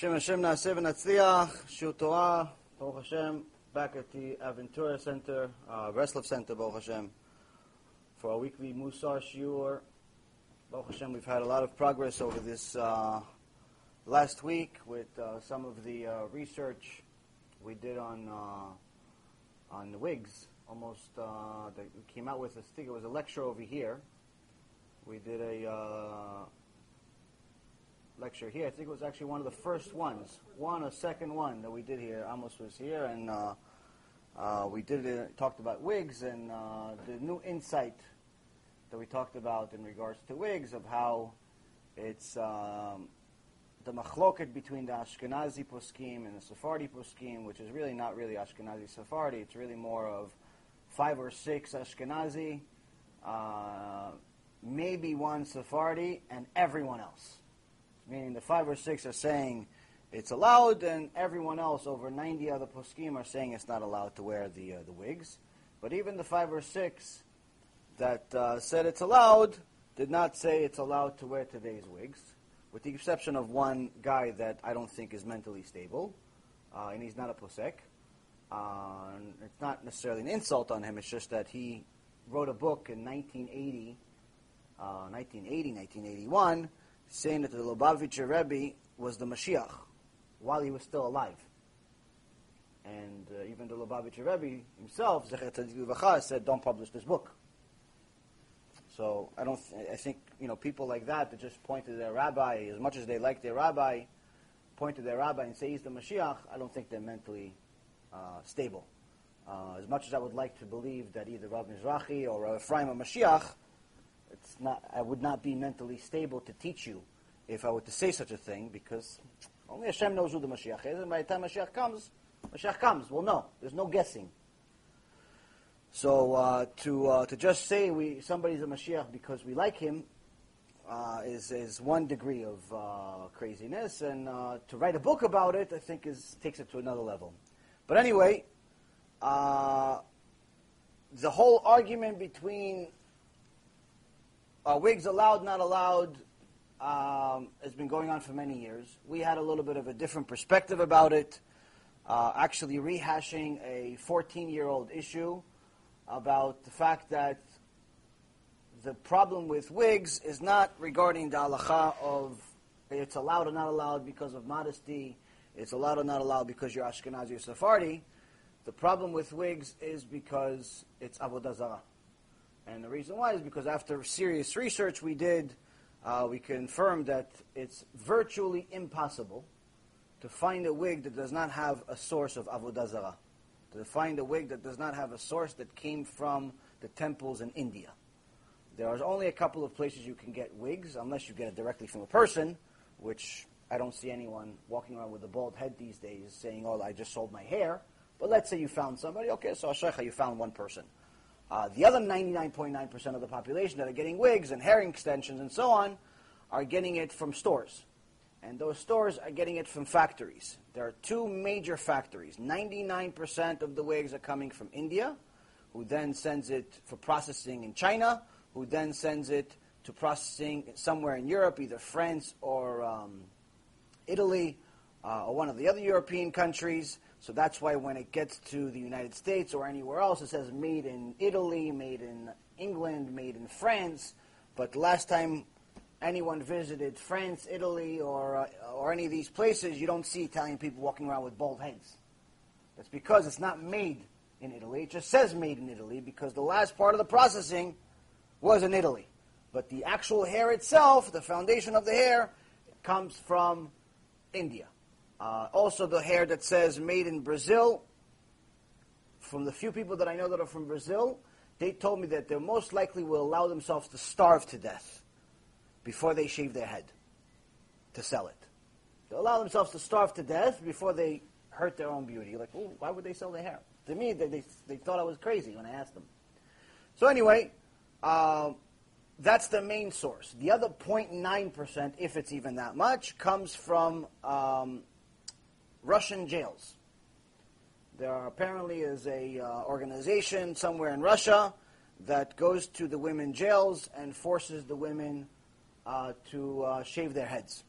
Shem Hashem Naaseh V'Natzliach, Shur Torah, Baruch Hashem, back at the Aventura Center, uh, Breslov Center, Baruch Hashem, for our weekly Musar Shiur. Baruch Hashem, we've had a lot of progress over this uh, last week with uh, some of the uh, research we did on uh, on the wigs. Almost, uh, we came out with, I think it was a lecture over here. We did a uh, lecture here. I think it was actually one of the first ones, one or second one that we did here. Amos was here, and uh, uh, we did it, talked about wigs and uh, the new insight that we talked about in regards to wigs of how it's um, the machloket between the Ashkenazi poskim and the Sephardi poskim, which is really not really Ashkenazi Sephardi. It's really more of five or six Ashkenazi, uh, maybe one Sephardi, and everyone else meaning the five or six are saying it's allowed, and everyone else, over 90 other poskim, are saying it's not allowed to wear the, uh, the wigs. But even the five or six that uh, said it's allowed did not say it's allowed to wear today's wigs, with the exception of one guy that I don't think is mentally stable, uh, and he's not a posek. Uh, it's not necessarily an insult on him, it's just that he wrote a book in 1980, 1980, 1981, saying that the Lubavitcher Rebbe was the Mashiach while he was still alive. And uh, even the Lubavitcher Rebbe himself, Zecher Tzadik said, don't publish this book. So I don't. Th- I think you know people like that that just point to their rabbi as much as they like their rabbi, point to their rabbi and say he's the Mashiach. I don't think they're mentally uh, stable. Uh, as much as I would like to believe that either Rav Mizrahi or Ephraim are Mashiach, it's not, I would not be mentally stable to teach you if I were to say such a thing, because only Hashem knows who the Mashiach is, and by the time Mashiach comes, Mashiach comes. Well, no, there's no guessing. So uh, to uh, to just say we somebody's a Mashiach because we like him uh, is is one degree of uh, craziness, and uh, to write a book about it, I think, is takes it to another level. But anyway, uh, the whole argument between uh, wigs allowed, not allowed, um, has been going on for many years. We had a little bit of a different perspective about it, uh, actually rehashing a 14 year old issue about the fact that the problem with wigs is not regarding the halacha of it's allowed or not allowed because of modesty, it's allowed or not allowed because you're Ashkenazi or Sephardi. The problem with wigs is because it's Avodah Zarah. And the reason why is because after serious research we did, uh, we confirmed that it's virtually impossible to find a wig that does not have a source of Avodah Zarah. To find a wig that does not have a source that came from the temples in India. There are only a couple of places you can get wigs, unless you get it directly from a person, which I don't see anyone walking around with a bald head these days saying, oh, I just sold my hair. But let's say you found somebody. Okay, so Ashrecha, you found one person. Uh, the other 99.9% of the population that are getting wigs and hair extensions and so on are getting it from stores. And those stores are getting it from factories. There are two major factories. 99% of the wigs are coming from India, who then sends it for processing in China, who then sends it to processing somewhere in Europe, either France or um, Italy, uh, or one of the other European countries. So that's why when it gets to the United States or anywhere else, it says made in Italy, made in England, made in France. But last time anyone visited France, Italy, or, uh, or any of these places, you don't see Italian people walking around with bald heads. That's because it's not made in Italy. It just says made in Italy because the last part of the processing was in Italy. But the actual hair itself, the foundation of the hair, comes from India. Uh, also, the hair that says made in Brazil, from the few people that I know that are from Brazil, they told me that they most likely will allow themselves to starve to death before they shave their head to sell it. They'll allow themselves to starve to death before they hurt their own beauty. Like, why would they sell their hair? To me, they, they, they thought I was crazy when I asked them. So anyway, uh, that's the main source. The other 0.9%, if it's even that much, comes from um, Russian jails. There apparently is a uh, organization somewhere in Russia that goes to the women jails and forces the women uh, to uh, shave their heads.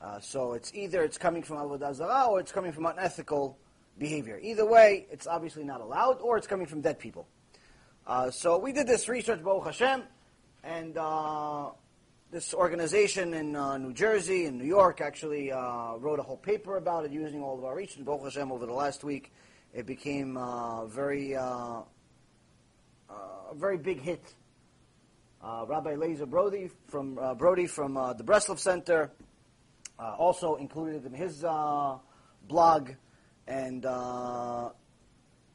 Uh, so it's either it's coming from avodah zarah or it's coming from unethical behavior. Either way, it's obviously not allowed, or it's coming from dead people. Uh, so we did this research, Baruch Hashem, and uh, this organization in uh, New Jersey and New York actually uh, wrote a whole paper about it using all of our research. Baruch Hashem, over the last week, it became uh, very uh, a very big hit. Rabbi Lazer Brody from Brody from the Breslov Center also included in his blog and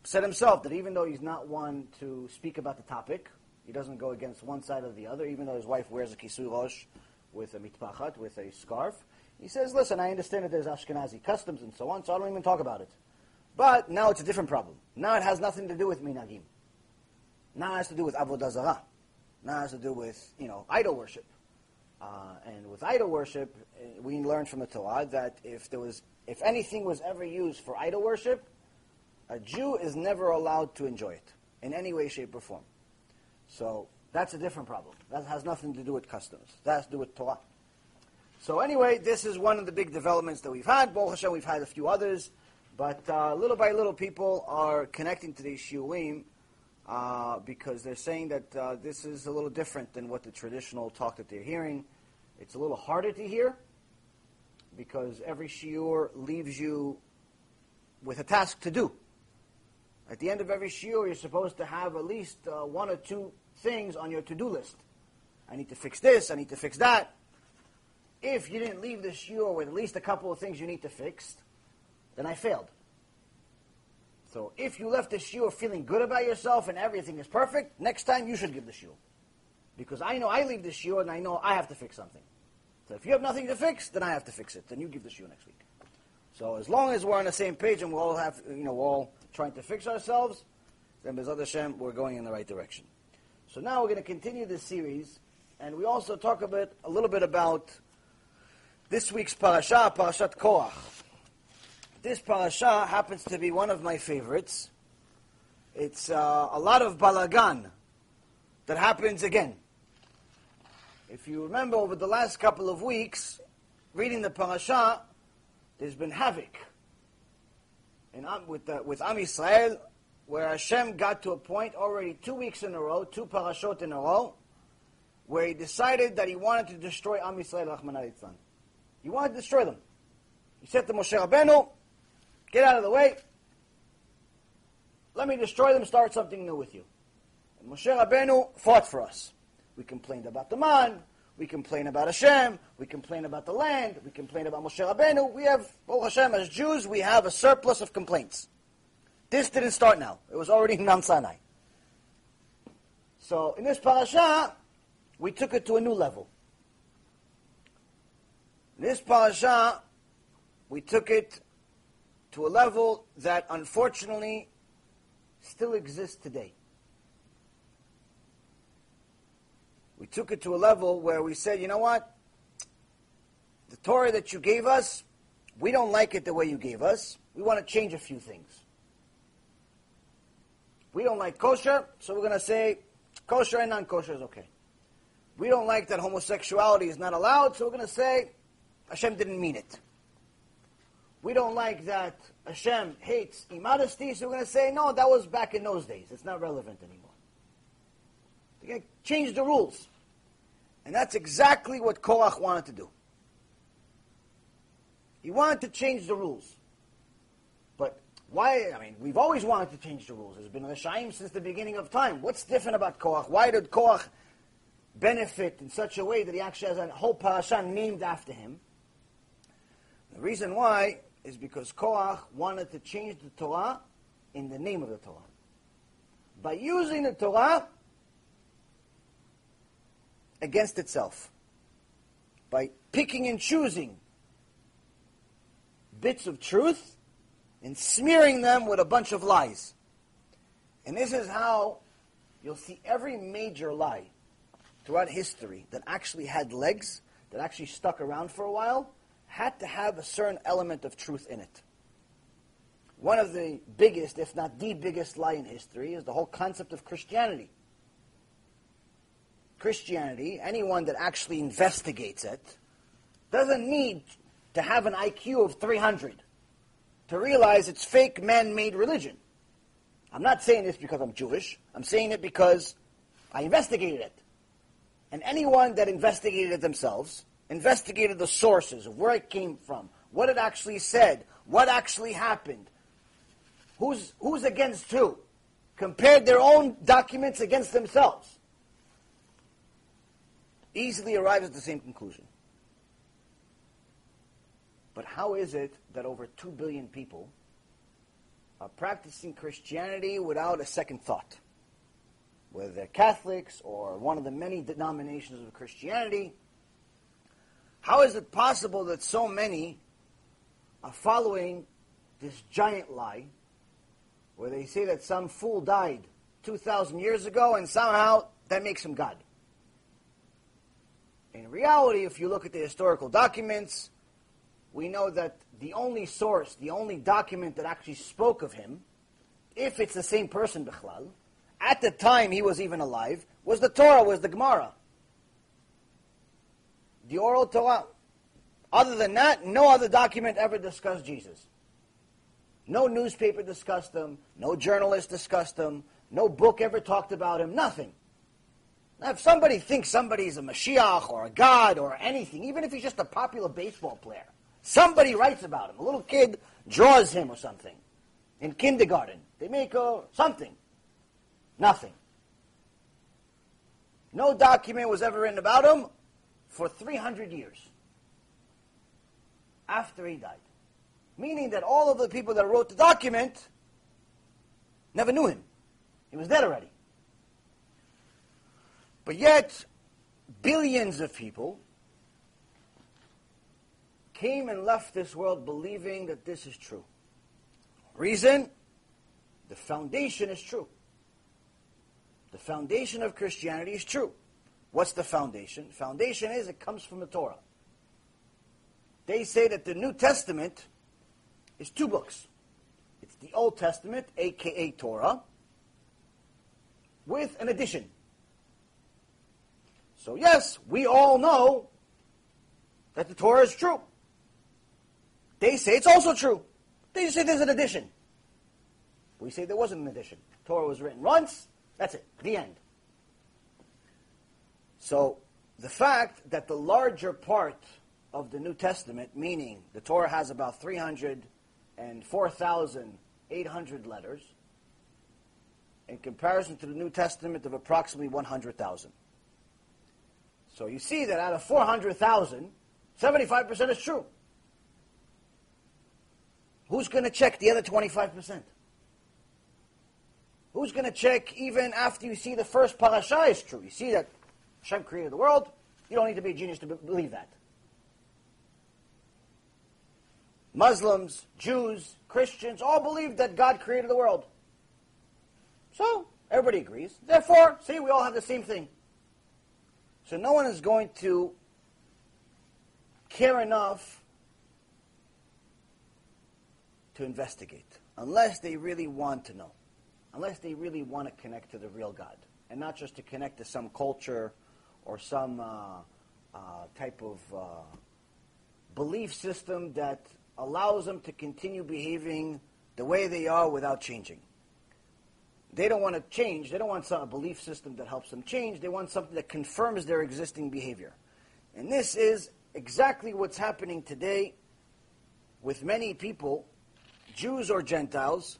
said himself that even though he's not one to speak about the topic, he doesn't go against one side or the other, even though his wife wears a kisui rosh with a mitpachat, with a scarf. He says, listen, I understand that there's Ashkenazi customs and so on, so I don't even talk about it. But now it's a different problem. Now it has nothing to do with minagim. Now it has to do with avodah zarah. Now it has to do with, you know, idol worship. Uh, and with idol worship, we learned from the Torah that if there was, if anything was ever used for idol worship, a Jew is never allowed to enjoy it in any way, shape, or form. So that's a different problem. That has nothing to do with customs. That has to do with Torah. So anyway, this is one of the big developments that we've had. Baruch Hashem, we've had a few others. But uh, little by little, people are connecting to these shiurim uh, because they're saying that uh, this is a little different than what the traditional talk that they're hearing. It's a little harder to hear because every shiur leaves you with a task to do. At the end of every shiur, you're supposed to have at least uh, one or two things on your to-do list. I need to fix this, I need to fix that. If you didn't leave the shiur with at least a couple of things you need to fix, then I failed. So if you left the shiur feeling good about yourself and everything is perfect, next time you should give the shiur. Because I know I leave the shiur and I know I have to fix something. So if you have nothing to fix, then I have to fix it. Then you give the shiur next week. So as long as we're on the same page and we all have, you know, all trying to fix ourselves, then Bezrat Hashem, we're going in the right direction. So now we're going to continue this series, and we also talk a bit, a little bit about this week's parasha, Parashat Korach. This parasha happens to be one of my favorites. It's uh, a lot of balagan that happens again. If you remember over the last couple of weeks, reading the parasha, there's been havoc in, with, the, with Am Yisrael, where Hashem got to a point already two weeks in a row, two parashot in a row, where he decided that he wanted to destroy Am Yisrael, Rahman He wanted to destroy them. He said to Moshe Rabbeinu, get out of the way, let me destroy them, start something new with you. And Moshe Rabbeinu fought for us. We complained about the man, we complain about Hashem. We complain about the land. We complain about Moshe Rabbeinu. We have, oh Hashem, as Jews, we have a surplus of complaints. This didn't start now. It was already in Mount Sinai. So in this parasha, we took it to a new level. In this parasha, we took it to a level that unfortunately still exists today. We took it to a level where we said, you know what? The Torah that you gave us, we don't like it the way you gave us. We want to change a few things. We don't like kosher, so we're going to say kosher and non kosher is okay. We don't like that homosexuality is not allowed, so we're going to say Hashem didn't mean it. We don't like that Hashem hates immodesty, so we're going to say no, that was back in those days. It's not relevant anymore. To change the rules. And that's exactly what Korach wanted to do. He wanted to change the rules. But why? I mean, we've always wanted to change the rules. There's been a Rishaim since the beginning of time. What's different about Korach? Why did Korach benefit in such a way that he actually has a whole parasha named after him? The reason why is because Korach wanted to change the Torah in the name of the Torah. By using the Torah, against itself by picking and choosing bits of truth and smearing them with a bunch of lies. And this is how you'll see every major lie throughout history that actually had legs, that actually stuck around for a while, had to have a certain element of truth in it. One of the biggest, if not the biggest lie in history is the whole concept of Christianity. Christianity, anyone that actually investigates it, doesn't need to have an IQ of 300, to realize it's fake man-made religion. I'm not saying this because I'm Jewish. I'm saying it because I investigated it. And anyone that investigated it themselves, investigated the sources of where it came from, what it actually said, what actually happened, who's, who's against who, compared their own documents against themselves, easily arrives at the same conclusion. But how is it that over 2 billion people are practicing Christianity without a second thought? Whether they're Catholics or one of the many denominations of Christianity, how is it possible that so many are following this giant lie where they say that some fool died 2,000 years ago and somehow that makes him God? In reality, if you look at the historical documents, we know that the only source, the only document that actually spoke of him, if it's the same person, Bichlal, at the time he was even alive, was the Torah, was the Gemara. The oral Torah. Other than that, no other document ever discussed Jesus. No newspaper discussed him, no journalist discussed him, no book ever talked about him, nothing. Now, if somebody thinks somebody's a Mashiach or a God or anything, even if he's just a popular baseball player, Somebody writes about him. A little kid draws him or something. In kindergarten. They make a, something. Nothing. No document was ever written about him for 300 years after he died. Meaning that all of the people that wrote the document never knew him. He was dead already. But yet, billions of people came and left this world believing that this is true. Reason? The foundation is true. The foundation of Christianity is true. What's the foundation? Foundation is it comes from the Torah. They say that the New Testament is two books. It's the Old Testament, aka Torah, with an addition. So yes, we all know that the Torah is true. They say it's also true. They say there's an addition. We say there wasn't an addition. Torah was written once, that's it, the end. So the fact that the larger part of the New Testament, meaning the Torah has about 304,800 letters, in comparison to the New Testament of approximately 100,000. So you see that out of 400,000, 75% is true. Who's going to check the other 25%? Who's going to check even after you see the first parasha is true? You see that Hashem created the world. You don't need to be a genius to believe that. Muslims, Jews, Christians all believe that God created the world. So, everybody agrees. Therefore, see, we all have the same thing. So no one is going to care enough to investigate, unless they really want to know, unless they really want to connect to the real God, and not just to connect to some culture or some uh, uh, type of uh, belief system that allows them to continue behaving the way they are without changing. They don't want to change. They don't want some, a belief system that helps them change. They want something that confirms their existing behavior. And this is exactly what's happening today with many people Jews or Gentiles,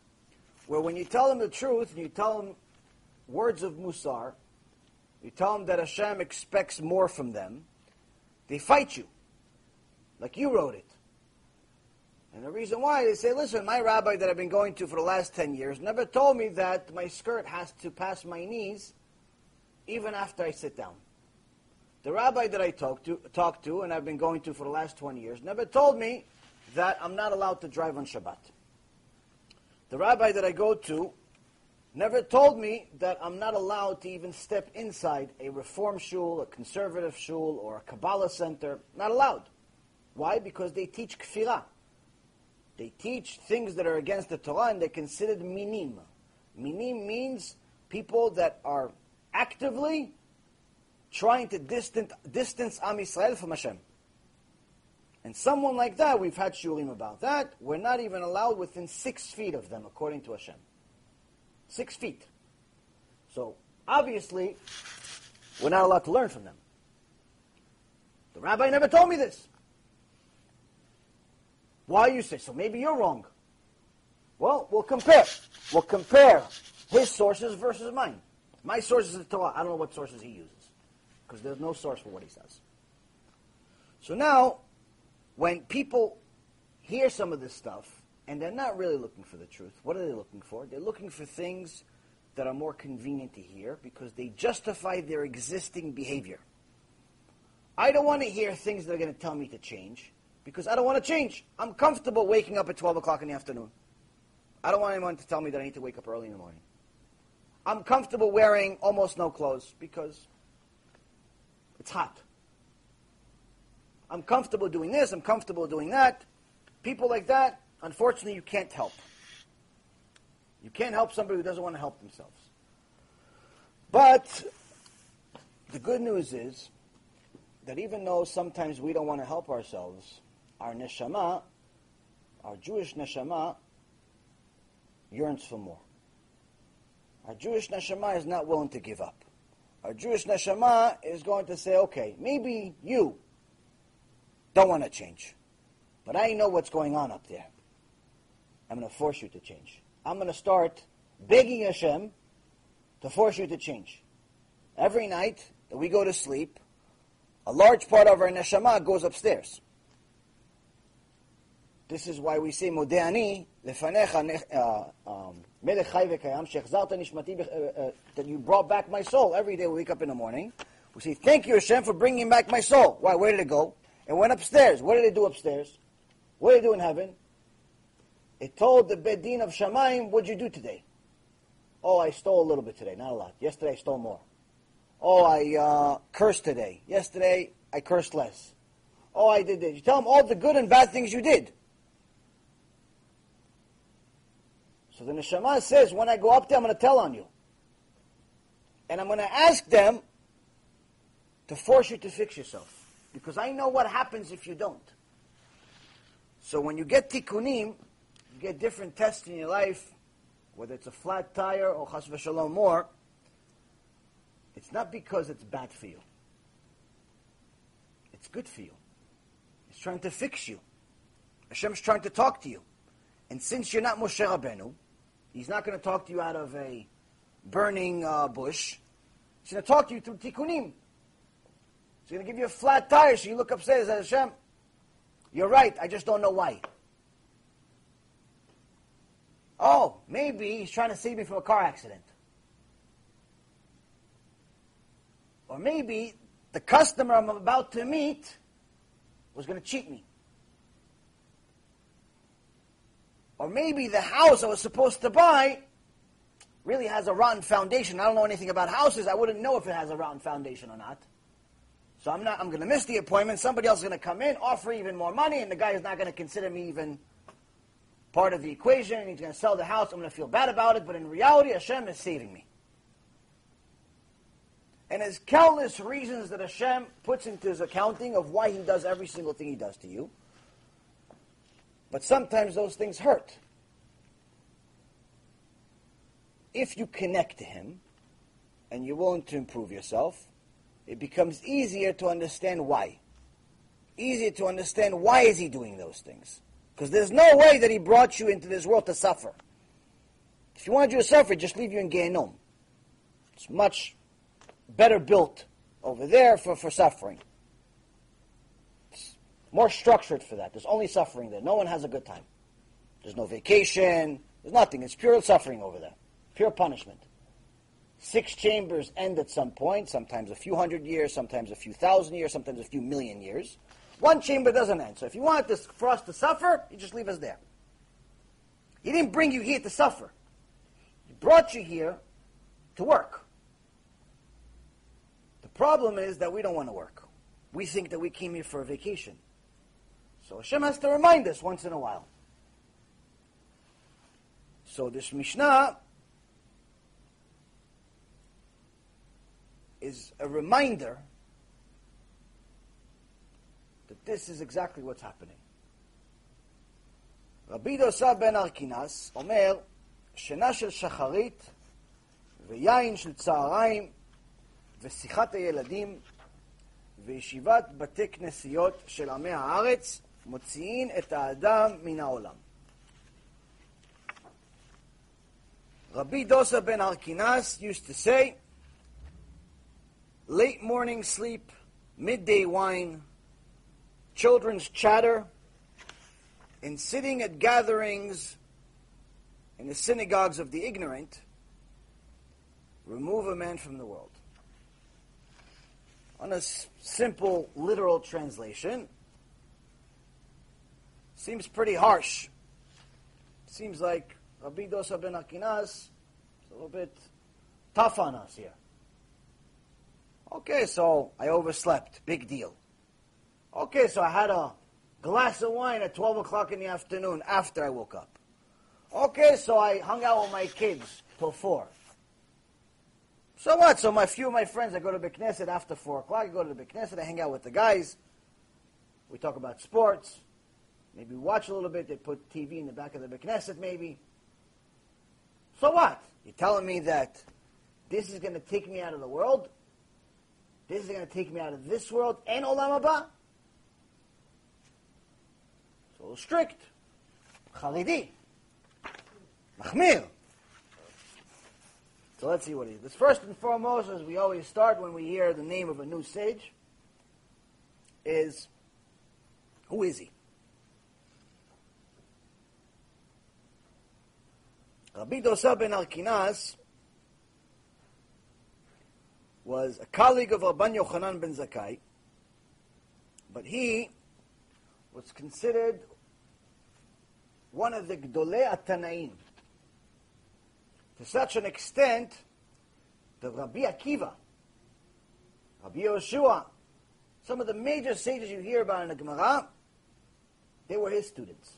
where when you tell them the truth and you tell them words of Musar, you tell them that Hashem expects more from them, they fight you, like you wrote it. And the reason why, they say, listen, my rabbi that I've been going to for the last 10 years never told me that my skirt has to pass my knees even after I sit down. The rabbi that I talk to, talk to and I've been going to for the last 20 years never told me that I'm not allowed to drive on Shabbat. The rabbi that I go to never told me that I'm not allowed to even step inside a reform shul, a conservative shul, or a Kabbalah center. Not allowed. Why? Because they teach kfirah. They teach things that are against the Torah and they're considered minim. Minim means people that are actively trying to distant, distance Am Yisrael from Hashem. And someone like that, we've had shurim about that. We're not even allowed within six feet of them, according to Hashem. Six feet. So obviously, we're not allowed to learn from them. The rabbi never told me this. Why you say so? Maybe you're wrong. Well, we'll compare. We'll compare his sources versus mine. My source is the Torah. I don't know what sources he uses because there's no source for what he says. So now, when people hear some of this stuff and they're not really looking for the truth, what are they looking for? They're looking for things that are more convenient to hear because they justify their existing behavior. I don't want to hear things that are going to tell me to change because I don't want to change. I'm comfortable waking up at 12 o'clock in the afternoon. I don't want anyone to tell me that I need to wake up early in the morning. I'm comfortable wearing almost no clothes because it's hot. I'm comfortable doing this, I'm comfortable doing that. People like that, unfortunately, you can't help. You can't help somebody who doesn't want to help themselves. But the good news is that even though sometimes we don't want to help ourselves, our neshama, our Jewish neshama, yearns for more. Our Jewish neshama is not willing to give up. Our Jewish neshama is going to say, okay, maybe you don't want to change, but I know what's going on up there. I'm going to force you to change. I'm going to start begging Hashem to force you to change. Every night that we go to sleep, a large part of our neshama goes upstairs. This is why we say, Modeh lefanecha shechzarta nishmati, uh, uh, that you brought back my soul. Every day we wake up in the morning, we say, thank you Hashem for bringing back my soul. Why, where did it go? It went upstairs. What did it do upstairs? What did it do in heaven? It told the Bedin of Shamaim, what'd you do today? Oh, I stole a little bit today, not a lot. Yesterday I stole more. Oh, I uh, cursed today. Yesterday I cursed less. Oh, I did this. You tell them all the good and bad things you did. The neshama says, when I go up there, I'm going to tell on you. And I'm going to ask them to force you to fix yourself. Because I know what happens if you don't. So when you get tikkunim, you get different tests in your life, whether it's a flat tire or chas v'shalom more, it's not because it's bad for you. It's good for you. It's trying to fix you. Hashem's trying to talk to you. And since you're not Moshe Rabbeinu, He's not going to talk to you out of a burning uh, bush. He's going to talk to you through tikkunim. He's going to give you a flat tire so you look upstairs and say, Hashem, you're right, I just don't know why. Oh, maybe he's trying to save me from a car accident. Or maybe the customer I'm about to meet was going to cheat me. Or maybe the house I was supposed to buy really has a rotten foundation. I don't know anything about houses. I wouldn't know if it has a rotten foundation or not. So I'm not. I'm going to miss the appointment. Somebody else is going to come in, offer even more money, and the guy is not going to consider me even part of the equation. And he's going to sell the house. I'm going to feel bad about it. But in reality, Hashem is saving me. And there's countless reasons that Hashem puts into his accounting of why he does every single thing he does to you. But sometimes those things hurt. If you connect to Him and you're willing to improve yourself, it becomes easier to understand why. Easier to understand why is He doing those things. Because there's no way that He brought you into this world to suffer. If He wanted you to suffer, just leave you in Gehenom. It's much better built over there for, for suffering more structured for that. There's only suffering there. No one has a good time. There's no vacation. There's nothing. It's pure suffering over there. Pure punishment. Six chambers end at some point, sometimes a few hundred years, sometimes a few thousand years, sometimes a few million years. One chamber doesn't end. So if you want this, for us to suffer, you just leave us there. He didn't bring you here to suffer. He brought you here to work. The problem is that we don't want to work. We think that we came here for a vacation. So Hashem has to remind us once in a while. So this Mishnah is a reminder that this is exactly what's happening. רבי דוסה בן ארקינס אומר, שינה של שחרית ויין של צהריים ושיחת הילדים וישיבת בתי כנסיות של עמי הארץ מוציאים את האדם מן העולם. Rabbi Dosa ben Arkinas used to say, late morning sleep, midday wine, children's chatter, and sitting at gatherings in the synagogues of the ignorant remove a man from the world. On a s- simple literal translation, seems pretty harsh. Seems like Rabbi Dosa ben Arkinas is a little bit tough on us here. Okay, so I overslept. Big deal. Okay, so I had a glass of wine at 12 o'clock in the afternoon after I woke up. Okay, so I hung out with my kids till 4. So what? So my few of my friends, I go to the Knesset after 4 o'clock. I go to the Knesset, I hang out with the guys. We talk about sports. Maybe watch a little bit. They put TV in the back of the Knesset, maybe. So what? You're telling me that this is going to take me out of the world? This is going to take me out of this world and Olam a little strict. Charidi. Mahmir. So let's see what he is. First and foremost, as we always start when we hear the name of a new sage, is who is he? Rabbi Dosa ben Arkinas was a colleague of Rabban Yochanan ben Zakkai, but he was considered one of the Gdolei Atanaim. To such an extent that Rabbi Akiva, Rabbi Yoshua, some of the major sages you hear about in the Gemara, they were his students.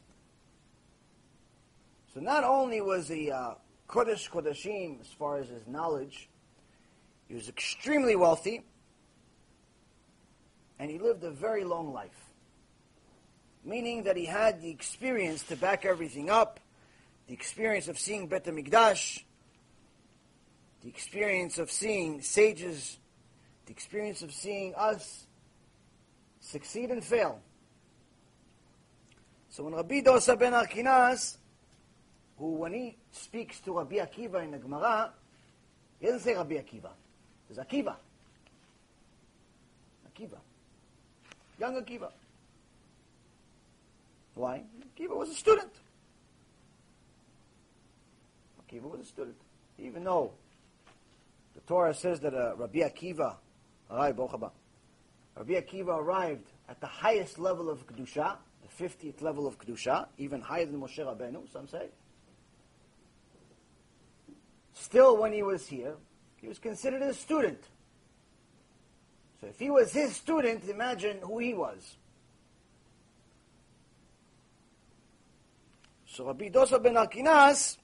So not only was he uh, Kodesh Kodashim as far as his knowledge, he was extremely wealthy, and he lived a very long life. Meaning that he had the experience to back everything up, the experience of seeing Bet HaMikdash, the experience of seeing sages, the experience of seeing us succeed and fail. So when Rabbi Dosa ben Arkinas, who when he speaks to Rabbi Akiva in the Gemara, he doesn't say Rabbi Akiva. Says Akiva. Akiva. Young Akiva. Why? Akiva was a student. Akiva was a student. Even though the Torah says that uh, Rabbi Akiva, arrived, Rabbi Akiva arrived at the highest level of Kedusha, the 50th level of Kedusha, even higher than Moshe Rabbeinu, some say. Still, when he was here, he was considered a student. So if he was his student, imagine who he was. So Rabbi Dosa ben Arkinas,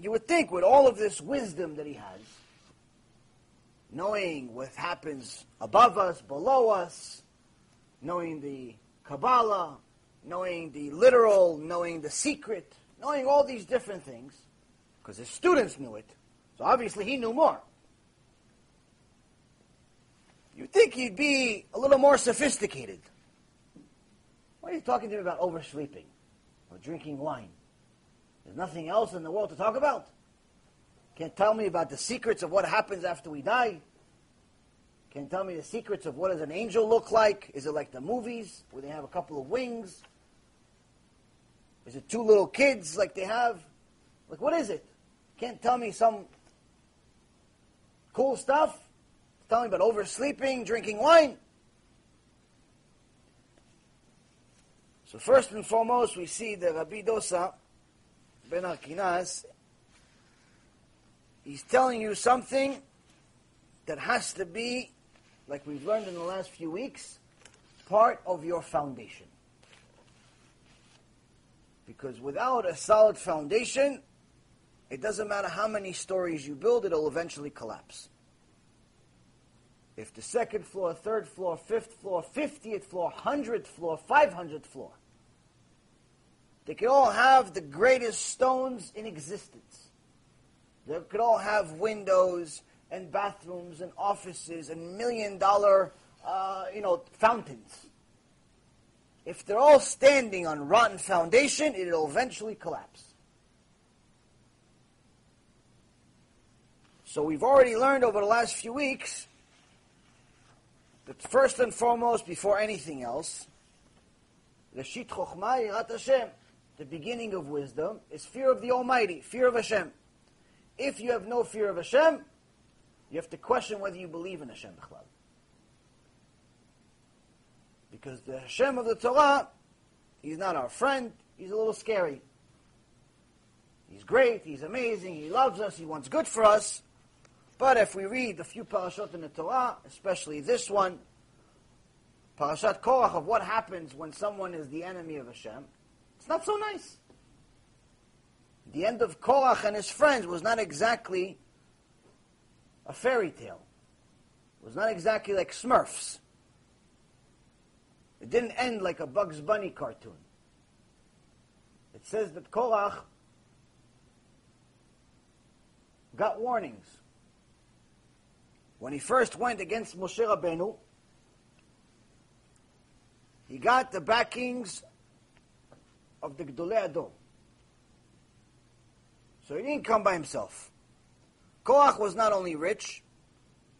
you would think with all of this wisdom that he has, knowing what happens above us, below us, knowing the Kabbalah, knowing the literal, knowing the secret, knowing all these different things, because his students knew it, so obviously he knew more. You'd think he'd be a little more sophisticated. Why are you talking to me about oversleeping or drinking wine? There's nothing else in the world to talk about. Can't tell me about the secrets of what happens after we die. Can't tell me the secrets of what does an angel look like. Is it like the movies where they have a couple of wings? Is it two little kids like they have? Like what is it? Can't tell me some cool stuff. Tell me about oversleeping, drinking wine. So first and foremost, we see that Rabbi Dosa ben Arkinas, he's telling you something that has to be, like we've learned in the last few weeks, part of your foundation. Because without a solid foundation, it doesn't matter how many stories you build, it'll eventually collapse. if the second floor, third floor, fifth floor, 50th floor, 100th floor, 500th floor, they could all have the greatest stones in existence. They could all have windows and bathrooms and offices and million dollar, uh, you know, fountains. If they're all standing on rotten foundation, it'll eventually collapse. So we've already learned over the last few weeks that first and foremost, before anything else, Reshit Chochmah Yirat Hashem, the beginning of wisdom, is fear of the Almighty, fear of Hashem. If you have no fear of Hashem, you have to question whether you believe in Hashem. Because the Hashem of the Torah, he's not our friend, he's a little scary. He's great, he's amazing, he loves us, he wants good for us. But if we read a few parashot in the Torah, especially this one, Parashat Korach of what happens when someone is the enemy of Hashem, it's not so nice. The end of Korach and his friends was not exactly a fairy tale. It was not exactly like Smurfs. It didn't end like a Bugs Bunny cartoon. It says that Korach got warnings. When he first went against Moshe Rabbeinu, he got the backings of the Gdolei Adom. So he didn't come by himself. Korach was not only rich,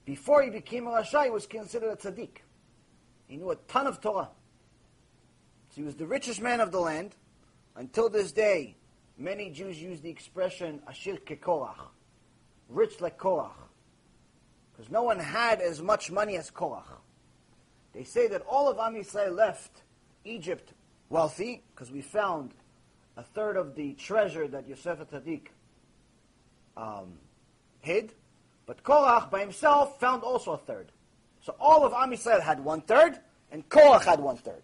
before he became a Rasha, he was considered a tzaddik. He knew a ton of Torah. So he was the richest man of the land. Until this day, many Jews use the expression Ashir Kekorach, rich like Korach. Because no one had as much money as Korach. They say that all of Am Yisrael left Egypt wealthy, because we found a third of the treasure that Yosef Tzaddik um, hid, but Korach by himself found also a third. So all of Am Yisrael had one third, and Korach had one third.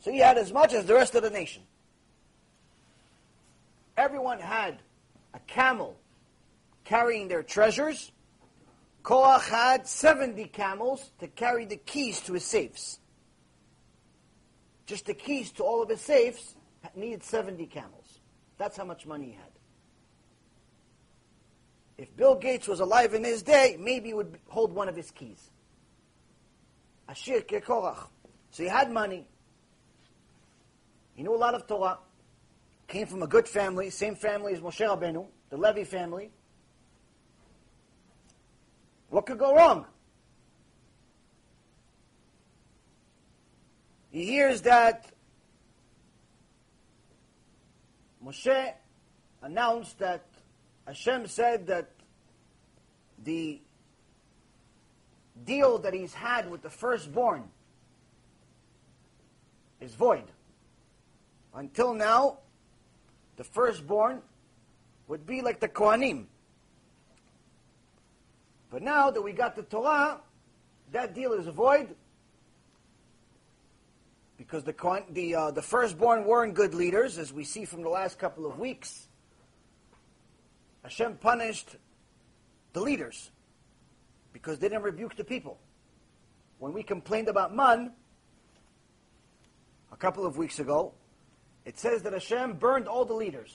So he had as much as the rest of the nation. Everyone had a camel carrying their treasures. Korach had 70 camels to carry the keys to his safes. Just the keys to all of his safes needed 70 camels. That's how much money he had. If Bill Gates was alive in his day, maybe he would hold one of his keys. Ashir Korach. So he had money. He knew a lot of Torah. Came from a good family, same family as Moshe Rabbeinu, the Levi family. What could go wrong? He hears that Moshe announced that Hashem said that the deal that he's had with the firstborn is void. Until now, the firstborn would be like the Kohanim. But now that we got the Torah, that deal is void because the the uh, the firstborn weren't good leaders, as we see from the last couple of weeks. Hashem punished the leaders because they didn't rebuke the people. When we complained about man a couple of weeks ago, it says that Hashem burned all the leaders.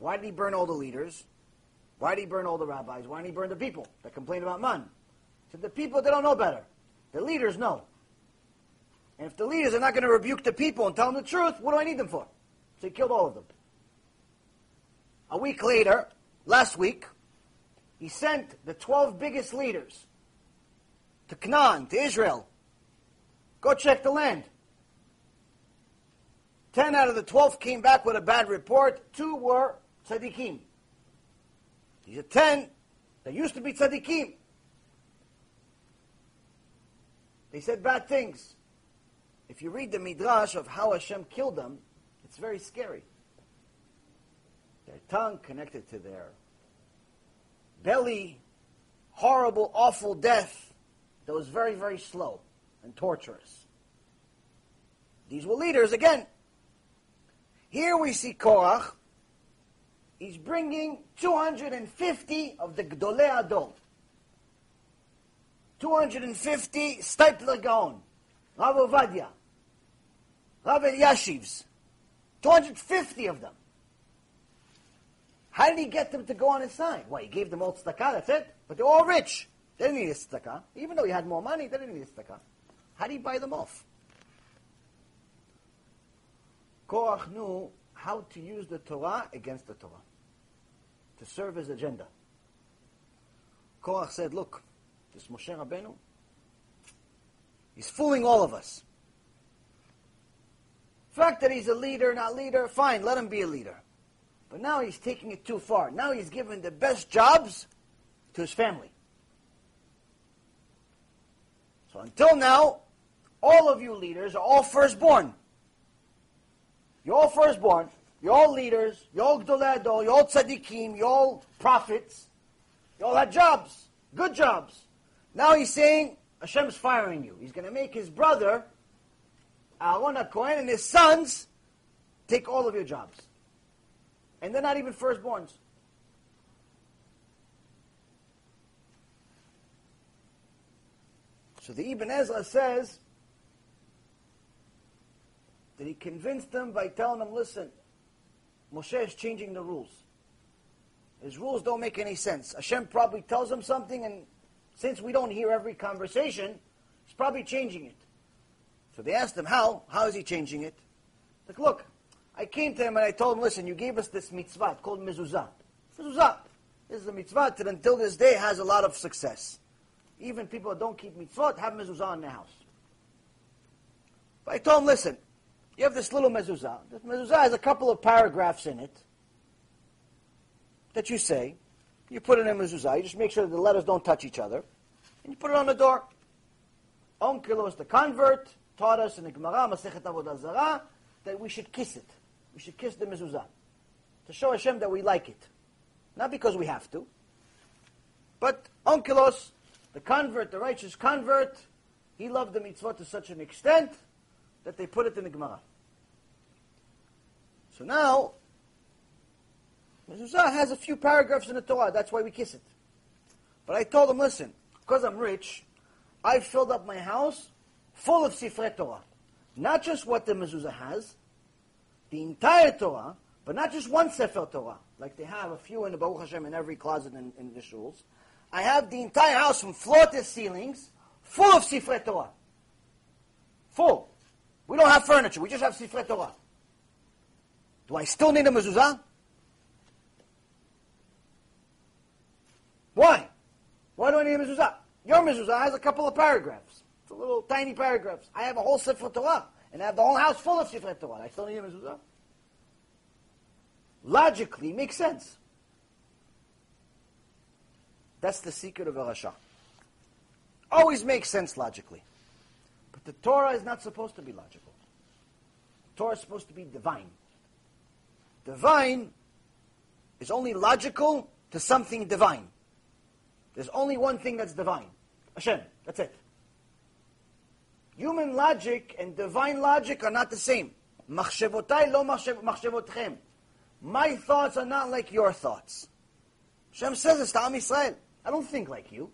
Why did he burn all the leaders? Why did he burn all the rabbis? Why didn't he burn the people that complained about man? So the people they don't know better. The leaders know. And if the leaders are not going to rebuke the people and tell them the truth, what do I need them for? So he killed all of them. A week later, last week, he sent the 12 biggest leaders to Canaan, to Israel. Go check the land. Ten out of the 12 came back with a bad report. Two were tzaddikim. These are ten that used to be tzaddikim. They said bad things. If you read the midrash of how Hashem killed them, it's very scary. Their tongue connected to their belly, horrible, awful death that was very, very slow and torturous. These were leaders again. Here we see Korach. He's bringing 250 of the Gdolei Ador. 250 Steipler Gaon, Rav Ovadia, Rav Eliashivs, 250 of them. How did he get them to go on his side? Well, he gave them all tzedakah, that's it. But they're all rich. They didn't need a tzedakah. Even though he had more money, they didn't need a tzedakah. How did he buy them off? Korach knew how to use the Torah against the Torah, to serve his agenda. Korach said, look, this Moshe Rabbeinu, he's fooling all of us. Fact that he's a leader, not leader, fine, let him be a leader. But now he's taking it too far. Now he's giving the best jobs to his family. So until now, all of you leaders are all firstborn. You're all firstborn. You're all leaders. You're all gdolei You're all tzaddikim. You're all prophets. You all had jobs. Good jobs. Now he's saying Hashem's firing you. He's going to make his brother, Aaron Cohen, and his sons take all of your jobs. And they're not even firstborns. So the Ibn Ezra says that he convinced them by telling them, listen, Moshe is changing the rules. His rules don't make any sense. Hashem probably tells him something, and since we don't hear every conversation, he's probably changing it. So they asked him, how? How is he changing it? Like, look, I came to him and I told him, listen, you gave us this mitzvah called mezuzah. Mezuzah. This is a mitzvah that until this day has a lot of success. Even people that don't keep mitzvot have mezuzah in their house. But I told him, listen, you have this little mezuzah. This mezuzah has a couple of paragraphs in it that you say. You put it in a mezuzah. You just make sure that the letters don't touch each other. And you put it on the door. Onkelos, the convert, taught us in the Gemara, Masechet Avodah Zarah, that we should kiss it. We should kiss the mezuzah. To show Hashem that we like it. Not because we have to. But Onkelos, the convert, the righteous convert, he loved the mitzvah to such an extent that they put it in the Gemara. So now, mezuzah has a few paragraphs in the Torah. That's why we kiss it. But I told him, listen, because I'm rich, I filled up my house full of Sifrei Torah. Not just what the mezuzah has, the entire Torah, but not just one Sefer Torah, like they have a few in the Baruch Hashem in every closet in, in the shuls. I have the entire house from floor to ceilings full of Sifrei Torah. Full. We don't have furniture. We just have Sifrei Torah. Do I still need a mezuzah? Why? Why do I need a mezuzah? Your mezuzah has a couple of paragraphs. It's a little tiny paragraphs. I have a whole Sifrei Torah. And I have the whole house full of Sifrei Torah. I still need a mezuzah? Logically, makes sense. That's the secret of a Rasha. Always makes sense logically. The Torah is not supposed to be logical. The Torah is supposed to be divine. Divine is only logical to something divine. There's only one thing that's divine. Hashem. That's it. Human logic and divine logic are not the same. My thoughts are not like your thoughts. Hashem says this to Am Yisrael. I don't think like you.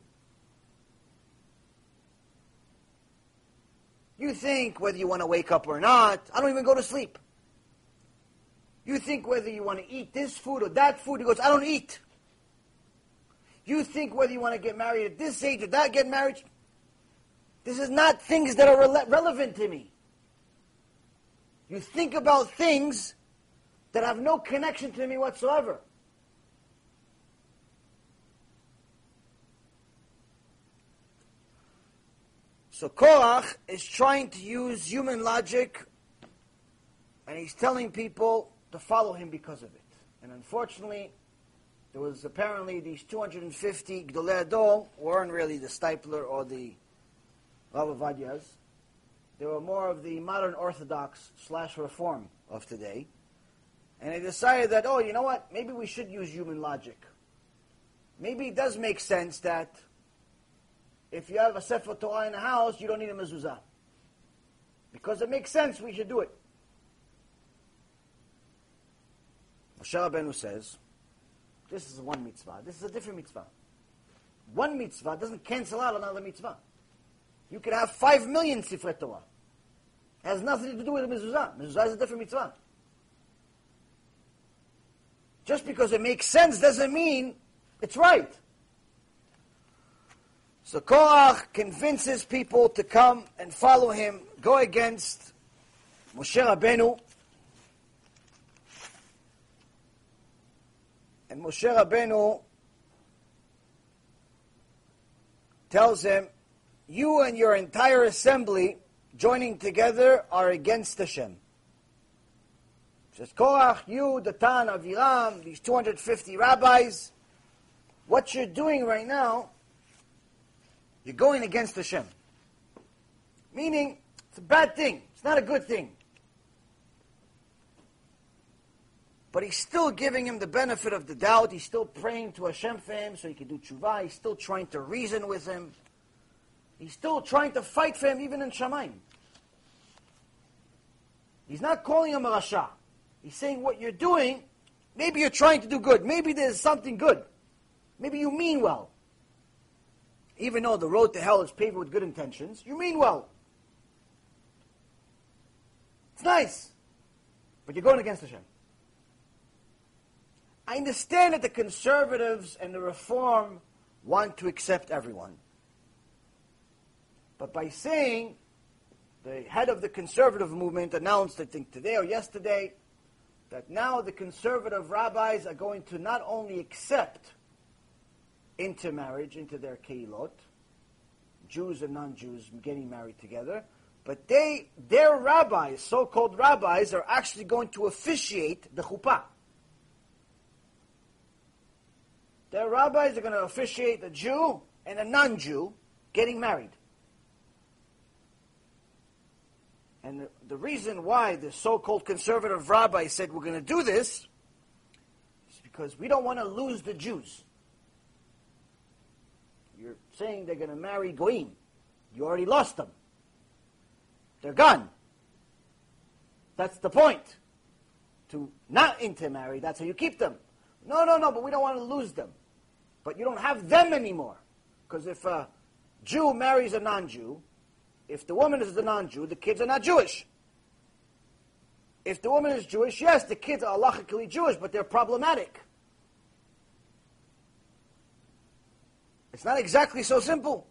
You think whether you want to wake up or not. I don't even go to sleep. You think whether you want to eat this food or that food. He goes, I don't eat. You think whether you want to get married at this age or that, get married. This is not things that are re- relevant to me. You think about things that have no connection to me whatsoever. So Korach is trying to use human logic, and he's telling people to follow him because of it. And unfortunately, there was apparently these 250 Gdolei Ador weren't really the Steipler or the Rav Ovadias. They were more of the modern Orthodox slash Reform of today. And they decided that, oh, you know what? Maybe we should use human logic. Maybe it does make sense that if you have a Sefer Torah in the house, you don't need a mezuzah. Because it makes sense, we should do it. Moshe Rabbeinu says, this is one mitzvah. This is a different mitzvah. one mitzvah doesn't cancel out another mitzvah. You could have five million Sifrei Torah. It has nothing to do with the mezuzah. Mezuzah is a different mitzvah. Just because it makes sense doesn't mean it's right. So Korach convinces people to come and follow him, go against Moshe Rabbeinu. And Moshe Rabbeinu tells him, you and your entire assembly joining together are against Hashem. Says Korach, you, Datan, Aviram, these 250 rabbis, what you're doing right now, you're going against Hashem. Meaning, it's a bad thing. It's not a good thing. But he's still giving him the benefit of the doubt. He's still praying to Hashem for him so he can do tshuva. He's still trying to reason with him. He's still trying to fight for him even in Shemaim. He's not calling him a Rasha. He's saying what you're doing, maybe you're trying to do good. Maybe there's something good. Maybe you mean well. Even though the road to hell is paved with good intentions, you mean well. It's nice. But you're going against Hashem. I understand that the conservatives and the reform want to accept everyone. But by saying, the head of the conservative movement announced, I think today or yesterday, that now the conservative rabbis are going to not only accept intermarriage into their keilot, Jews and non-Jews getting married together, but they, their rabbis, so-called rabbis, are actually going to officiate the chuppah. Their rabbis are going to officiate a Jew and a non-Jew getting married. And the, the reason why the so-called conservative rabbi said we're going to do this is because we don't want to lose the Jews. Saying they're going to marry Goim. You already lost them. They're gone. That's the point. To not intermarry, that's how you keep them. No, no, no, but we don't want to lose them. But you don't have them anymore. Because if a Jew marries a non-Jew, if the woman is a non-Jew, the kids are not Jewish. If the woman is Jewish, yes, the kids are halachically Jewish, but they're problematic. It's not exactly so simple.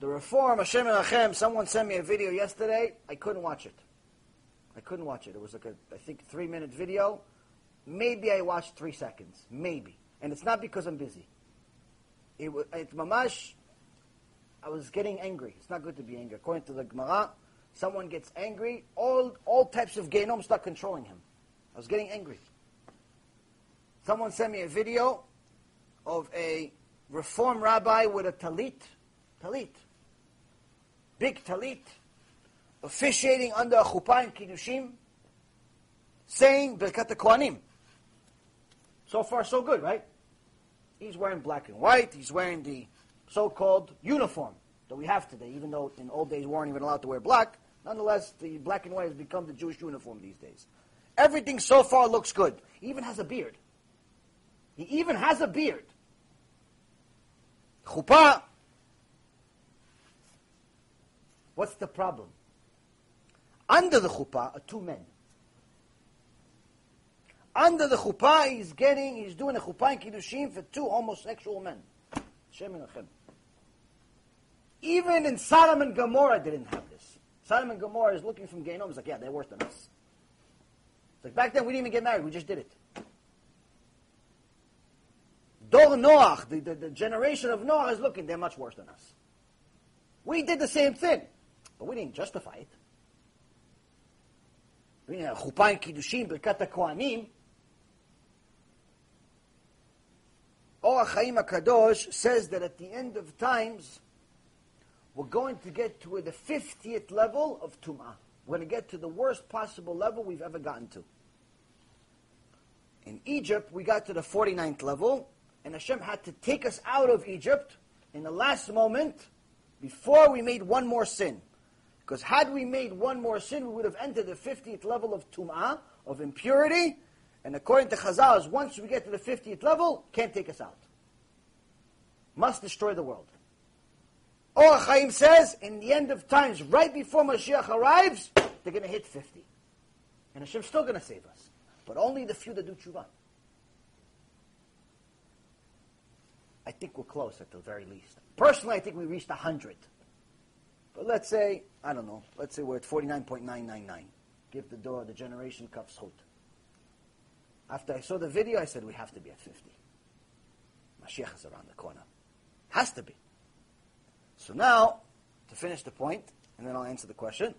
The reform, Hashem Hashem, someone sent me a video yesterday. I couldn't watch it. I couldn't watch it. It was like a, I think, three minute video. Maybe I watched three seconds. Maybe. And it's not because I'm busy it was it mamash. I was getting angry. It's not good to be angry. According to the Gemara, someone gets angry, all all types of Gehinnom start controlling him. I was getting angry. Someone sent me a video of a reform rabbi with a talit, talit, big talit, officiating under a chuppah in Kiddushin, saying Birkat Kohanim. So far, so good, right? He's wearing black and white. He's wearing the so-called uniform that we have today, even though in old days we weren't even allowed to wear black. Nonetheless, the black and white has become the Jewish uniform these days. Everything so far looks good. He even has a beard. He even has a beard. Chuppah. What's the problem? Under the chuppah are two men under the chuppah, he's getting, he's doing a chuppah in Kiddushin for two homosexual men. Shem Even in Sodom and Gomorrah, didn't have this. Sodom and Gomorrah is looking from Gehinnom. It's like, yeah, they're worse than us. It's like back then we didn't even get married. We just did it. Dor Noach, the, the, the generation of Noah is looking, they're much worse than us. We did the same thing, but we didn't justify it. Chuppah in Kiddushin, Birkat HaKohanim, Or Chaim HaKadosh says that at the end of times, we're going to get to the 50th level of Tum'ah. We're going to get to the worst possible level we've ever gotten to. In Egypt, we got to the 49th level, and Hashem had to take us out of Egypt in the last moment before we made one more sin. Because had we made one more sin, we would have entered the 50th level of Tum'ah, of impurity, And according to Chazal, once we get to the 50th level, can't take us out. Must destroy the world. Or Chaim says, in the end of times, right before Mashiach arrives, they're going to hit 50. And Hashem's still going to save us. But only the few that do tshuva. I think we're close at the very least. Personally, I think we reached 100. But let's say, I don't know, let's say we're at 49.999. Give the door the generation kaf zchut. After I saw the video, I said, we have to be at 50. Mashiach is around the corner. Has to be. So now, to finish the point, and then I'll answer the question.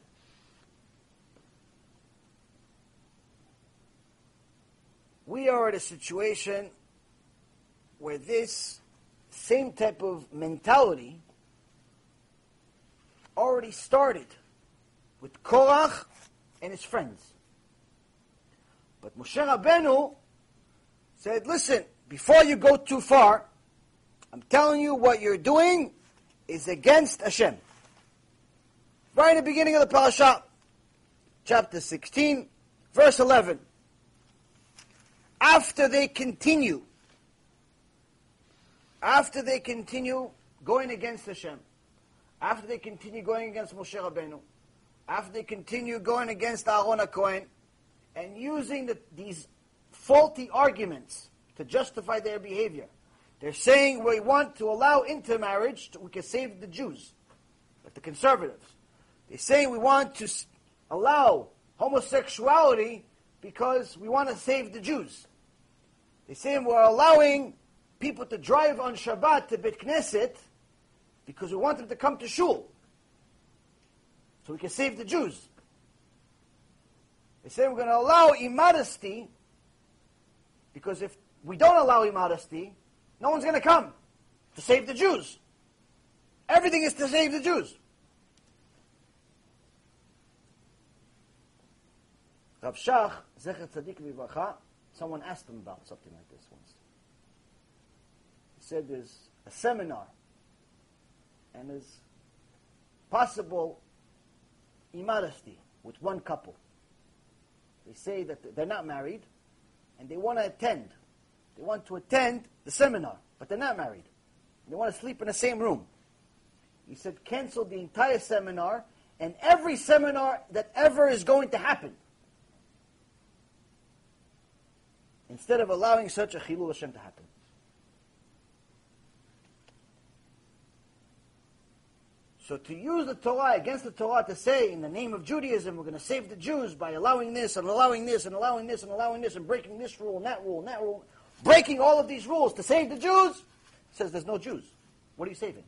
We are at a situation where this same type of mentality already started with Korach and his friends. But Moshe Rabbeinu said, listen, before you go too far, I'm telling you what you're doing is against Hashem. Right in the beginning of the parasha, chapter 16, verse 11. After they continue, after they continue going against Hashem, after they continue going against Moshe Rabbeinu, after they continue going against Aaron HaKohen, and using the, these faulty arguments to justify their behavior, they're saying we want to allow intermarriage, to, we can save the Jews, like the conservatives. They're saying we want to allow homosexuality because we want to save the Jews. They're saying we're allowing people to drive on Shabbat to Bet Knesset because we want them to come to shul. So we can save the Jews. They say we're going to allow immodesty because if we don't allow immodesty, no one's going to come to save the Jews. Everything is to save the Jews. Rav Shach, Zecher Tzadik Vivracha, someone asked him about something like this once. Said there's a seminar and there's possible immodesty with one couple. They say that they're not married and they want to attend they want to attend the seminar, but they're not married. They want to sleep in the same room. He said, cancel the entire seminar and every seminar that ever is going to happen. Instead of allowing such a chilul Hashem to happen. So to use the Torah against the Torah to say, in the name of Judaism, we're going to save the Jews by allowing this and allowing this and allowing this and allowing this and breaking this rule and that rule and that rule breaking all of these rules to save the Jews, says there's no Jews. What are you saving?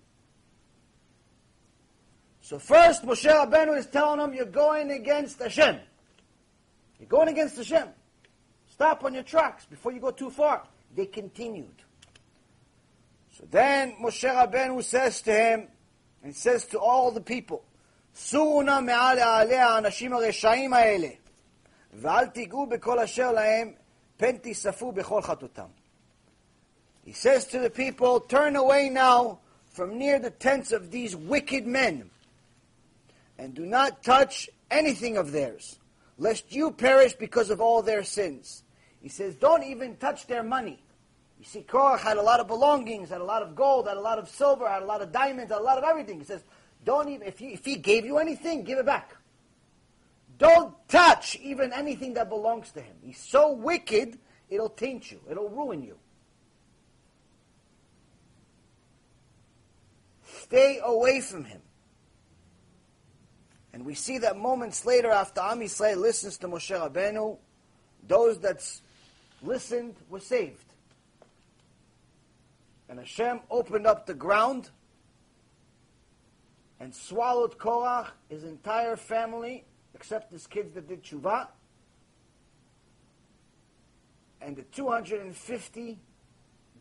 So first, Moshe Rabbeinu is telling them, you're going against Hashem. You're going against Hashem. Stop on your tracks before you go too far. They continued. So then Moshe Rabbeinu says to him, and says to all the people, סורו נא מעל העלי האנשים הרשעים האלה, ואל תיגעו בכל אשר להם, Penti safu bechol chatutam. He says to the people, turn away now from near the tents of these wicked men, and do not touch anything of theirs, lest you perish because of all their sins. He says, don't even touch their money. You see, Korach had a lot of belongings, had a lot of gold, had a lot of silver, had a lot of diamonds, had a lot of everything. He says, don't even, if he, if he gave you anything, give it back. Don't touch even anything that belongs to him. He's so wicked, it'll taint you, it'll ruin you. Stay away from him. And we see that moments later, after Am Yisrael listens to Moshe Rabbeinu, those that listened were saved. And Hashem opened up the ground and swallowed Korach, his entire family, except his kids that did tshuva, and the 250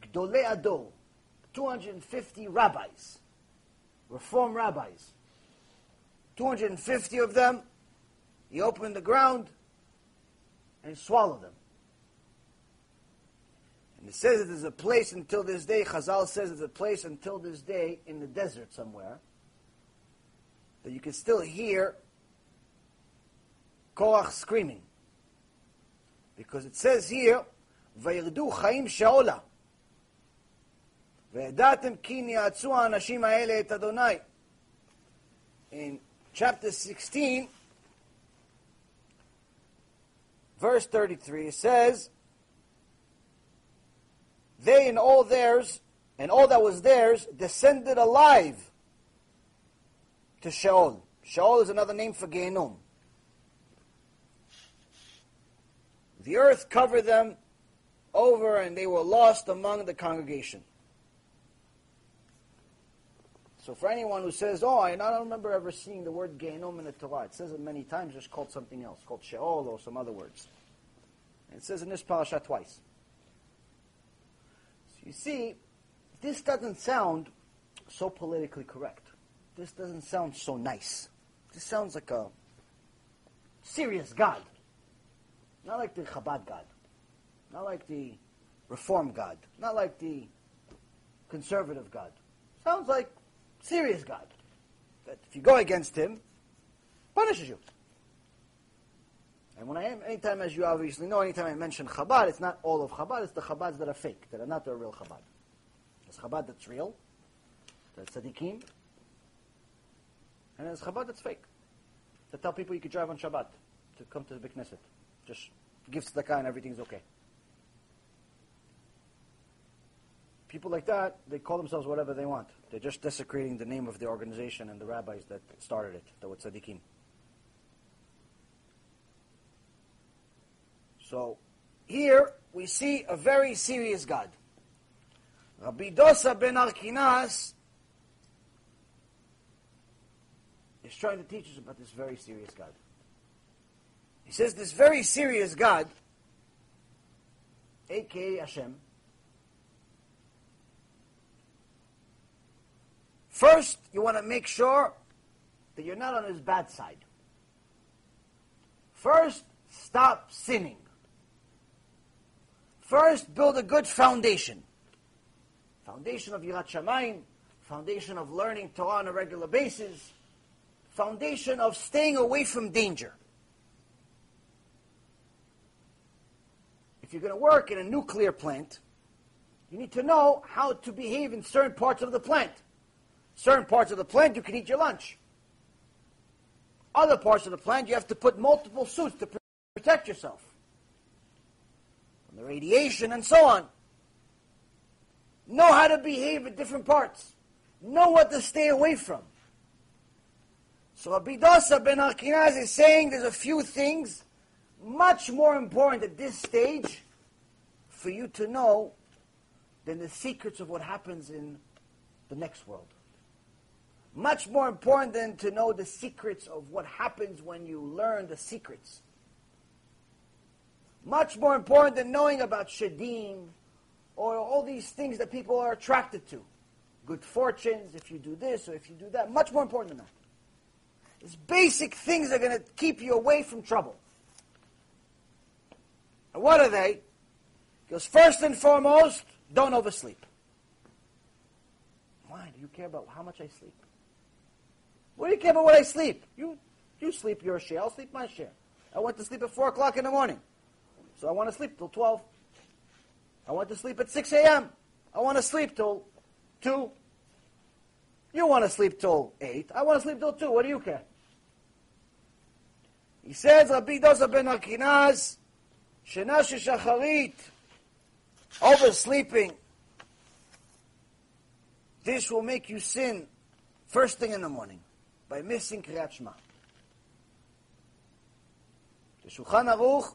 Gdolei Ador, 250 rabbis, reform rabbis. 250 of them, he opened the ground and swallowed them. And it says there's a place until this day, Chazal says there's a place until this day in the desert somewhere, that you can still hear Korach screaming. Because it says here, וירדו חיים שאולה. וידעתם כי ניאצו האנשים האלה את אדוני. In chapter 16, verse 33, it says, they and all theirs, and all that was theirs, descended alive to Sheol. Sheol is another name for Gehinnom. The earth covered them over, and they were lost among the congregation. So for anyone who says, "Oh, I don't remember ever seeing the word Gehinnom in the Torah," it says it many times, just called something else, called Sheol or some other words. And it says in this parasha twice. So you see, this doesn't sound so politically correct. This doesn't sound so nice. This sounds like a serious God. Not like the Chabad God. Not like the Reform God. Not like the conservative God. Sounds like serious God. That if you go against him, punishes you. And when I am, anytime, as you obviously know, anytime I mention Chabad, it's not all of Chabad, it's the Chabads that are fake, that are not the real Chabad. There's Chabad that's real, that's tzaddikim, and there's Chabad that's fake. To tell people you could drive on Shabbat to come to the Big. Just give tzedakah and everything's okay. People like that, they call themselves whatever they want. They're just desecrating the name of the organization and the rabbis that started it, the tzaddikim. So, here we see a very serious God. Rabbi Dosa ben Arkinas is trying to teach us about this very serious God. He says this very serious God, aka Hashem, first you want to make sure that you're not on his bad side. First, stop sinning. First, build a good foundation. Foundation of Yirat Shamayim, foundation of learning Torah on a regular basis, foundation of staying away from danger. If you're going to work in a nuclear plant, you need to know how to behave in certain parts of the plant. Certain parts of the plant, you can eat your lunch. Other parts of the plant, you have to put multiple suits to protect yourself from the radiation and so on. Know how to behave at different parts. Know what to stay away from. So Rabbi Dosa ben Arkinas is saying there's a few things much more important at this stage for you to know than the secrets of what happens in the next world. Much more important than to know the secrets of what happens when you learn the secrets. Much more important than knowing about Shadim or all these things that people are attracted to. Good fortunes, if you do this or if you do that. Much more important than that. It's basic things that are going to keep you away from trouble. And what are they? Because first and foremost, don't oversleep. Why do you care about how much I sleep? What do you care about what I sleep? You, you sleep your share, I'll sleep my share. I went to sleep at 4 o'clock in the morning. So I want to sleep till 12. I want to sleep at 6 a.m. I want to sleep till 2. You want to sleep till 8. I want to sleep till 2. What do you care? He says, Rabbi Dosa ben Arkinas, Shenash Shacharit, oversleeping. This will make you sin first thing in the morning by missing Kriyat Shema. The Shulchan Aruch,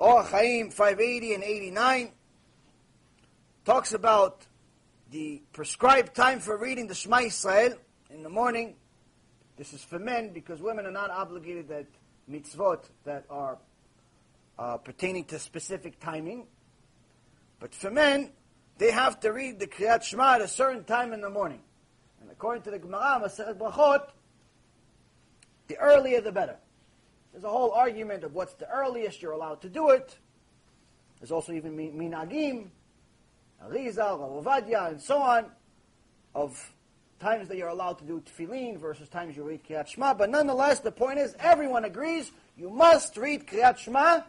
Orach Chaim 580 and 89, talks about the prescribed time for reading the Shema Israel in the morning. This is for men because women are not obligated at mitzvot that are uh, pertaining to specific timing. But for men, they have to read the Kriyat Shema at a certain time in the morning. And according to the Gemara, Masechet Brachot, the earlier the better. There's a whole argument of what's the earliest you're allowed to do it. There's also even minhagim, Arizal, Rav Ovadia, and so on, of times that you're allowed to do tefillin versus times you read Kriyat Shema. But nonetheless, the point is, everyone agrees you must read Kriyat Shema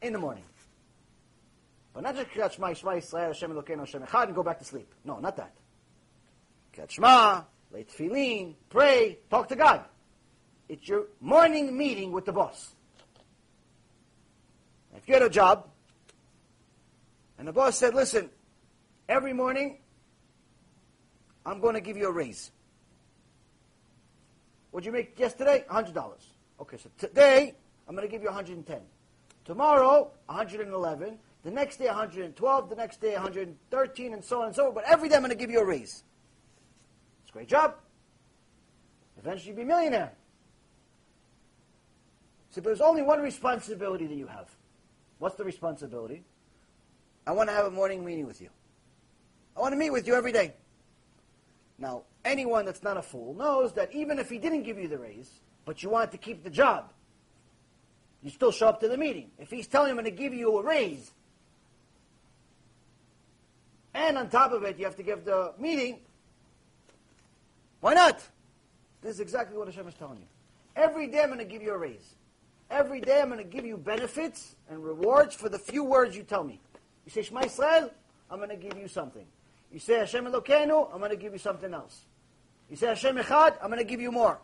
in the morning. But not just Kriyat Shema, Shema Yisrael, Hashem Elokeinu, Hashem Echad, and go back to sleep. No, not that. Kriyat Shema, lay tefillin, pray, talk to God. It's your morning meeting with the boss. If you had a job, and the boss said, listen, every morning, I'm going to give you a raise. What'd you make yesterday? $100. Okay, so today, I'm going to give you 110. Tomorrow, 111. The next day, 112. The next day, 113, and so on and so on. But every day, I'm going to give you a raise. It's a great job. Eventually, you'll be a millionaire. So there's only one responsibility that you have. What's the responsibility? I want to have a morning meeting with you. I want to meet with you every day. Now, anyone that's not a fool knows that even if he didn't give you the raise, but you wanted to keep the job, you still show up to the meeting. If he's telling him I'm going to give you a raise, and on top of it, you have to give the meeting, why not? This is exactly what Hashem is telling you. Every day I'm going to give you a raise. Every day I'm going to give you benefits and rewards for the few words you tell me. You say Shema Yisrael, I'm going to give you something. You say Hashem Elokeinu, I'm going to give you something else. You say Hashem Echad, I'm going to give you more.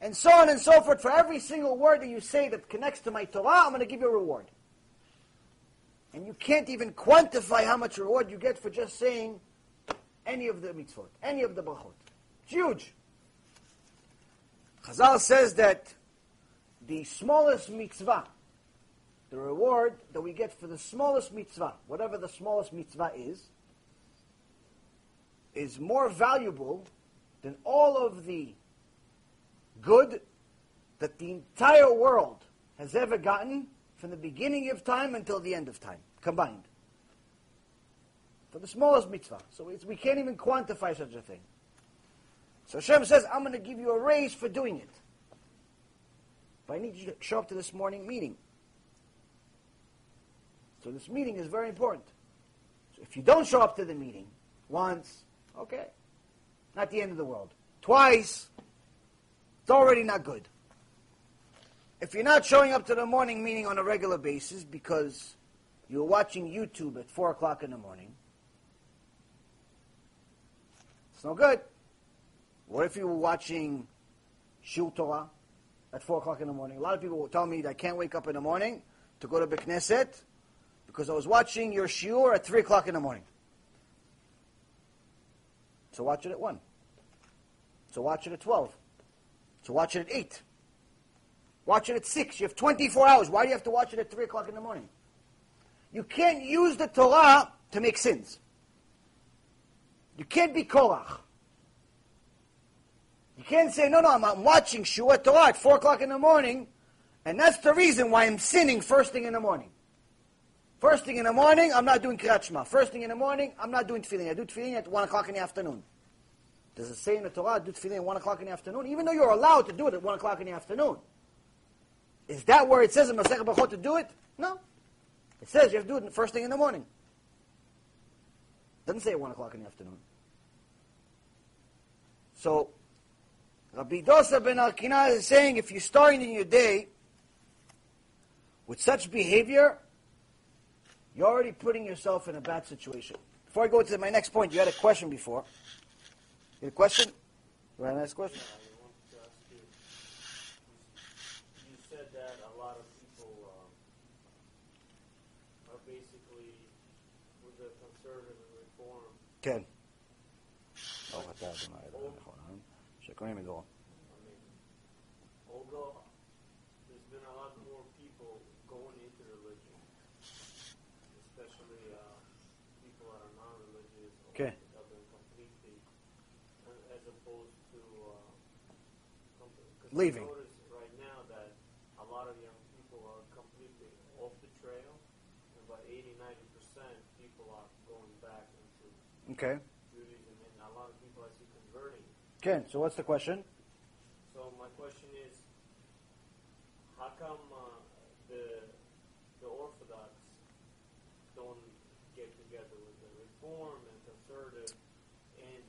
And so on and so forth. For every single word that you say that connects to my Torah, I'm going to give you a reward. And you can't even quantify how much reward you get for just saying any of the mitzvot, any of the brachot. It's huge. Chazal says that the smallest mitzvah, the reward that we get for the smallest mitzvah, whatever the smallest mitzvah is, is more valuable than all of the good that the entire world has ever gotten from the beginning of time until the end of time, combined. For the smallest mitzvah. So we can't even quantify such a thing. So Hashem says, I'm going to give you a raise for doing it. But I need you to show up to this morning meeting. So this meeting is very important. So if you don't show up to the meeting once, okay, not the end of the world. Twice, it's already not good. If you're not showing up to the morning meeting on a regular basis because you're watching YouTube at 4 o'clock in the morning, it's no good. What if you were watching Shiur Torah at 4 o'clock in the morning? A lot of people will tell me that I can't wake up in the morning to go to Bekneset because I was watching your Shiur at 3 o'clock in the morning. So watch it at 1. So watch it at 12. So watch it at 8. Watch it at 6. You have 24 hours. Why do you have to watch it at 3 o'clock in the morning? You can't use the Torah to make sins. You can't be Korach. You can't say, no, no, I'm, I'm watching Shiur Torah at 4 o'clock in the morning, and that's the reason why I'm sinning first thing in the morning. First thing in the morning, I'm not doing Kriyat Shema. First thing in the morning, I'm not doing tefillin. I do tefillin at 1 o'clock in the afternoon. Does it say in the Torah, do tefillin at 1 o'clock in the afternoon? Even though you're allowed to do it at 1 o'clock in the afternoon. Is that where it says in Masechet Brachot to do it? No. It says you have to do it first thing in the morning. It doesn't say at 1 o'clock in the afternoon. So, Rabbi Dosa ben Arkina is saying if you're starting in your day with such behavior, you're already putting yourself in a bad situation. Before I go to my next point, you had a question before. You had a question? You had a question? I wanted to ask you, you said that a lot um, Go ahead, Miguel. Although there's been a lot more people going into religion, especially uh, people that are non-religious. Okay. Uh, uh, leaving. right now that a lot of young people are completely off the trail, and about 80, 90 percent people are going back into okay. כן, so what's the question? So my question is, how come uh, the the Orthodox don't get together with the Reform and Conservative and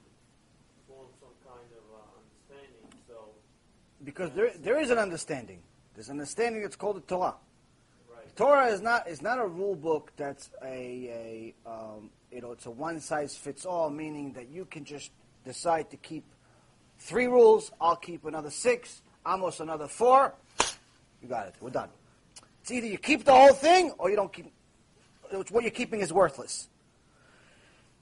form some kind of uh, understanding? So Because there, there is an understanding. There's an understanding that's called the Torah. right, Torah is not is not a rule book that's a, a um, you know it's a one size fits all, meaning that you can just decide to keep three rules. I'll keep another six. Amos another four. You got it. We're done. It's either you keep the whole thing or you don't keep. What you're keeping is worthless.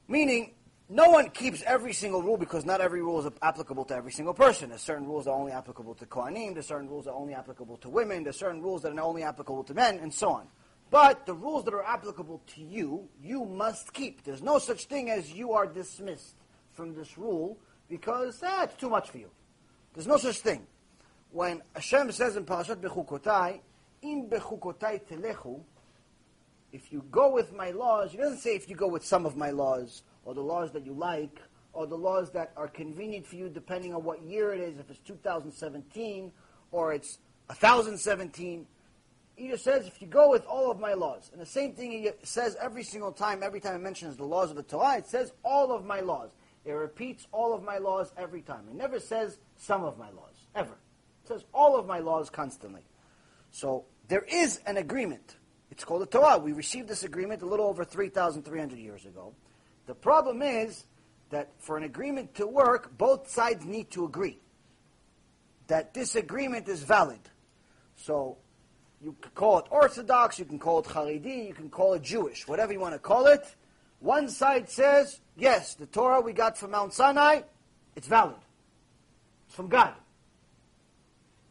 Meaning, no one keeps every single rule because not every rule is applicable to every single person. There's certain rules that are only applicable to Kohanim, there's certain rules that are only applicable to women, there's certain rules that are only applicable to men, and so on. But the rules that are applicable to you, you must keep. There's no such thing as you are dismissed from this rule because it's too much for you. There's no such thing. When Hashem says in Parashat Bechukotai, in Bechukotai telechu, if you go with my laws, he doesn't say if you go with some of my laws, or the laws that you like, or the laws that are convenient for you depending on what year it is, if it's 2017 or it's 1017. He just says, if you go with all of my laws. And the same thing he says every single time, every time it mentions the laws of the Torah, it says all of my laws. It repeats all of my laws every time. It never says some of my laws, ever. It says all of my laws constantly. So there is an agreement. It's called the Torah. We received this agreement a little over 3,300 years ago. The problem is that for an agreement to work, both sides need to agree that this agreement is valid. So you can call it Orthodox, you can call it Haredi, you can call it Jewish, whatever you want to call it. One side says, yes, the Torah we got from Mount Sinai, it's valid. It's from God.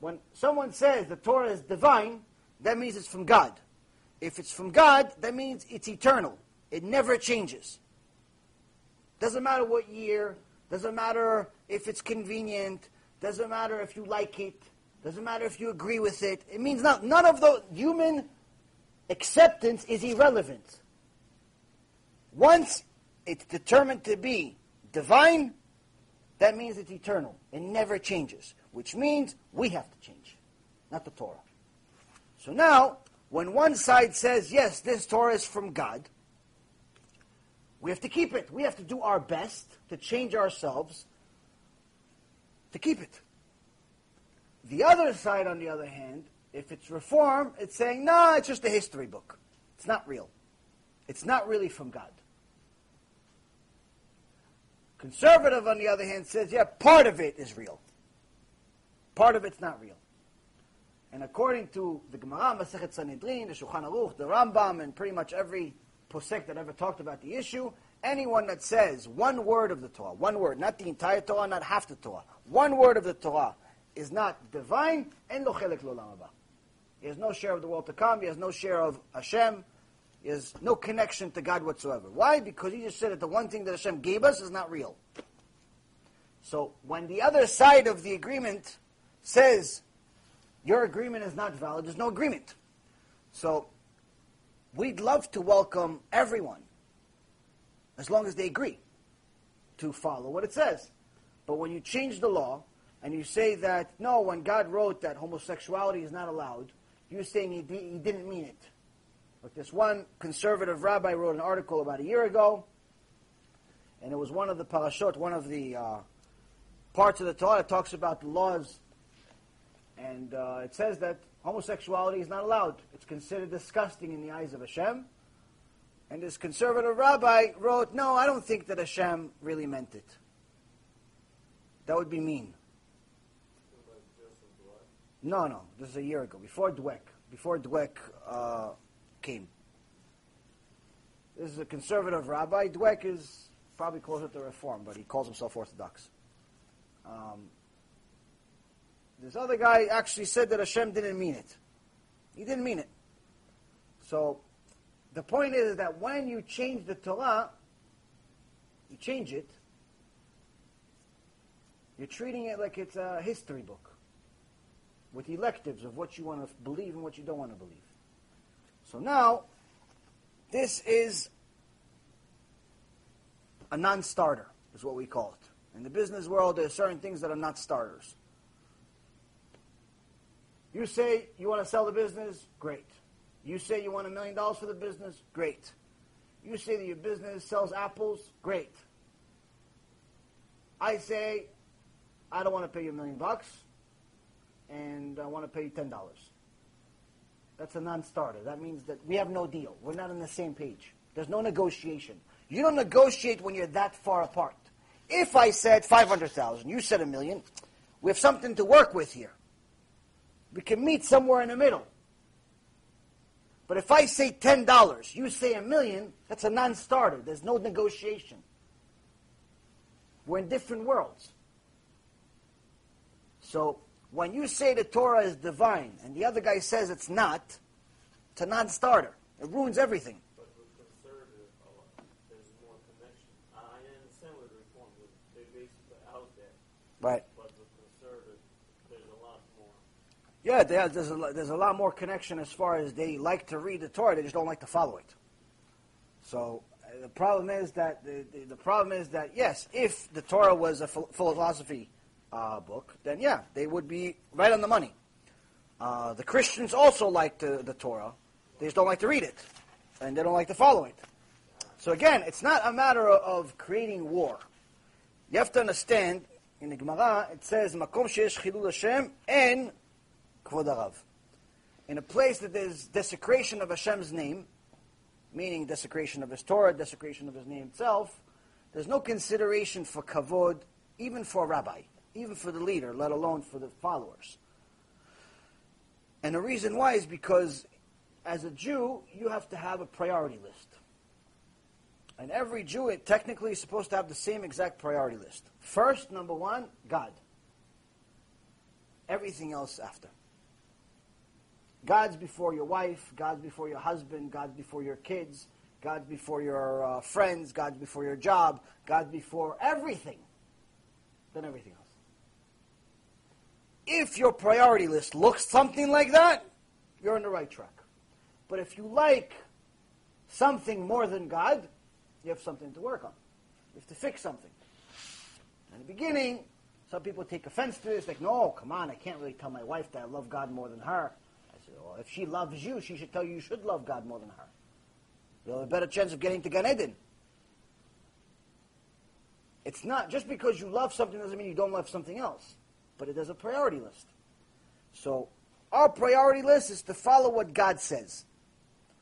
When someone says the Torah is divine, that means it's from God. If it's from God, that means it's eternal. It never changes. Doesn't matter what year, doesn't matter if it's convenient, doesn't matter if you like it, doesn't matter if you agree with it. It means not, none of the human acceptance is irrelevant. Once it's determined to be divine, that means it's eternal. It never changes, which means we have to change, not the Torah. So now, when one side says, yes, this Torah is from God, we have to keep it. We have to do our best to change ourselves to keep it. The other side, on the other hand, if it's reform, it's saying, no, it's just a history book. It's not real. It's not really from God. Conservative, on the other hand, says, yeah, part of it is real. Part of it's not real. And according to the Gemara, Masechet Sanhedrin, the Shulchan Aruch, the Rambam, and pretty much every posek that ever talked about the issue, anyone that says one word of the Torah, one word, not the entire Torah, not half the Torah, one word of the Torah is not divine, and lo haba. He has no share of the world to come. He has no share of Hashem. Has no connection to God whatsoever. Why? Because he just said that the one thing that Hashem gave us is not real. So when the other side of the agreement says your agreement is not valid, there's no agreement. So we'd love to welcome everyone, as long as they agree to follow what it says. But when you change the law and you say that, no, when God wrote that homosexuality is not allowed, you're saying he, he didn't mean it. But this one conservative rabbi wrote an article about a year ago, and it was one of the parashot, one of the uh, parts of the Torah that talks about the laws, and uh, it says that homosexuality is not allowed. It's considered disgusting in the eyes of Hashem. And this conservative rabbi wrote, no, I don't think that Hashem really meant it. That would be mean. No, no, this is a year ago, before Dweck, before Dweck uh, This is a conservative rabbi. Dweck is probably closer to Reform, but he calls himself Orthodox. Um, this other guy actually said that Hashem didn't mean it. He didn't mean it. So the point is that when you change the Torah, you change it, you're treating it like it's a history book with electives of what you want to believe and what you don't want to believe. So now, this is a non starter, is what we call it. In the business world, there are certain things that are not starters. You say you want to sell the business, great. You say you want a million dollars for the business, great. You say that your business sells apples, great. I say, I don't want to pay you a million bucks, and I want to pay you ten dollars. That's a non-starter. That means that we have no deal. We're not on the same page. There's no negotiation. You don't negotiate when you're that far apart. If I said 500,000, you said a million, we have something to work with here. We can meet somewhere in the middle. But if I say $10, you say a million, that's a non-starter. There's no negotiation. We're in different worlds. So when you say the Torah is divine and the other guy says it's not, it's a non-starter. It ruins everything. But with conservative, there's more connection. I I understand with reform, with- they basically out there. Right. But with conservative, there's a lot more. Yeah, there- there's a, there's a lot more connection as far as they like to read the Torah, they just don't like to follow it. So uh, the problem is that the, the, the problem is that yes, if the Torah was a phil- philosophy uh, book, then yeah, they would be right on the money. Uh, the Christians also like the, the Torah, they just don't like to read it, and they don't like to follow it. So again, it's not a matter of, creating war. You have to understand. In the Gemara, it says, "Makom sheyesh chilul Hashem en kvod harav." In a place that there's desecration of Hashem's name, meaning desecration of His Torah, desecration of His name itself, there's no consideration for kavod, even for a rabbi, even for the leader, let alone for the followers. And the reason why is because, as a Jew, you have to have a priority list. And every Jew it technically is supposed to have the same exact priority list. First, number one, God. Everything else after. God's before your wife, God's before your husband, God's before your kids, God's before your uh, friends, God's before your job, God's before everything. Then everything. If your priority list looks something like that, you're on the right track. But if you like something more than God, you have something to work on. You have to fix something. In the beginning, some people take offense to this, like, no, come on, I can't really tell my wife that I love God more than her. I said, well, if she loves you, she should tell you you should love God more than her. You'll have a better chance of getting to Gan Eden. It's not, just because you love something doesn't mean you don't love something else. But it has a priority list. So, our priority list is to follow what God says.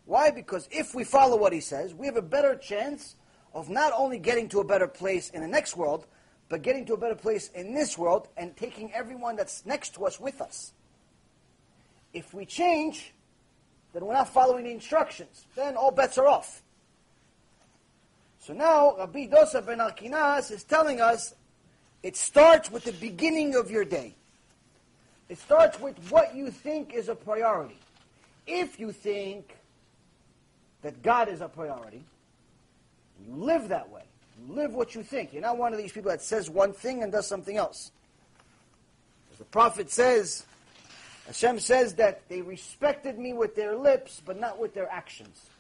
Why? Because if we follow what He says, we have a better chance of not only getting to a better place in the next world, but getting to a better place in this world and taking everyone that's next to us with us. If we change, then we're not following the instructions. Then all bets are off. So now, Rabbi Dosa ben Arkinas is telling us it starts with the beginning of your day. It starts with what you think is a priority. If you think that God is a priority, you live that way. You live what you think. You're not one of these people that says one thing and does something else. As the prophet says, Hashem says that they respected me with their lips, but not with their actions.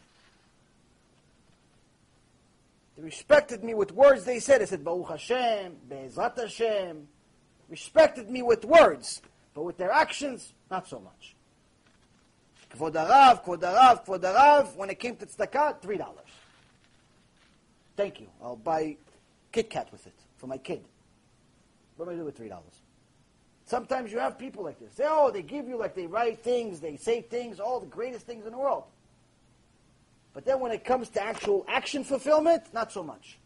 They respected me with words they said. They said, Baruch Hashem, Be'ezrat Hashem. Respected me with words, but with their actions, not so much. Kvod Arav, Kvod Arav, Kvod Arav. When it came to tzedakah, three dollars. Thank you. I'll buy Kit Kat with it for my kid. What am I do with three dollars? Sometimes you have people like this. They, oh, they give you like they write things, they say things, all the greatest things in the world. But then when it comes to actual action fulfillment, not so much.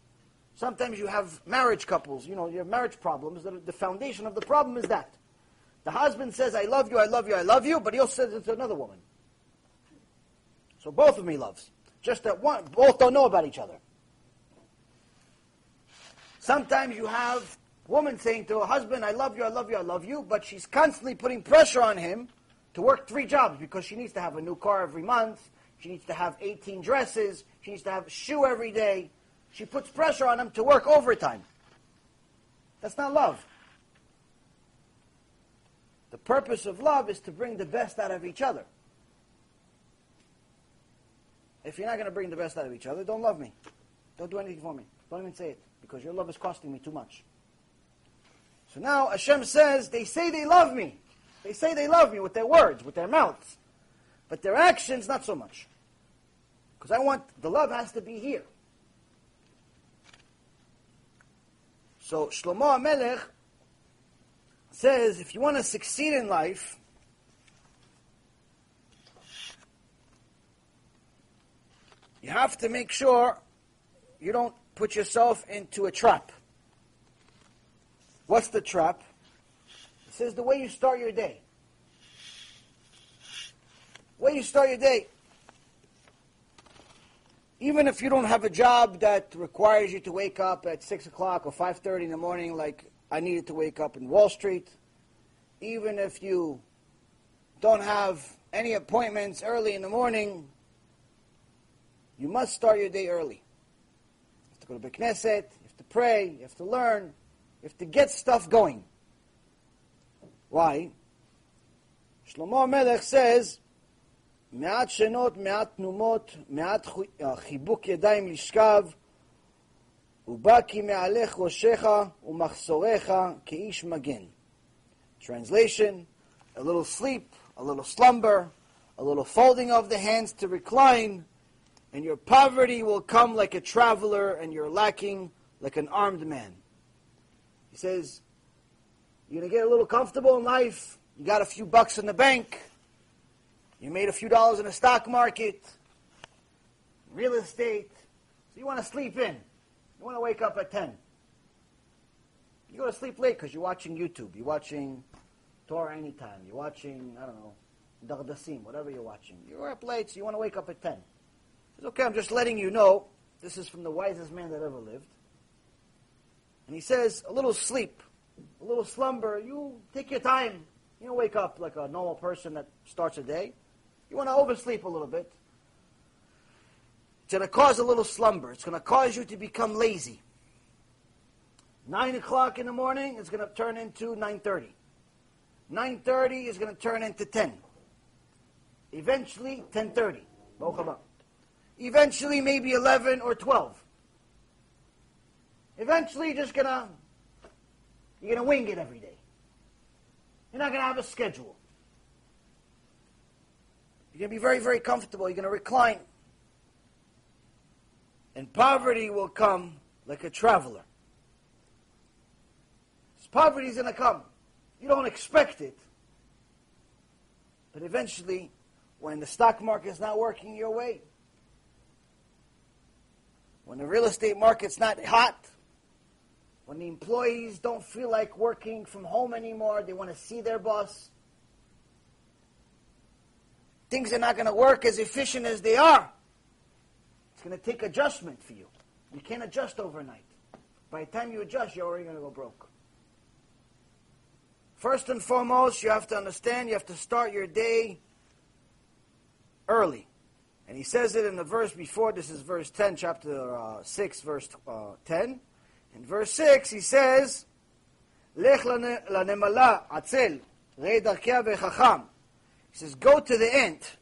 Sometimes you have marriage couples, you know, you have marriage problems. The foundation of the problem is that. The husband says, I love you, I love you, I love you, but he also says it to another woman. So both of me loves. Just that one, both don't know about each other. Sometimes you have woman saying to her husband, I love you, I love you, I love you, but she's constantly putting pressure on him to work three jobs because she needs to have a new car every month, she needs to have 18 dresses, she needs to have a shoe every day. She puts pressure on him to work overtime. That's not love. The purpose of love is to bring the best out of each other. If you're not going to bring the best out of each other, don't love me. Don't do anything for me. Don't even say it, because your love is costing me too much. So now Hashem says, they say they love me. They say they love me with their words, with their mouths. But their actions, not so much. Because I want, the love has to be here. So Shlomo HaMelech says, if you want to succeed in life, you have to make sure you don't put yourself into a trap. What's the trap? It says the way you start your day. The way you start your day. Even if you don't have a job that requires you to wake up at 6 o'clock or 5.30 in the morning like I needed to wake up in Wall Street, even if you don't have any appointments early in the morning, you must start your day early. You have to go to Knesset, you have to pray, you have to learn, you have to get stuff going. Why? Shlomo Melech says, מעט שנות, מעט תנומות, מעט חיבוק ידיים לשכב, ובא כי מעליך ראשך ומחסוריך כאיש מגן. Translation, a little sleep, a little slumber, a little folding of the hands to recline, and your poverty will come like a traveler, and your lacking like an armed man. He says, You're going to get a little comfortable in life. You got a few bucks in the bank. You made a few dollars in the stock market, real estate. So you want to sleep in. You want to wake up at 10. You go to sleep late because you're watching YouTube. You're watching Torah anytime. You're watching, I don't know, Dagdasim, whatever you're watching. You're up late, so you want to wake up at 10. Says, okay, I'm just letting you know. This is from the wisest man that ever lived. And he says, a little sleep, a little slumber, you take your time. You don't wake up like a normal person that starts a day. You want to oversleep a little bit. It's going to cause a little slumber. It's going to cause you to become lazy. 9 o'clock in the morning is going to turn into 9.30. 9.30 is going to turn into 10. Eventually, 10.30. Eventually, maybe 11 or 12. Eventually, you're just to, you're to wing it every day. You're not to have a schedule. You're going to be very, very comfortable. You're going to recline. And poverty will come like a traveler. Poverty is going to come. You don't expect it. But eventually, when the stock market is not working your way, when the real estate market's not hot, when the employees don't feel like working from home anymore, they want to see their boss, things are not going to work as efficient as they are. It's going to take adjustment for you. You can't adjust overnight. By the time you adjust, you're already going to go broke. First and foremost, you have to understand you have to start your day early. And he says it in the verse before, this is verse 10, chapter uh, 6, verse uh, 10. In verse 6, he says, Lech lanemala atzel, rei darkea vechacham. He says, go to the ant,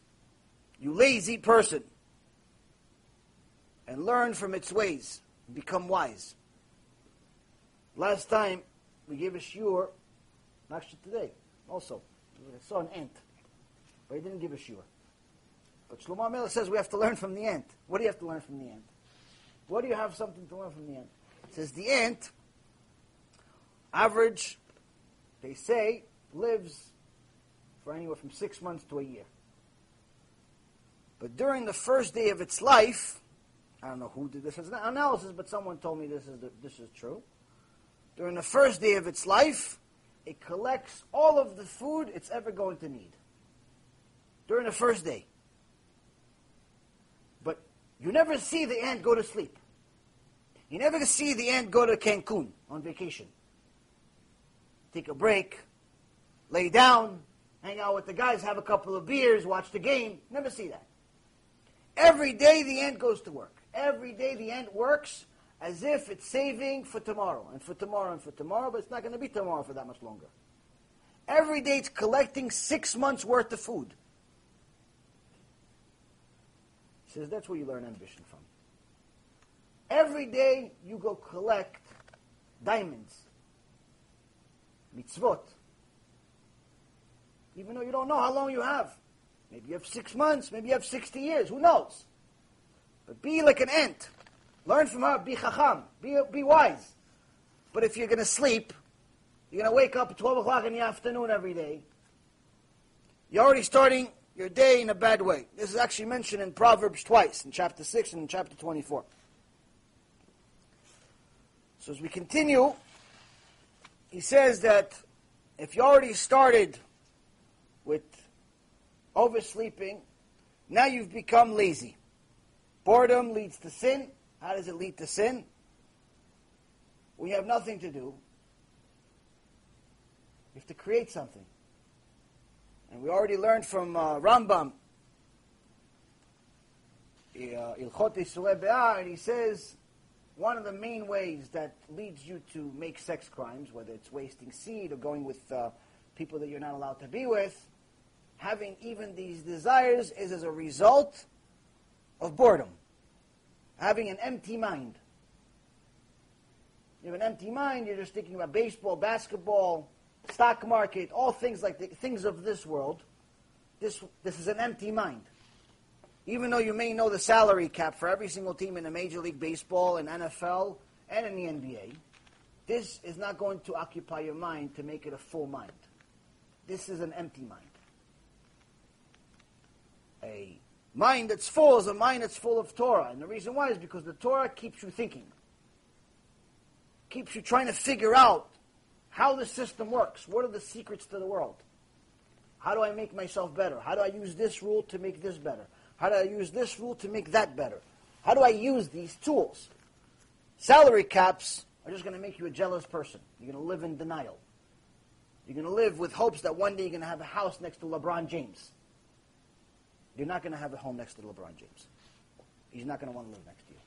you lazy person, and learn from its ways, and become wise. Last time, we gave a shiur Actually, today, also. I saw an ant, but he didn't give a shiur. But Shlomo Melech says we have to learn from the ant. What do you have to learn from the ant? What do you have something to learn from the ant? It says the ant, average, they say, lives for anywhere from six months to a year. But during the first day of its life, I don't know who did this analysis, but someone told me this is the, this is true. During the first day of its life, it collects all of the food it's ever going to need during the first day. But you never see the ant go to sleep. You never see the ant go to Cancun on vacation. Take a break, lay down, hang out with the guys, have a couple of beers, watch the game. Never see that. Every day the ant goes to work. Every day the ant works as if it's saving for tomorrow, and for tomorrow, and for tomorrow, but it's not going to be tomorrow for that much longer. Every day it's collecting six months' worth of food. He says that's where you learn ambition from. Every day you go collect diamonds, mitzvot. Even though you don't know how long you have. Maybe you have six months, maybe you have 60 years, who knows? But be like an ant. Learn from her. Be chacham. Be, be wise. But if you're going to sleep, you're going to wake up at 12 o'clock in the afternoon every day. You're already starting, your day in a bad way. This is actually mentioned in Proverbs twice, in chapter 6 and in chapter 24. So as we continue, he says that if you already started oversleeping, now you've become lazy. Boredom leads to sin. How does it lead to sin? We have nothing to do. You have to create something. And we already learned from uh, Rambam, uh, Ilchot uh, and he says one of the main ways that leads you to make sex crimes, whether it's wasting seed or going with uh, people that you're not allowed to be with, having even these desires is as a result of boredom, having an empty mind. You have an empty mind, you're just thinking about baseball, basketball, stock market, all things like the things of this world. This, this is an empty mind. Even though you may know the salary cap for every single team in the Major League Baseball and NFL and in the NBA, this is not going to occupy your mind to make it a full mind. This is an empty mind. A mind that's full is a mind that's full of Torah. And the reason why is because the Torah keeps you thinking, keeps you trying to figure out how the system works. What are the secrets to the world? How do I make myself better? How do I use this rule to make this better? How do I use this rule to make that better? How do I use these tools? Salary caps are just going to make you a jealous person. You're going to live in denial. You're going to live with hopes that one day you're going to have a house next to LeBron James. You're not going to have a home next to LeBron James. He's not going to want to live next to you.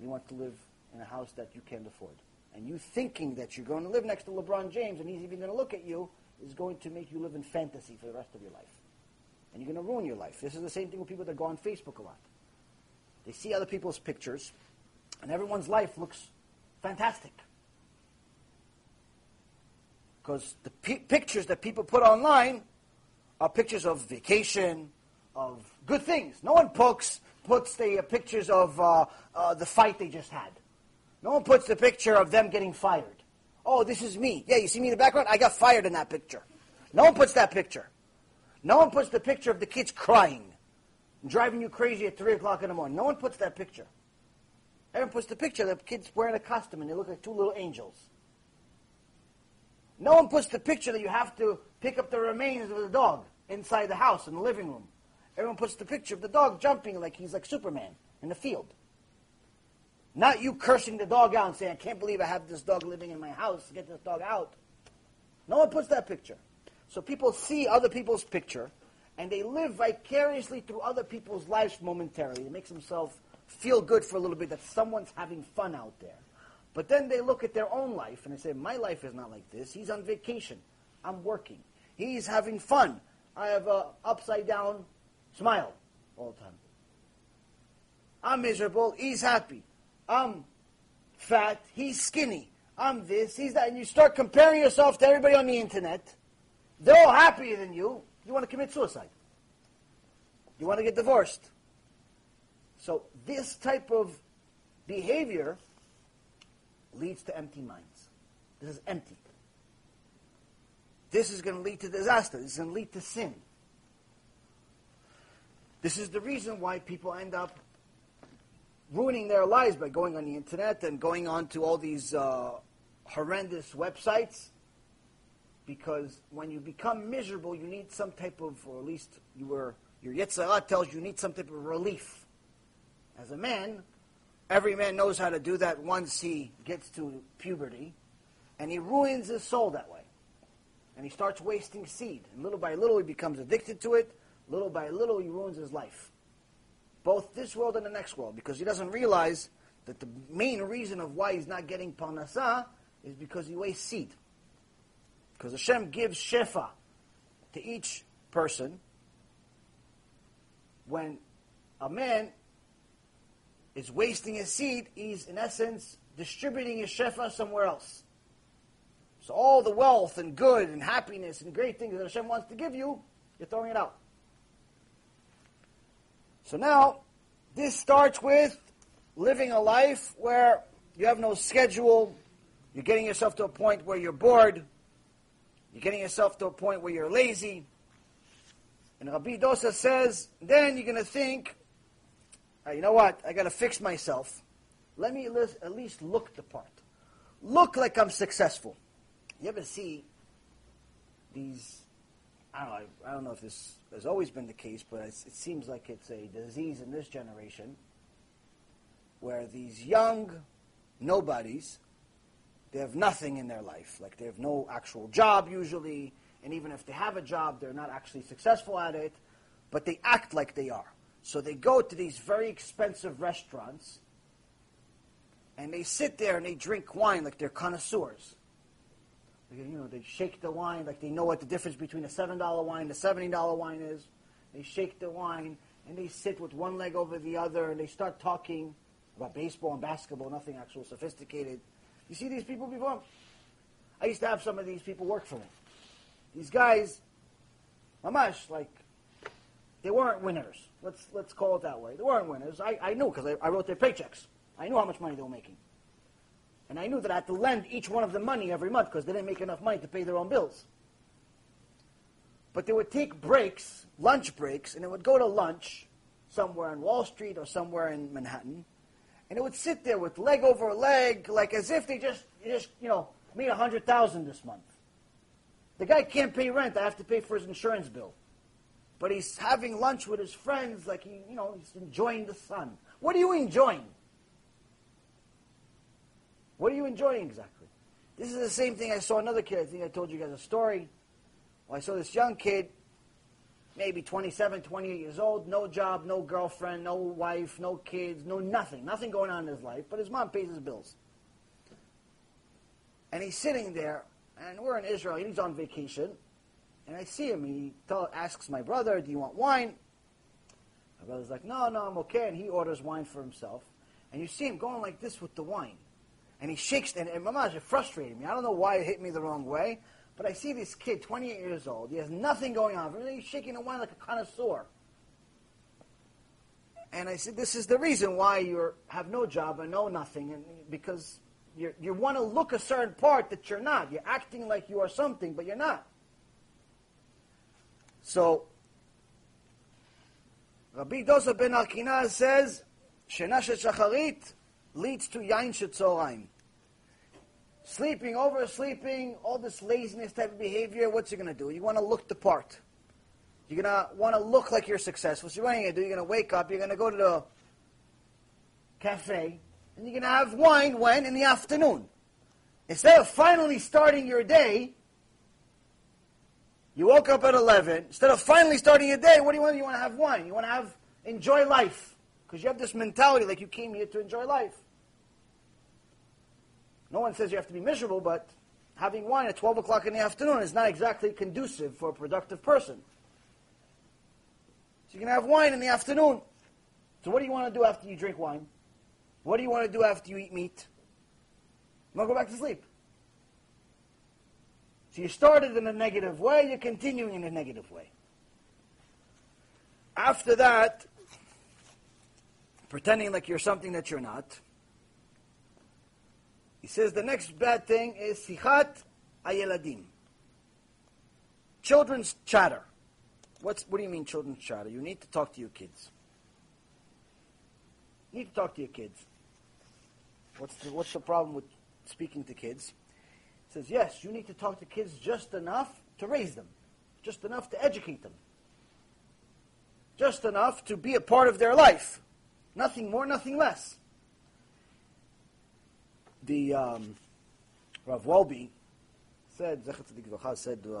He wants to live in a house that you can't afford. And you thinking that you're going to live next to LeBron James and he's even going to look at you is going to make you live in fantasy for the rest of your life. And you're going to ruin your life. This is the same thing with people that go on Facebook a lot. They see other people's pictures, and everyone's life looks fantastic. Because the p- pictures that people put online are pictures of vacation, of good things. No one puts, puts the uh, pictures of uh, uh, the fight they just had. No one puts the picture of them getting fired. Oh, this is me. Yeah, you see me in the background? I got fired in that picture. No one puts that picture. No one puts the picture of the kids crying, and driving you crazy at 3 o'clock in the morning. No one puts that picture. Everyone puts the picture of the kids wearing a costume and they look like two little angels. No one puts the picture that you have to pick up the remains of the dog inside the house in the living room. Everyone puts the picture of the dog jumping like he's like Superman in the field. Not you cursing the dog out and saying, I can't believe I have this dog living in my house. Get this dog out. No one puts that picture. So people see other people's picture and they live vicariously through other people's lives momentarily. It makes themselves feel good for a little bit that someone's having fun out there. But then they look at their own life and they say, My life is not like this. He's on vacation. I'm working. He's having fun. I have a upside down smile all the time. I'm miserable. He's happy. I'm fat, he's skinny, I'm this, he's that. And you start comparing yourself to everybody on the internet. They're all happier than you. You want to commit suicide. You want to get divorced. So this type of behavior leads to empty minds. This is empty. This is going to lead to disaster. This is going to lead to sin. This is the reason why people end up ruining their lives by going on the internet and going on to all these uh, horrendous websites. Because when you become miserable, you need some type of, or at least you were, your Yetzer Hara tells you you need some type of relief. As a man, every man knows how to do that once he gets to puberty, and he ruins his soul that way. And he starts wasting seed. And little by little, he becomes addicted to it. Little by little, he ruins his life both this world and the next world, because he doesn't realize that the main reason of why he's not getting parnasah is because he wastes seed. Because Hashem gives shefa to each person when a man is wasting his seed, he's in essence distributing his shefa somewhere else. So all the wealth and good and happiness and great things that Hashem wants to give you, you're throwing it out. So now, this starts with living a life where you have no schedule, you're getting yourself to a point where you're bored, you're getting yourself to a point where you're lazy, And Rabbi Dosa says, then you're going to think, "Ah, you know what, I got to fix myself. Let me at least- look the part. Look like I'm successful. You ever see these, I don't know, I, don't know if this has always been the case, but it seems like it's a disease in this generation where these young nobodies, they have nothing in their life. Like they have no actual job usually, and even if they have a job, they're not actually successful at it, but they act like they are. So they go to these very expensive restaurants, and they sit there and they drink wine like they're connoisseurs. Like, You know, they shake the wine like they know what the difference between a seven dollar wine and a seventy dollar wine is. They shake the wine and they sit with one leg over the other and they start talking about baseball and basketball, nothing actual sophisticated. You see these people before? I used to have some of these people work for me. These guys, mamash, like they weren't winners. Let's let's call it that way. They weren't winners. I, I knew because I, I wrote their paychecks. I knew how much money they were making. And I knew that I had to lend each one of them money every month because they didn't make enough money to pay their own bills. But they would take breaks, lunch breaks, and they would go to lunch somewhere on Wall Street or somewhere in Manhattan, and they would sit there with leg over leg, like as if they just, just you know, made a hundred thousand this month. The guy can't pay rent; I have to pay for his insurance bill. But he's having lunch with his friends, like he, you know, he's enjoying the sun. What are you enjoying? What are you enjoying exactly? This is the same thing I saw another kid. I think I told you guys a story. Well, I saw this young kid, maybe 27, 28 years old, no job, no girlfriend, no wife, no kids, no nothing. Nothing going on in his life, but his mom pays his bills. And he's sitting there, and we're in Israel, he's on vacation. And I see him. He tell, asks my brother, Do you want wine? My brother's like, No, no, I'm okay. And he orders wine for himself. And you see him going like this with the wine. And he shakes, and, and Mamash, it frustrated me. I don't know why it hit me the wrong way, but I see this kid, 28 years old. He has nothing going on. He's shaking the wine like a connoisseur. And I said, This is the reason why you have no job and no nothing, and because you you want to look a certain part that you're not. You're acting like you are something, but you're not. So, Rabbi Dosa ben Arkinas says, Shena shacharit leads to yain shetzoraim. Sleeping, oversleeping, all this laziness type of behavior, what's you going to do? You want to look the part. You're going to want to look like you're successful. So what are you going to do? You're going to wake up, you're going to go to the cafe, and you're going to have wine when? In the afternoon. Instead of finally starting your day, you woke up at 11. Instead of finally starting your day, what do you want? You want to have wine. You want to have, enjoy life. Because you have this mentality like you came here to enjoy life. No one says you have to be miserable, but having wine at 12 o'clock in the afternoon is not exactly conducive for a productive person. So you can have wine in the afternoon. So what do you want to do after you drink wine? What do you want to do after you eat meat? Want to go back to sleep. So you started in a negative way, you're continuing in a negative way. After that, pretending like you're something that you're not, he says the next bad thing is sichat ayeladim. Children's chatter. What's, what do you mean children's chatter? You need to talk to your kids. You need to talk to your kids. What's the, what's the problem with speaking to kids? Says, yes, you need to talk to kids just enough to raise them, just enough to educate them, just enough to be a part of their life. Nothing more, nothing less. The um, Rav Wolbe said, said uh,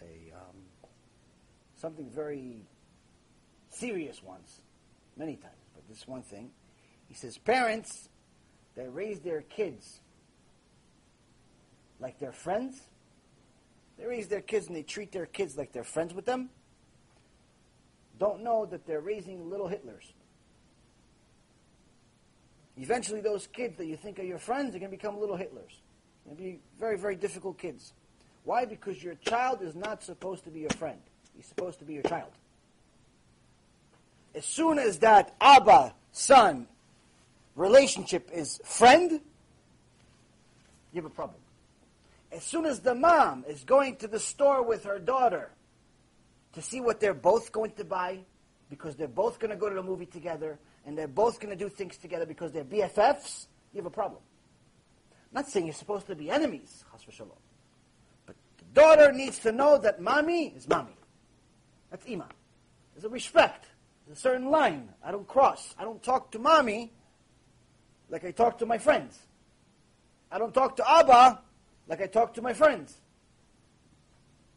a, um, something very serious once, many times, but this one thing. He says, parents that raise their kids like their friends, they raise their kids and they treat their kids like they're friends with them, don't know that they're raising little Hitlers. Eventually, those kids that you think are your friends are going to become little Hitlers. To be very, very difficult kids. Why? Because your child is not supposed to be your friend. He's supposed to be your child. As soon as that Abba, son, relationship is friend, you have a problem. As soon as the mom is going to the store with her daughter to see what they're both going to buy because they're both going to go to the movie together and they're both going to do things together because they're BFFs, you have a problem. I'm not saying you're supposed to be enemies. But the daughter needs to know that mommy is mommy. That's ima. There's a respect. There's a certain line. I don't cross. I don't talk to mommy like I talk to my friends. I don't talk to Abba like I talk to my friends.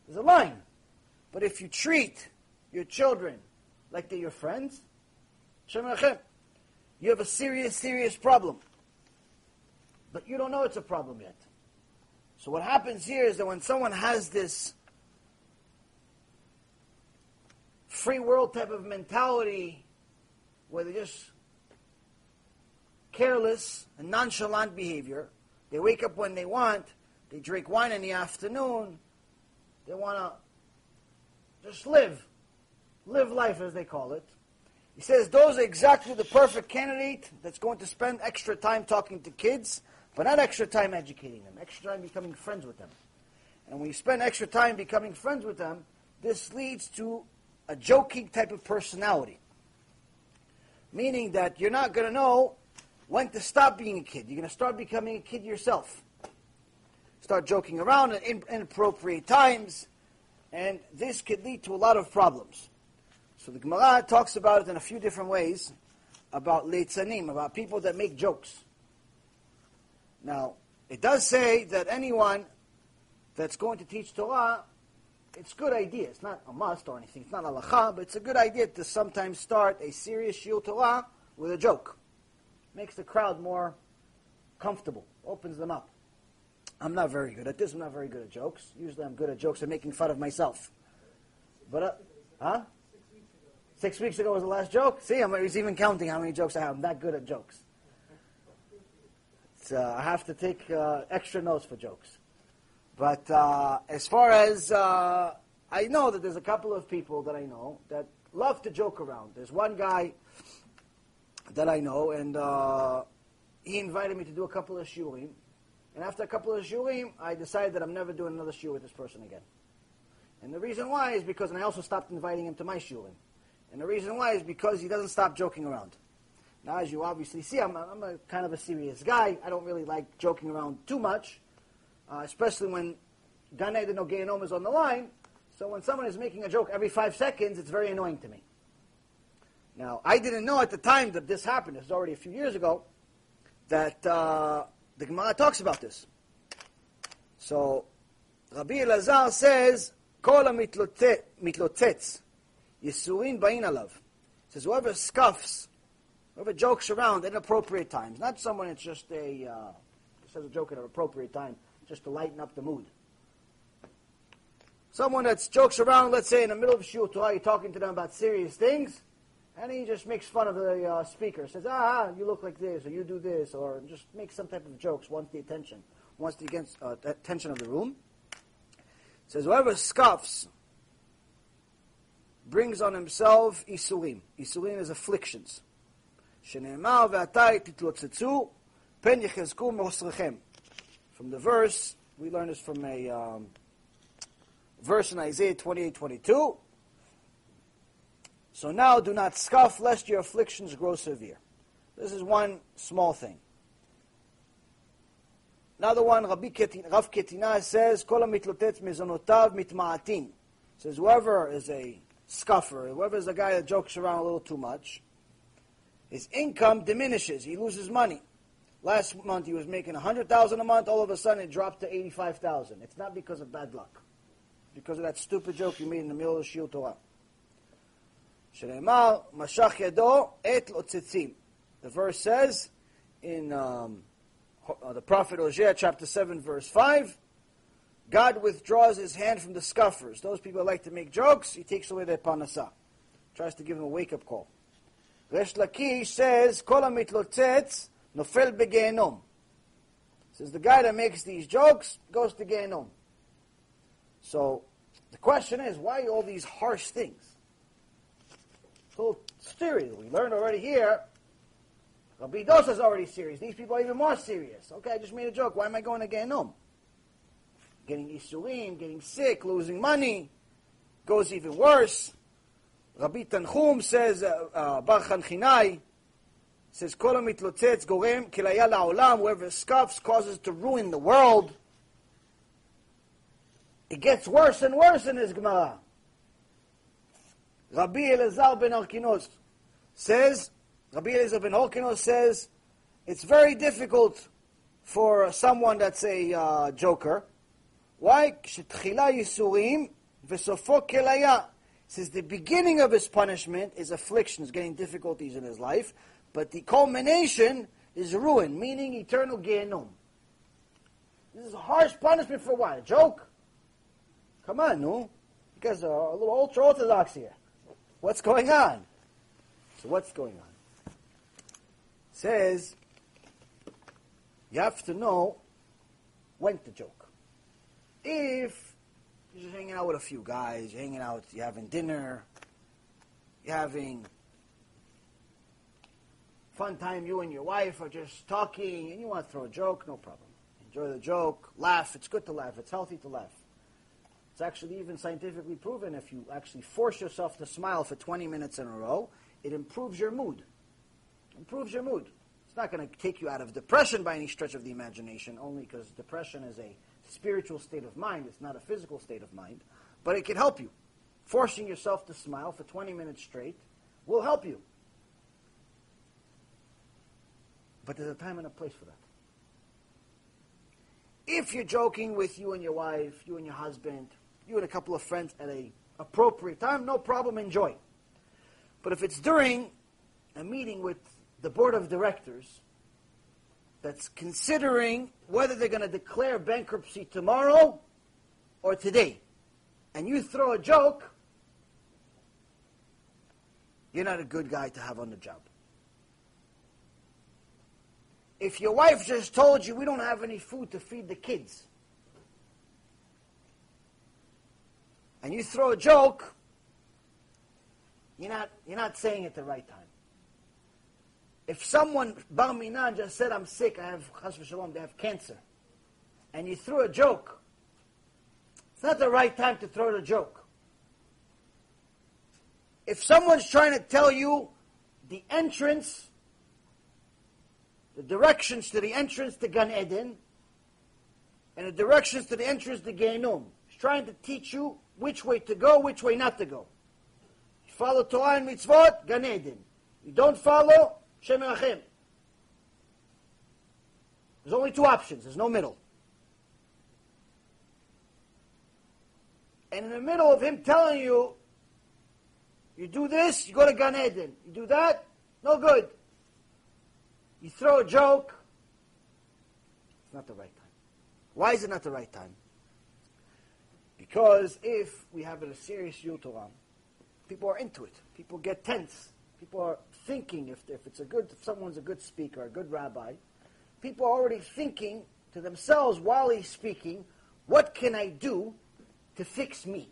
There's a line. But if you treat your children like they're your friends, you have a serious, serious problem. But you don't know it's a problem yet. So what happens here is that when someone has this free world type of mentality where they're just careless and nonchalant behavior, they wake up when they want, they drink wine in the afternoon, they want to just live, live life as they call it. He says those are exactly the perfect candidate that's going to spend extra time talking to kids, but not extra time educating them, extra time becoming friends with them. And when you spend extra time becoming friends with them, this leads to a joking type of personality. Meaning that you're not going to know when to stop being a kid. You're going to start becoming a kid yourself. Start joking around at inappropriate times, and this could lead to a lot of problems. So the Gemara talks about it in a few different ways about leitzanim, about people that make jokes. Now, it does say that anyone that's going to teach Torah, it's a good idea. It's not a must or anything. It's not a halacha, but it's a good idea to sometimes start a serious shiur Torah with a joke. Makes the crowd more comfortable, opens them up. I'm not very good at this. I'm not very good at jokes. Usually I'm good at jokes and making fun of myself. But, uh, huh? Six weeks ago was the last joke. See, I'm even counting how many jokes I have. I'm that good at jokes. Uh, I have to take uh, extra notes for jokes. But uh, as far as uh, I know that there's a couple of people that I know that love to joke around. There's one guy that I know, and uh, he invited me to do a couple of shiurim. And after a couple of shiurim, I decided that I'm never doing another shiur with this person again. And the reason why is because, and I also stopped inviting him to my shiurim. And the reason why is because he doesn't stop joking around. Now, as you obviously see, I'm a, I'm a kind of a serious guy. I don't really like joking around too much, uh, especially when Gan Eden or Gehenom is on the line. So when someone is making a joke every five seconds, it's very annoying to me. Now, I didn't know at the time that this happened. This was already a few years ago. That uh, the Gemara talks about this. So, Rabbi Elazar says, "Kol mitlotetz Yisurin bain alav. Says whoever scuffs, whoever jokes around at inappropriate times, not someone that's just a uh, says a joke at an appropriate time, just to lighten up the mood. Someone that jokes around, let's say in the middle of shiur Torah, you're talking to them about serious things, and he just makes fun of the uh, speaker, says, ah, you look like this, or you do this, or just makes some type of jokes, wants the attention, wants the against, uh, attention of the room. Says whoever scoffs brings on himself isurim. Isurim is afflictions. שנאמר ועתה תתלוצצו פן יחזקו מאוסרכם. From the verse, we learn this from a um, verse in Isaiah 28:22. So now do not scoff lest your afflictions grow severe. This is one small thing. Another one, Rabbi Ketina, Rav Ketina says, Kol mezonotav mitma'atin. Says whoever is a scuffer, whoever's the guy that jokes around a little too much, his income diminishes. He loses money. Last month he was making 100000 a month. All of a sudden it dropped to 85000 It's not because of bad luck. because of that stupid joke you made in the middle of the Shiur Torah. שנאמר, משך ידו את לוצצים. The verse says in um, uh, the prophet Hosea chapter 7 verse 5, God withdraws his hand from the scoffers. Those people that like to make jokes, he takes away their panasa. Tries to give them a wake-up call. Resh Lakish says, Kol hamitlotzetz nofel begenom. Says the guy that makes these jokes goes to Gehenom. So the question is, why all these harsh things? So serious. We learned already here. Rabbi Dosa is already serious. These people are even more serious. Okay, I just made a joke. Why am I going to Gehenom? getting isurim, getting sick, losing money. goes even worse. Rabbi Tanchum says, uh, uh, Bar Chanchinai, says, Kol mitlotzetz gorem kilaya la'olam, whoever scoffs causes to ruin the world. It gets worse and worse in his Gemara. Rabbi Elazar ben Arkinos says, Rabbi Elazar ben Arkinos says, it's very difficult for someone that's a uh, joker. Why? כשתחילה ייסורים וסופו כליה. Says the beginning of his punishment is afflictions, getting difficulties in his life, but the culmination is ruin, meaning eternal Gehinnom. This is a harsh punishment for what? A joke? Come on, no? You guys are a little ultra orthodox here. What's going on? So what's going on? It says you have to know when to joke. If you're just hanging out with a few guys, you're hanging out, you're having dinner, you're having fun time, you and your wife are just talking, and you want to throw a joke, no problem. Enjoy the joke, laugh. It's good to laugh. It's healthy to laugh. It's actually even scientifically proven if you actually force yourself to smile for 20 minutes in a row, it improves your mood. Improves your mood. It's not going to take you out of depression by any stretch of the imagination, only because depression is a spiritual state of mind. It's not a physical state of mind. But it can help you. Forcing yourself to smile for 20 minutes straight will help you. But there's a time and a place for that. If you're joking with you and your wife, you and your husband, you and a couple of friends at a appropriate time, no problem, enjoy. But if it's during a meeting with the board of directors that's considering whether they're going to declare bankruptcy tomorrow or today, and you throw a joke, you're not a good guy to have on the job. If your wife just told you we don't have any food to feed the kids, and you throw a joke, you're not, you're not saying it the right time. If someone, Bar Minan, just said, I'm sick, I have, Chas they have cancer, and you threw a joke, it's not the right time to throw the joke. If someone's trying to tell you the entrance, the directions to the entrance to Gan Eden, and the directions to the entrance to Gehinnom, he's trying to teach you which way to go, which way not to go. You follow Torah and mitzvot, Gan Eden. You don't follow, Shem There's only two options. There's no middle. And in the middle of him telling you, you do this, you go to Gan Eden. You do that, no good. You throw a joke, it's not the right time. Why is it not the right time? Because if we have a serious shiur Torah, people are into it. People get tense. People are thinking if, if it's a good, if someone's a good speaker, a good rabbi, people are already thinking to themselves while he's speaking, what can I do to fix me?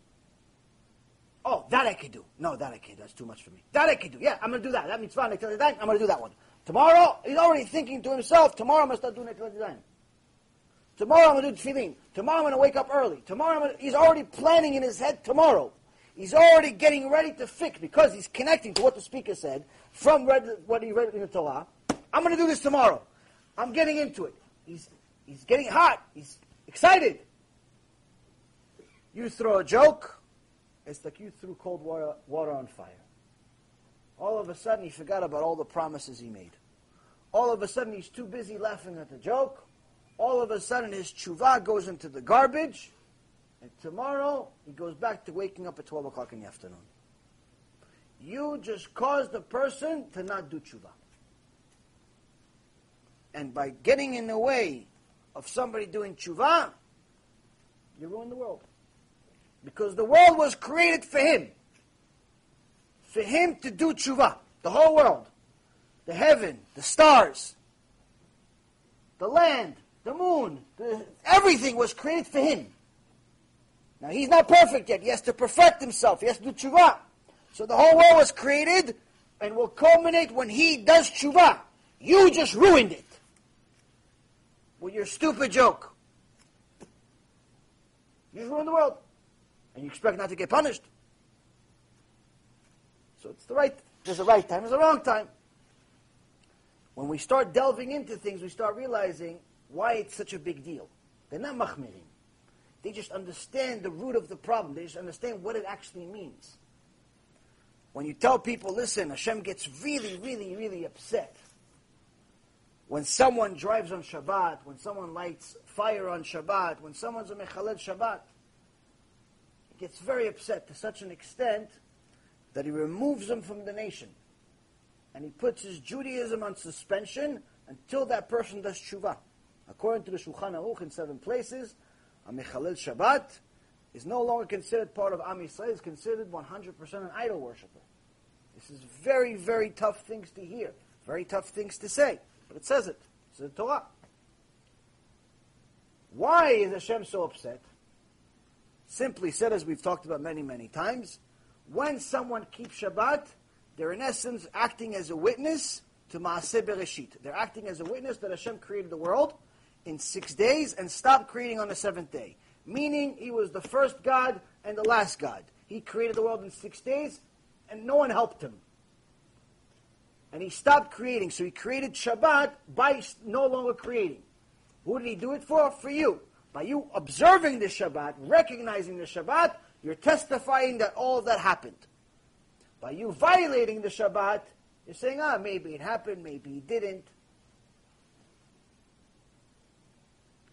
Oh, that I can do. No, that I can't. That's too much for me. That I can do. Yeah, I'm going to do that. That means fine. I'm going to do that one. Tomorrow, he's already thinking to himself, tomorrow going to start doing Yadayim. Tomorrow I'm going to do tefillin. Tomorrow I'm going to wake up early. Tomorrow gonna, he's already planning in his head tomorrow. He's already getting ready to fix because he's connecting to what the speaker said from read, what he read in the Torah. I'm going to do this tomorrow. I'm getting into it. He's, he's getting hot. He's excited. You throw a joke, it's like you threw cold water, water on fire. All of a sudden, he forgot about all the promises he made. All of a sudden, he's too busy laughing at the joke. All of a sudden, his tshuva goes into the garbage and tomorrow, he goes back to waking up at 12 o'clock in the afternoon. You just caused the person to not do tshuva. And by getting in the way of somebody doing tshuva, you ruin the world. Because the world was created for him. For him to do tshuva. The whole world. The heaven, the stars, the land, the moon, the, everything was created for him. Now he's not perfect yet. He has to perfect himself. He has to do tshuva. So the whole world was created and will culminate when he does tshuva. You just ruined it with your stupid joke. You just ruined the world. And you expect not to get punished. So it's the right, there's a right time, there's a wrong time. When we start delving into things, we start realizing why it's such a big deal. They're not machmirim. They just understand the root of the problem. They just understand what it actually means. When you tell people, listen, Hashem gets really, really, really upset. When someone drives on Shabbat, when someone lights fire on Shabbat, when someone's a Mechalel Shabbat, he gets very upset to such an extent that he removes them from the nation. And he puts his Judaism on suspension until that person does tshuva. According to the Shulchan Aruch in seven places, a Mechalel Shabbat is no longer considered part of Am Yisrael, is considered 100% an idol worshiper. This is very, very tough things to hear, very tough things to say, but it says it. It's the Torah. Why is Hashem so upset? Simply said, as we've talked about many, many times, when someone keeps Shabbat, they're in essence acting as a witness to Maaseh Bereshit. They're acting as a witness that Hashem created the world in six days and stopped creating on the seventh day. Meaning, He was the first God and the last God. He created the world in six days, and no one helped Him. And He stopped creating, so He created Shabbat by no longer creating. Who did He do it for? For you. By you observing the Shabbat, recognizing the Shabbat, you're testifying that all that happened. By you violating the Shabbat, you're saying, ah, maybe it happened, maybe it didn't.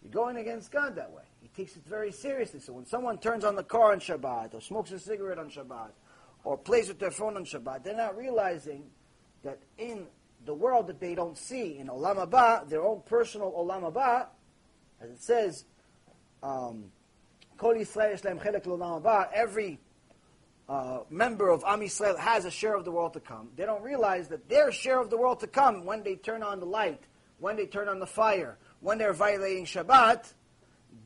You're going against God that way. He takes it very seriously. So when someone turns on the car on Shabbat, or smokes a cigarette on Shabbat, or plays with their phone on Shabbat, they're not realizing that in the world that they don't see, in Olam Haba, their own personal Olam Haba, as it says, um, every uh, member of Am Yisrael has a share of the world to come. They don't realize that their share of the world to come, when they turn on the light, when they turn on the fire, when they're violating Shabbat,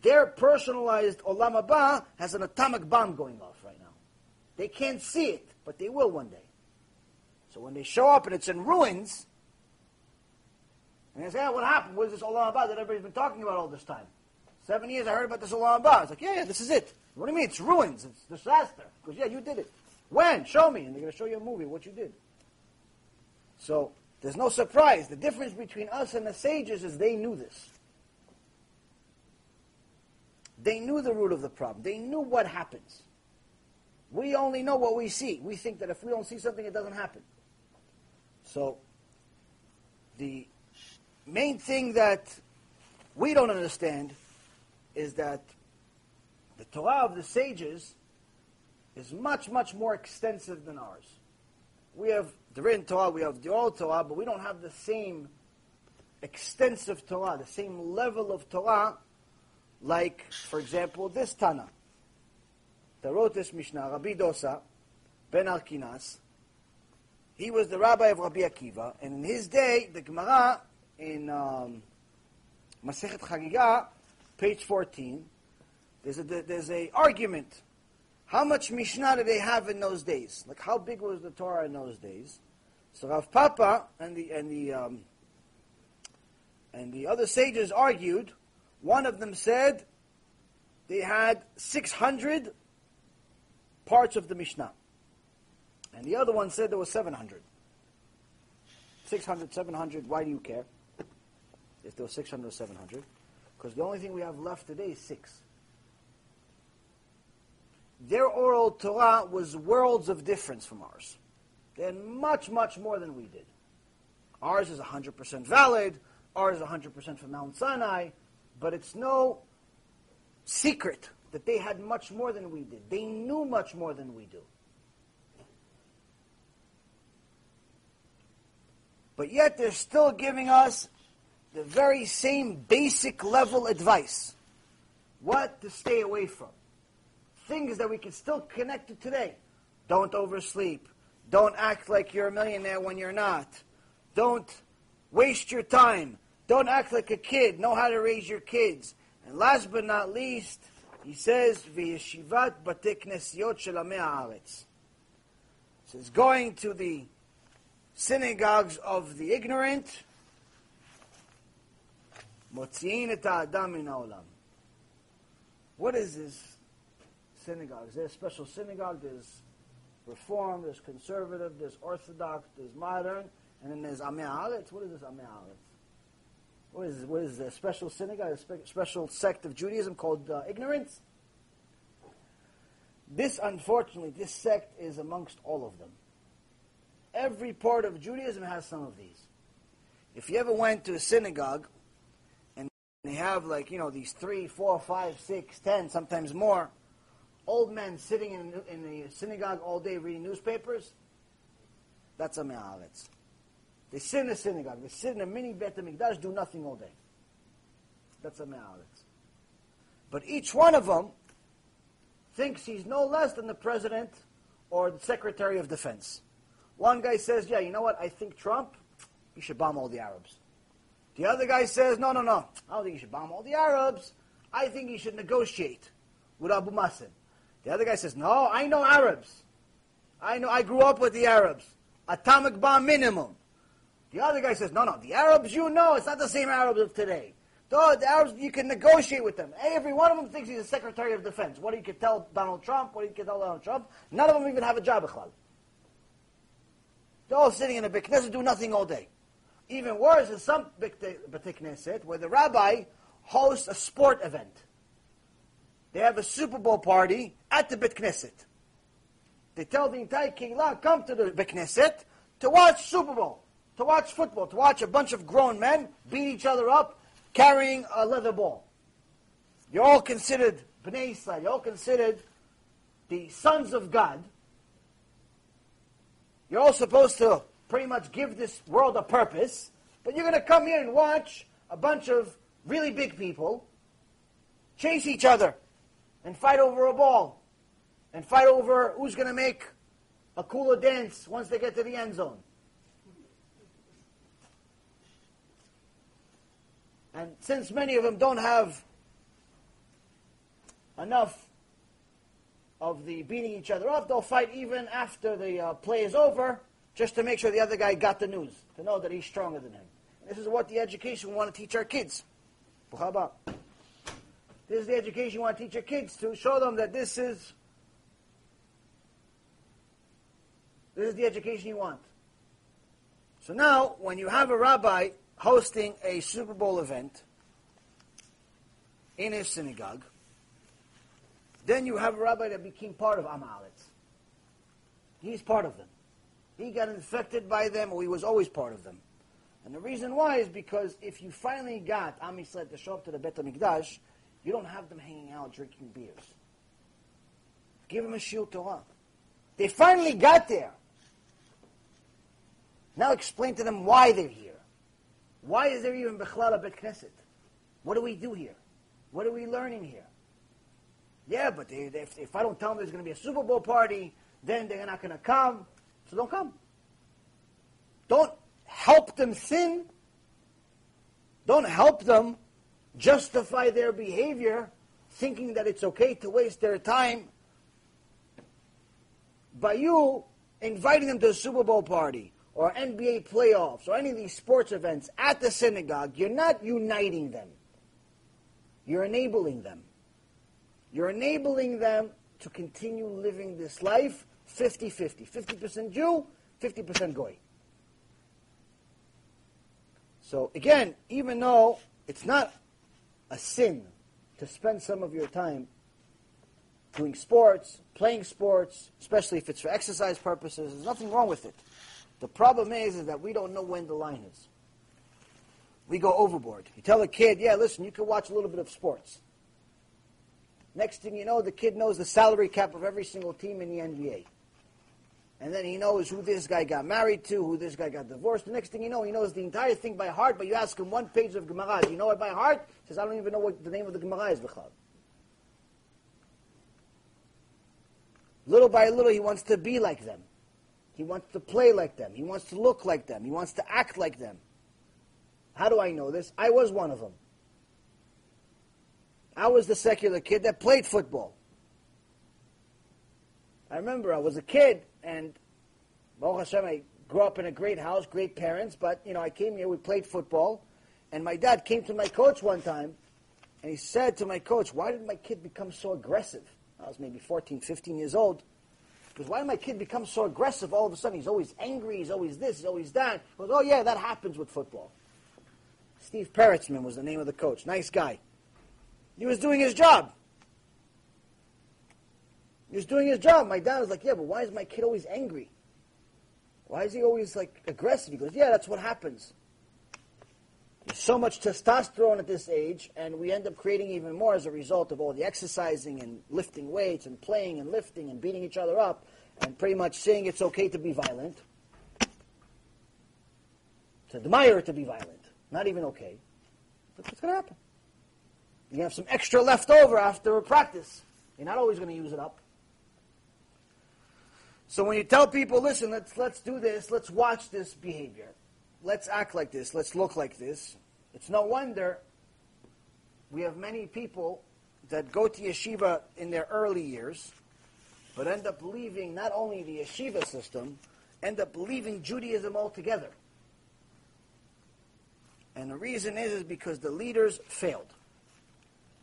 their personalized Olam Haba has an atomic bomb going off right now. They can't see it, but they will one day. So when they show up and it's in ruins, and they say, oh, what happened? What is this Olam Haba that everybody's been talking about all this time? Seven years I heard about this Olam Haba. It's like, yeah, yeah, this is it. What do you mean? It's ruins. It's disaster. Because, yeah, you did it. When? Show me. And they're going to show you a movie, what you did. So, there's no surprise. The difference between us and the sages is they knew this. They knew the root of the problem. They knew what happens. We only know what we see. We think that if we don't see something, it doesn't happen. So, the main thing that we don't understand is that the Torah of the sages is much, much more extensive than ours. We have the written Torah, we have the oral Torah, but we don't have the same extensive Torah, the same level of Torah, like, for example, this Tana. That wrote this Mishnah, Rabbi Dosa, Ben Arkinas. He was the rabbi of Rabbi Akiva, and in his day, the Gemara in um, Masechet Chagiga, page 14, there's a, there's a argument. How much Mishnah did they have in those days? Like how big was the Torah in those days? So Rav Papa and the and the um, and the other sages argued. One of them said they had 600 parts of the Mishnah. And the other one said there were 700. 600, 700, why do you care? If there were 600 or 700. Because the only thing we have left today is six their oral Torah was worlds of difference from ours. Had much, much more than we did. Ours is 100% valid, ours is 100% from Mount Sinai, but it's no secret that they had much more than we did. They knew much more than we do. But yet they're still giving us the very same basic level advice. What to stay away from things that we can still connect to today. Don't oversleep. Don't act like you're a millionaire when you're not. Don't waste your time. Don't act like a kid. Know how to raise your kids. And last but not least, he says, "V'yeshivat bate knesiot shel haaretz." Says going to the synagogues of the ignorant. Motziin et ha'adam min ha'olam. What is this? synagogues. There's special synagogue. There's Reform, there's conservative, there's Orthodox, there's modern, and then there's Haaretz. What is this Amei? What is, what is a special synagogue, a spe- special sect of Judaism called uh, ignorance? This, unfortunately, this sect is amongst all of them. Every part of Judaism has some of these. If you ever went to a synagogue and they have like, you know, these three, four, five, six, ten, sometimes more, old men sitting in, in the synagogue all day reading newspapers, that's a me'aretz. They sit in the synagogue, they sit in a mini Bet HaMikdash, do nothing all day. That's a me'aretz. But each one of them thinks he's no less than the president or the secretary of defense. One guy says, yeah, you know what, I think Trump, he should bomb all the Arabs. The other guy says, no, no, no, I don't think he should bomb all the Arabs. I think he should negotiate with Abu Mazen. The other guy says, no, I know Arabs. I know, I grew up with the Arabs. Atomic bomb minimum. The other guy says, no, no, the Arabs you know, it's not the same Arabs of today. The, the Arabs, you can negotiate with them. Every one of them thinks he's a Secretary of Defense. What do you can tell Donald Trump? What do you can tell Donald Trump? None of them even have a job. They're all sitting in a knesset, do nothing all day. Even worse is some knesset where the rabbi hosts a sport event. They have a Super Bowl party at the Beit Knesset. They tell the entire Kehillah, come to the Beit Knesset to watch Super Bowl, to watch football, to watch a bunch of grown men beat each other up carrying a leather ball. You're all considered Bnei Israel. You're all considered the sons of God. You're all supposed to pretty much give this world a purpose, but you're going to come here and watch a bunch of really big people chase each other and fight over a ball and fight over who's going to make a cooler dance once they get to the end zone. And since many of them don't have enough of the beating each other up, they'll fight even after the uh, play is over, just to make sure the other guy got the news, to know that he's stronger than him. This is what the education we want to teach our kids. This is the education you want to teach your kids to show them that this is this is the education you want. So now, when you have a rabbi hosting a Super Bowl event in his synagogue, then you have a rabbi that became part of Amaletz. He's part of them. He got infected by them, or he was always part of them. And the reason why is because if you finally got Am to show up to the Bet HaMikdash, you don't have them hanging out drinking beers. Give them a shiur Torah. They finally got there. Now explain to them why they're here. Why is there even Bechlal Bet Knesset? What do we do here? What are we learning here? Yeah, but they, they, if, if I don't tell them there's going to be a Super Bowl party, then they're not going to come. So don't come. Don't help them sin. Don't help them justify their behavior thinking that it's okay to waste their time by you inviting them to a Super Bowl party or NBA playoffs or any of these sports events at the synagogue, you're not uniting them. You're enabling them. You're enabling them to continue living this life 50 50. 50% Jew, 50% Goy. So again, even though it's not a sin to spend some of your time doing sports, playing sports, especially if it's for exercise purposes. There's nothing wrong with it. The problem is, is that we don't know when the line is. We go overboard. You tell a kid, yeah, listen, you can watch a little bit of sports. Next thing you know, the kid knows the salary cap of every single team in the NBA. And then he knows who this guy got married to, who this guy got divorced. The next thing you know, he knows the entire thing by heart, but you ask him one page of Gemara, do you know it by heart? He says, I don't even know what the name of the Gemara is, B'chal. Little by little, he wants to be like them. He wants to play like them. He wants to look like them. He wants to act like them. How do I know this? I was one of them. I was the secular kid that played football. I remember I was a kid, and Baruch Hashem, I grew up in a great house, great parents, but, you know, I came here, we played football, and my dad came to my coach one time, and he said to my coach, why did my kid become so aggressive? I was maybe 14, 15 years old. Because why did my kid become so aggressive all of a sudden? He's always angry, he's always this, he's always that. He goes, oh yeah, that happens with football. Steve Peretzman was the name of the coach. Nice guy. He was doing his job. He was doing his job. My dad was like, yeah, but why is my kid always angry? Why is he always like aggressive? He goes, yeah, that's what happens. There's so much testosterone at this age, and we end up creating even more as a result of all the exercising and lifting weights and playing and lifting and beating each other up and pretty much saying it's okay to be violent. To admire to be violent. Not even okay. What's going to happen. You have some extra left over after a practice. You're not always going to use it up. So when you tell people, listen, let's let's do this, let's watch this behavior, let's act like this, let's look like this, it's no wonder we have many people that go to yeshiva in their early years, but end up leaving not only the yeshiva system, end up leaving Judaism altogether. And the reason is, is because the leaders failed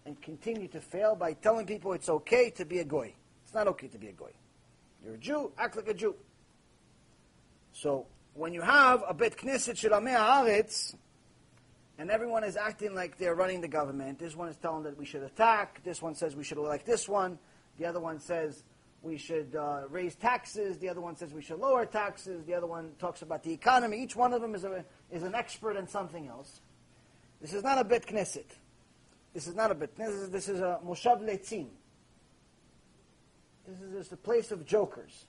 and continue to fail by telling people it's okay to be a goy. It's not okay to be a goy. You're a Jew, act like a Jew. So when you have a Bet Knesset Shel Haaretz, and everyone is acting like they're running the government, this one is telling that we should attack, this one says we should elect this one, the other one says we should uh, raise taxes, the other one says we should lower taxes, the other one talks about the economy. Each one of them is, a, is an expert in something else. This is not a Bet Knesset. This is not a Bet Knesset, this is a Moshav Letzim. This is just a place of jokers.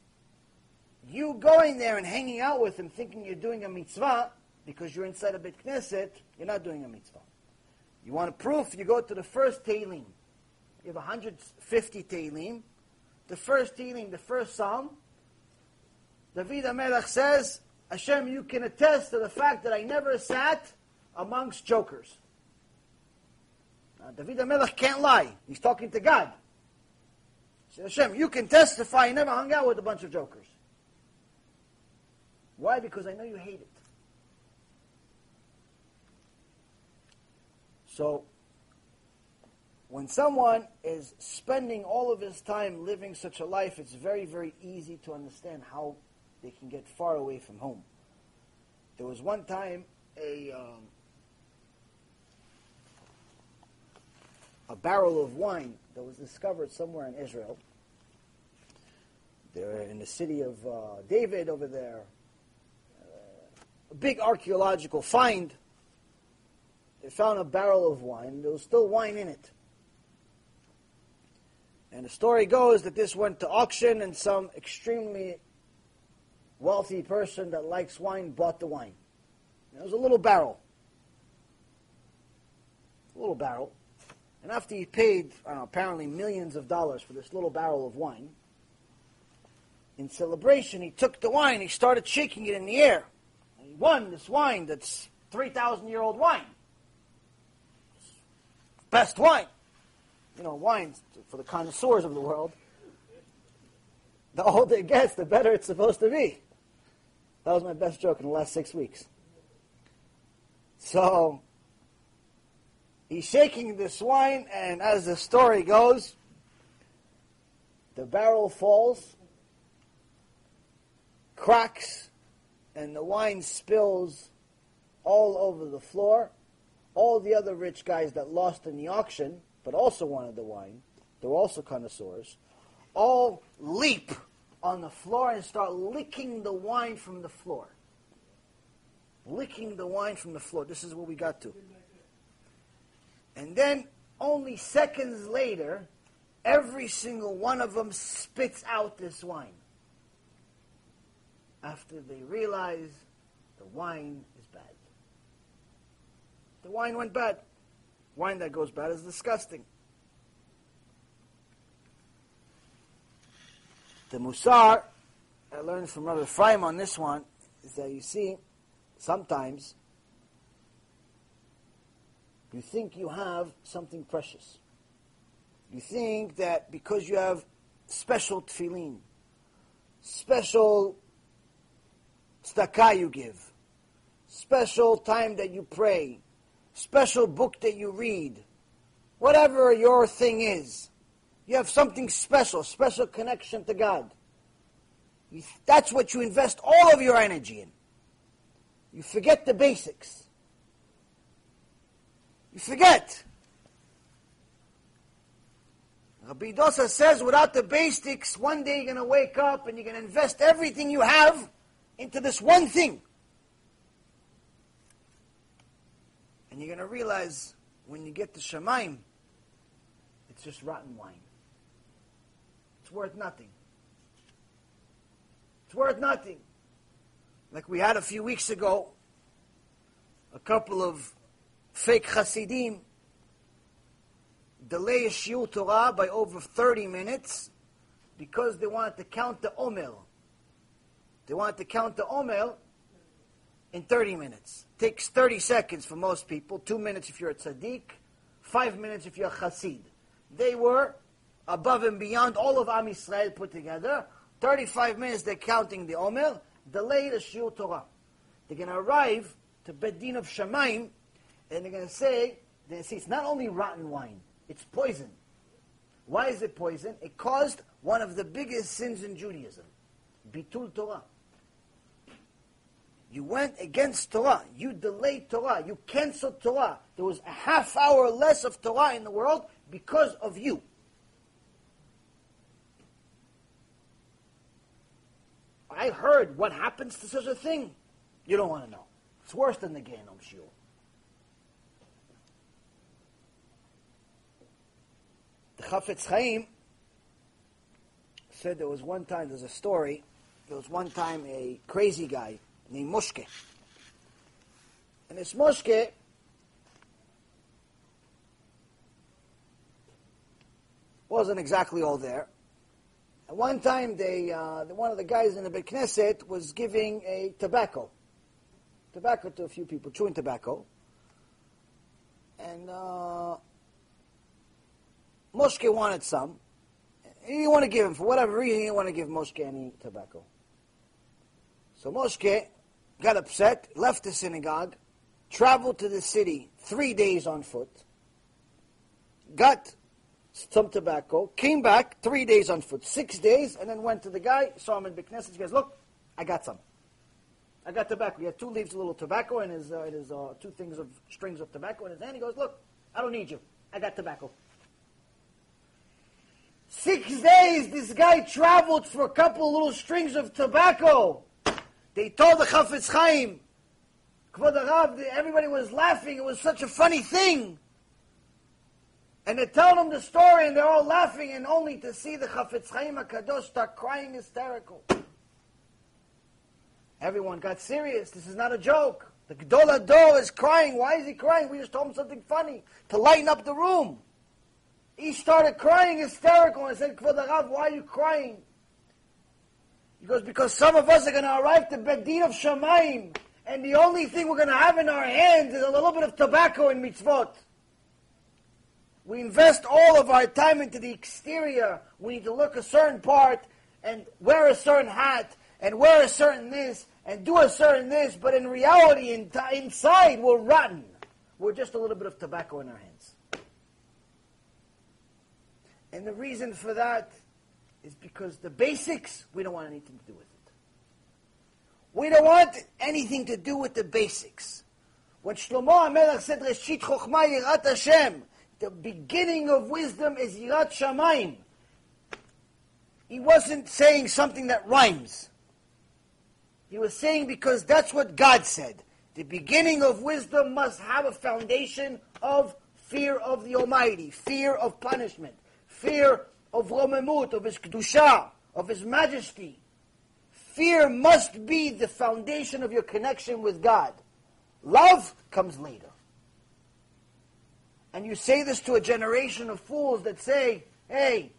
You going there and hanging out with them thinking you're doing a mitzvah because you're inside a Bet Knesset, you're not doing a mitzvah. You want a proof? You go to the first Tehillim. You have 150 Tehillim. The first Tehillim, the first Psalm, David HaMelech says, Hashem, you can attest to the fact that I never sat amongst jokers. Now, David HaMelech can't lie. He's talking to God. Hashem, you can testify you never hung out with a bunch of jokers. Why? Because I know you hate it. So, when someone is spending all of his time living such a life, it's very, very easy to understand how they can get far away from home. There was one time a um, a barrel of wine that was discovered somewhere in Israel. They're in the city of uh, David over there. Uh, a big archaeological find. They found a barrel of wine. There was still wine in it. And the story goes that this went to auction, and some extremely wealthy person that likes wine bought the wine. it was a little barrel. A little barrel. And after he paid, know, apparently millions of dollars for this little barrel of wine, in celebration, he took the wine, he started shaking it in the air. And he won this wine that's 3,000 year old wine. Best wine. You know, wines for the connoisseurs of the world. The older it gets, the better it's supposed to be. That was my best joke in the last six weeks. So, He's shaking this wine, and as the story goes, the barrel falls, cracks, and the wine spills all over the floor. All the other rich guys that lost in the auction, but also wanted the wine, they were also connoisseurs, all leap on the floor and start licking the wine from the floor. Licking the wine from the floor. This is what we got to. And then only seconds later, every single one of them spits out this wine. After they realize the wine is bad. The wine went bad. Wine that goes bad is disgusting. The Musar, I learned from Rabbi Ephraim on this one, is that you see, sometimes you think you have something precious. You think that because you have special tefillin, special tzedakah you give, special time that you pray, special book that you read, whatever your thing is, you have something special, special connection to God. You, that's what you invest all of your energy in. You forget the basics. You forget. Rabbi Dosa says without the basics, one day you're going to wake up and you're going to invest everything you have into this one thing. And you're going to realize when you get to Shemaim, it's just rotten wine. It's worth nothing. It's worth nothing. Like we had a few weeks ago, a couple of fake Hasidim delay a Shiur Torah by over 30 minutes because they wanted to count the Omer. They wanted to count the Omer in 30 minutes. Takes 30 seconds for most people, two minutes if you're a tzaddik, five minutes if you're a chassid. They were above and beyond all of Am Yisrael put together. 35 minutes they're counting the Omer, delay the Shiur Torah. They're going to arrive to Bedin of Shemaim, and they're going to say, they say it's not only rotten wine, it's poison. Why is it poison? It caused one of the biggest sins in Judaism, Bitul Torah. You went against Torah. You delayed Torah. You canceled Torah. There was a half hour less of Torah in the world because of you. I heard what happens to such a thing. You don't want to know. It's worse than the Gehinnom Shiur. The Chafetz Chaim said there was one time, there's a story, there was one time a crazy guy named Moshke. And this Moshke wasn't exactly all there. And one time, they, uh, one of the guys in the Beit Knesset was giving a tobacco, tobacco to a few people, chewing tobacco. And uh, wanted some. He didn't want to give him, for whatever reason, he didn't want to give Moshke any tobacco. So Moshke got upset, left the synagogue, traveled to the city three days on foot, got some tobacco, came back three days on foot, six days, and then went to the guy, saw him in Beit Knesset, he goes, look, I got some. I got tobacco. He had two leaves of little tobacco and his, uh, his uh, two things of strings of tobacco in his hand. He goes, look, I don't need you. I got tobacco. Six days this guy traveled for a couple little strings of tobacco. They told the Chafetz Chaim, everybody was laughing. It was such a funny thing. And they tell them the story, and they're all laughing, and only to see the Chafetz Chaim HaKadosh start crying hysterical. Everyone got serious. This is not a joke. The Gadol Hador is crying. Why is he crying? We just told him something funny to lighten up the room. He started crying hysterical and said, Kvod Rav, why are you crying? He goes, because some of us are going to arrive to Bedin of Shemaim, and the only thing we're going to have in our hands is a little bit of tobacco and mitzvot. We invest all of our time into the exterior. We need to look a certain part and wear a certain hat and wear a certain this and do a certain this, but in reality, in inside, we're rotten. We're just a little bit of tobacco in our hands. And the reason for that is because the basics, we don't want anything to do with it. We don't want anything to do with the basics. When Shlomo HaMelech said, Reshit Chochma Yirat Hashem, the beginning of wisdom is Yirat Shamayim. He wasn't saying something that rhymes. He was saying because that's what God said. The beginning of wisdom must have a foundation of fear of the Almighty, fear of punishment, fear of Romemut, of His Kedusha, of His majesty. Fear must be the foundation of your connection with God. Love comes later. And you say this to a generation of fools that say, hey,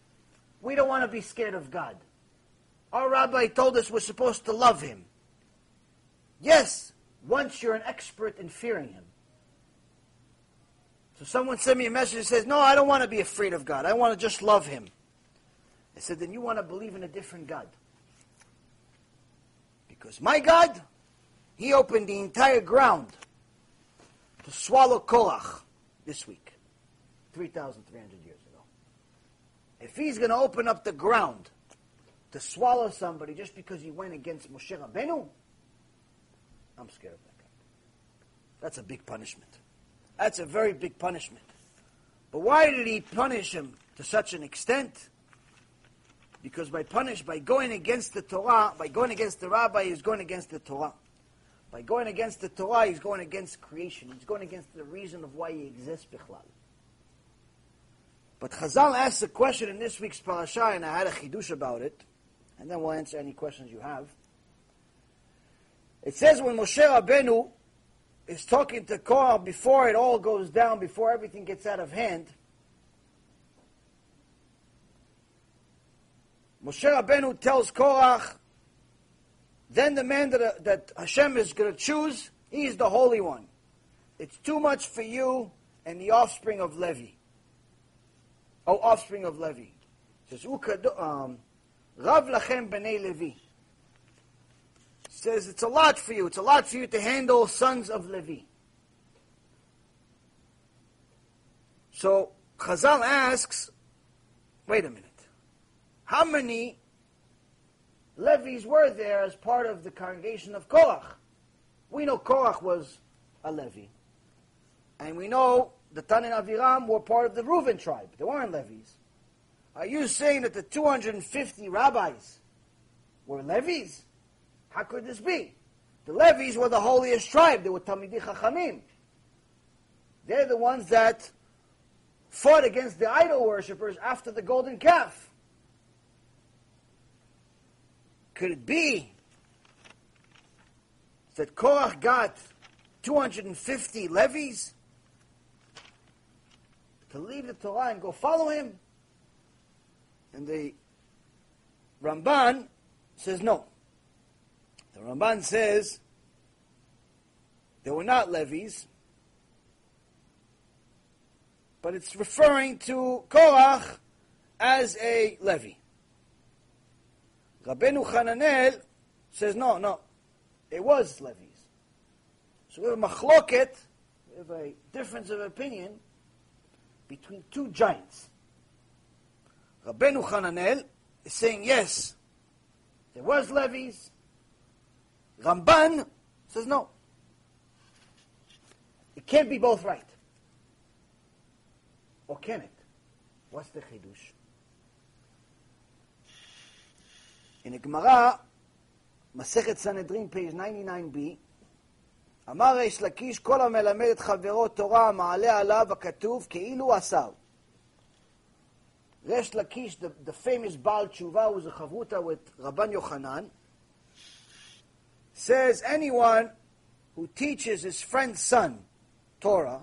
we don't want to be scared of God. Our rabbi told us we're supposed to love Him. Yes, once you're an expert in fearing Him. So someone sent me a message that says, no, I don't want to be afraid of God. I want to just love Him. I said, then you want to believe in a different God. Because my God, He opened the entire ground to swallow Korach this week, 3,300 years ago. If He's going to open up the ground to swallow somebody just because he went against Moshe Rabbeinu, I'm scared of that guy. That's a big punishment. That's a very big punishment. But why did he punish him to such an extent? Because by punish, by going against the Torah, by going against the rabbi, he's going against the Torah. By going against the Torah, he's going against creation. He's going against the reason of why he exists, Bichlal. But Chazal asked a question in this week's parasha, and I had a chidush about it, and then we'll answer any questions you have. It says when Moshe Rabbeinu is talking to Korach before it all goes down, before everything gets out of hand, Moshe Rabbeinu tells Korach, then the man that, that Hashem is going to choose, he is the Holy One. It's too much for you and the offspring of Levi. Oh, offspring of Levi. Says, um, Rav lachem b'nei Levi. Says it's a lot for you. It's a lot for you to handle sons of Levi. So Chazal asks, wait a minute. How many levies were there as part of the congregation of Korach? We know Korach was a levy. And we know Datan and Aviram were part of the Reuven tribe. They weren't levies. Are you saying that the 250 rabbis were levies? How could this be? The levies were the holiest tribe. They were Talmidei Chachamim. They're the ones that fought against the idol worshippers after the golden calf. Could it be that Korach got 250 levies to leave the Torah and go follow him? And the Ramban says no. The Ramban says they were not levies, but it's referring to Korach as a levy. Rabbeinu Hananel says, no, no, it was Levi's. So we have a machloket, we have a difference of opinion between two giants. Rabbeinu Hananel is saying, yes, there was levies. Ramban says, no. It can't be both right. Or can it? What's the chidush? In the Gemara, Masechet Sanhedrin, page 99b, אמר ריש לקיש, כל המלמד את חברו תורה מעלה עליו הכתוב כאילו אסר. Resh Lakish, the, the famous Baal Tshuva, who was a chavruta with Rabban Yochanan, says anyone who teaches his friend's son Torah,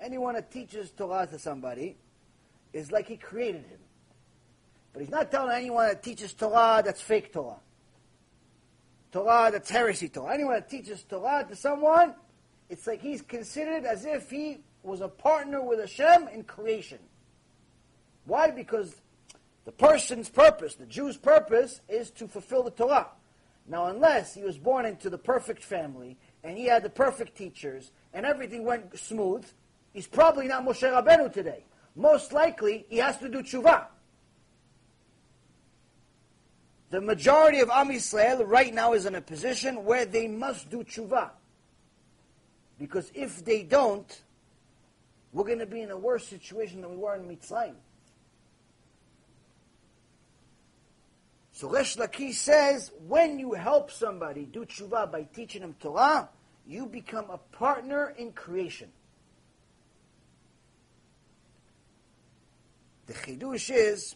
anyone that teaches Torah to somebody, is like he created him. But he's not telling anyone that teaches Torah that's fake Torah. Torah that's heresy Torah. Anyone that teaches Torah to someone, it's like he's considered as if he was a partner with Hashem in creation. Why? Because the person's purpose, the Jew's purpose, is to fulfill the Torah. Now, unless he was born into the perfect family and he had the perfect teachers and everything went smooth, he's probably not Moshe Rabbeinu today. Most likely, he has to do tshuva. The majority of Am Yisrael right now is in a position where they must do tshuva. Because if they don't, we're going to be in a worse situation than we were in Mitzrayim. So Resh Lakish says, when you help somebody do tshuva by teaching them Torah, you become a partner in creation. The chidush is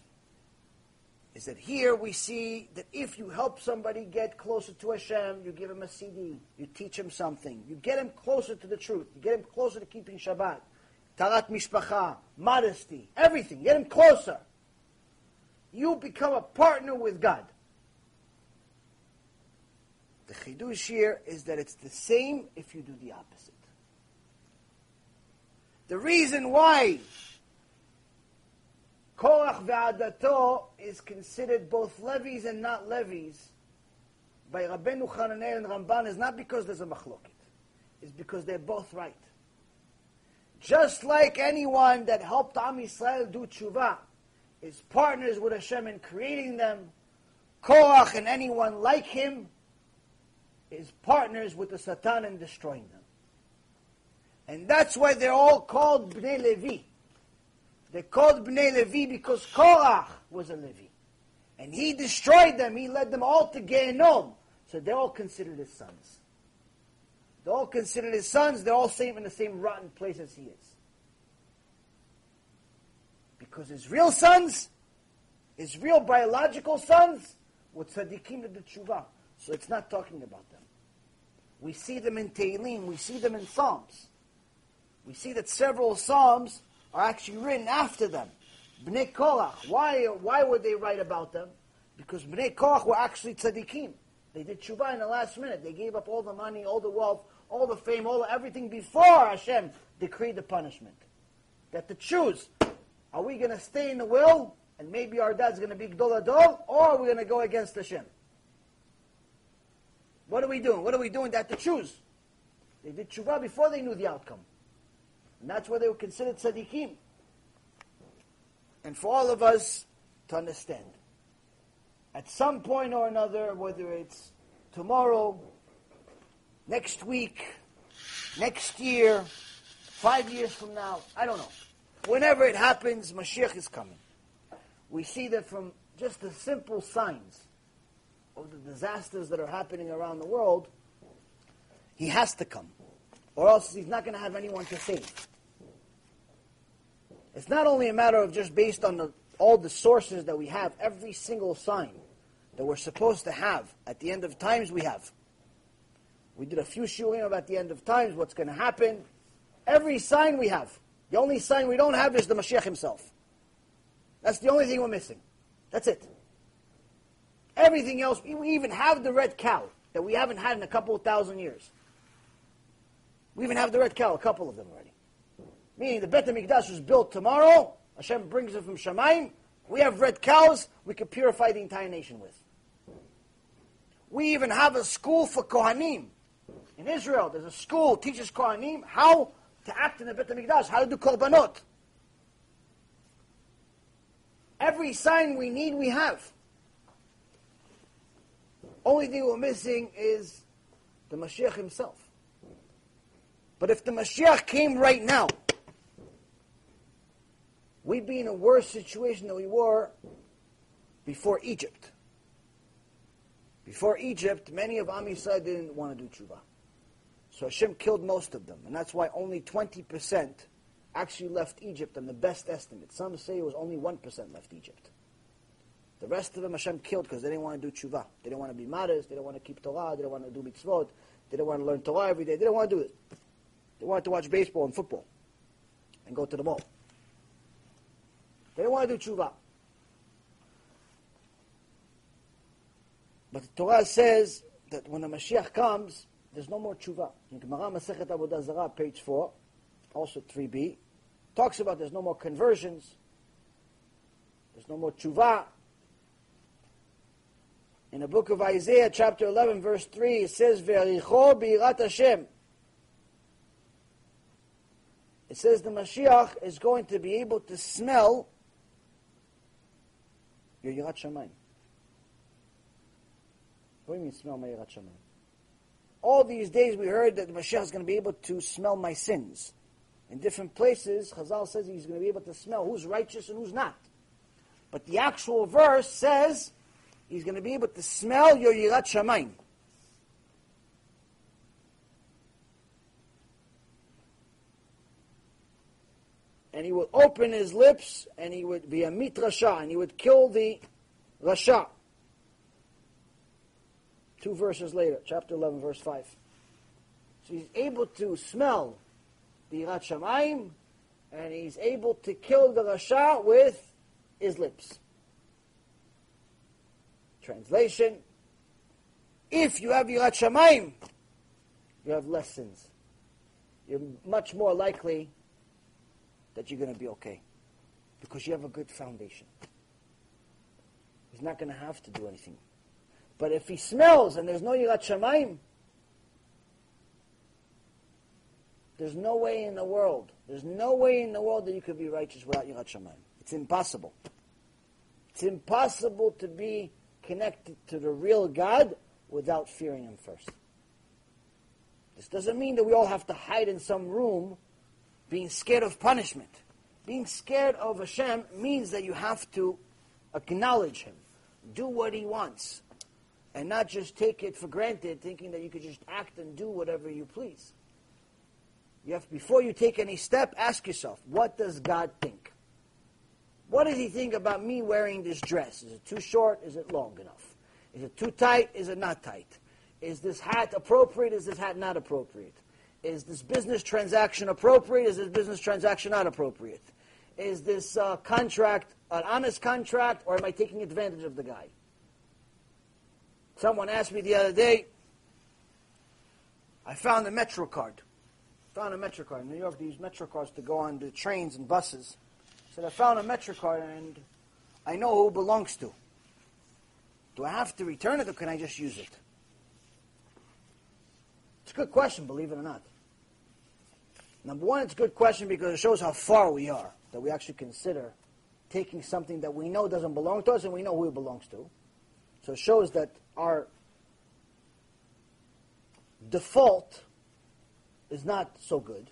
is that here we see that if you help somebody get closer to Hashem, you give him a CD, you teach him something, you get him closer to the truth, you get him closer to keeping Shabbat, taharat mishpacha, modesty, everything, get him closer. You become a partner with God. The chidush here is that it's the same if you do the opposite. The reason why Korach ve'adato is considered both levies and not levies by Rabbeinu Hananel and Ramban is not because there's a machloket. It's because they're both right. Just like anyone that helped Am Yisrael do tshuva is partners with Hashem in creating them, Korach and anyone like him is partners with the Satan in destroying them. And that's why they're all called Bnei Levi. They're called Bnei Levi because Korach was a Levi. And he destroyed them. He led them all to Gehinnom. So they're all considered his sons. They're all considered his sons. They're all same in the same rotten place as he is. Because his real sons, his real biological sons, were tzaddikim to the tshuva. So it's not talking about them. We see them in Tehillim. We see them in Psalms. We see that several Psalms are actually written after them. Bnei Korach. Why, why would they write about them? Because Bnei Korach were actually tzaddikim. They did tshuva in the last minute. They gave up all the money, all the wealth, all the fame, all the, everything before Hashem decreed the punishment. That to choose, are we going to stay in the will and maybe our dad's going to be Gadol Hador, or are we going to go against Hashem? What are we doing? What are we doing? That to choose. They did tshuva before they knew the outcome. And that's why they were considered tzaddikim. And for all of us to understand, at some point or another, whether it's tomorrow, next week, next year, five years from now, I don't know. Whenever it happens, Mashiach is coming. We see that from just the simple signs of the disasters that are happening around the world, he has to come. Or else he's not going to have anyone to save. It's not only a matter of just based on the, all the sources that we have, every single sign that we're supposed to have at the end of times, we have. We did a few shiurim about the end of times, what's going to happen. Every sign we have. The only sign we don't have is the Mashiach himself. That's the only thing we're missing. That's it. Everything else, we even have the red cow that we haven't had in a couple of thousand years. We even have the red cow, a couple of them already. Meaning the Bet HaMikdash was built tomorrow, Hashem brings it from Shemaim, we have red cows we could purify the entire nation with. We even have a school for Kohanim. In Israel, there's a school teaches Kohanim how to act in the Bet HaMikdash, how to do korbanot. Every sign we need, we have. Only thing we're missing is the Mashiach himself. But if the Mashiach came right now, we'd be in a worse situation than we were before Egypt. Before Egypt, many of Am Yisrael didn't want to do tshuva. So Hashem killed most of them. And that's why only 20% actually left Egypt on the best estimate. Some say it was only 1% left Egypt. The rest of them Hashem killed because they didn't want to do tshuva. They didn't want to be modest. They didn't want to keep Torah. They didn't want to do mitzvot. They didn't want to learn Torah every day. They didn't want to do it. They wanted to watch baseball and football and go to the mall. They didn't want to do tshuva. But the Torah says that when the Mashiach comes, there's no more tshuva. In Gemara Masechet Avodah Zarah, page 4, also 3b, talks about there's no more conversions, there's no more tshuva. In the book of Isaiah, chapter 11, verse 3, it says, Ve'ericho bi'irat Hashem. It says the Mashiach is going to be able to smell your Yirat Shamayim. What do you mean smell my Yirat Shamayim? All these days we heard that the Mashiach is going to be able to smell my sins. In different places, Chazal says he's going to be able to smell who's righteous and who's not. But the actual verse says he's going to be able to smell your Yirat Shamayim. And he would open his lips and he would be a mit rasha and he would kill the rasha. Two verses later, chapter 11, verse 5. So he's able to smell the Yirat Shamayim and he's able to kill the rasha with his lips. Translation, if you have Yirat Shamayim, you have less sins. You're much more likely that you're going to be okay. Because you have a good foundation. He's not going to have to do anything. But if he smells and there's no Yirat Shamayim, there's no way in the world, there's no way in the world that you could be righteous without Yirat Shamayim. It's impossible. It's impossible to be connected to the real God without fearing Him first. This doesn't mean that we all have to hide in some room being scared of punishment. Being scared of Hashem means that you have to acknowledge Him, do what He wants, and not just take it for granted, thinking that you could just act and do whatever you please. You have, before you take any step, ask yourself, what does God think? What does He think about me wearing this dress? Is it too short? Is it long enough? Is it too tight? Is it not tight? Is this hat appropriate? Is this hat not appropriate? Is this business transaction appropriate? Is this business transaction not appropriate? Is this uh, contract an honest contract, or am I taking advantage of the guy? Someone asked me the other day, I found a Metro card. Found a Metro card. In New York, they use Metro cards to go on the trains and buses. Said, I found a Metro card and I know who it belongs to. Do I have to return it or can I just use it? It's a good question, believe it or not. Number one, it's a good question because it shows how far we are, that we actually consider taking something that we know doesn't belong to us and we know who it belongs to. So it shows that our default is not so good.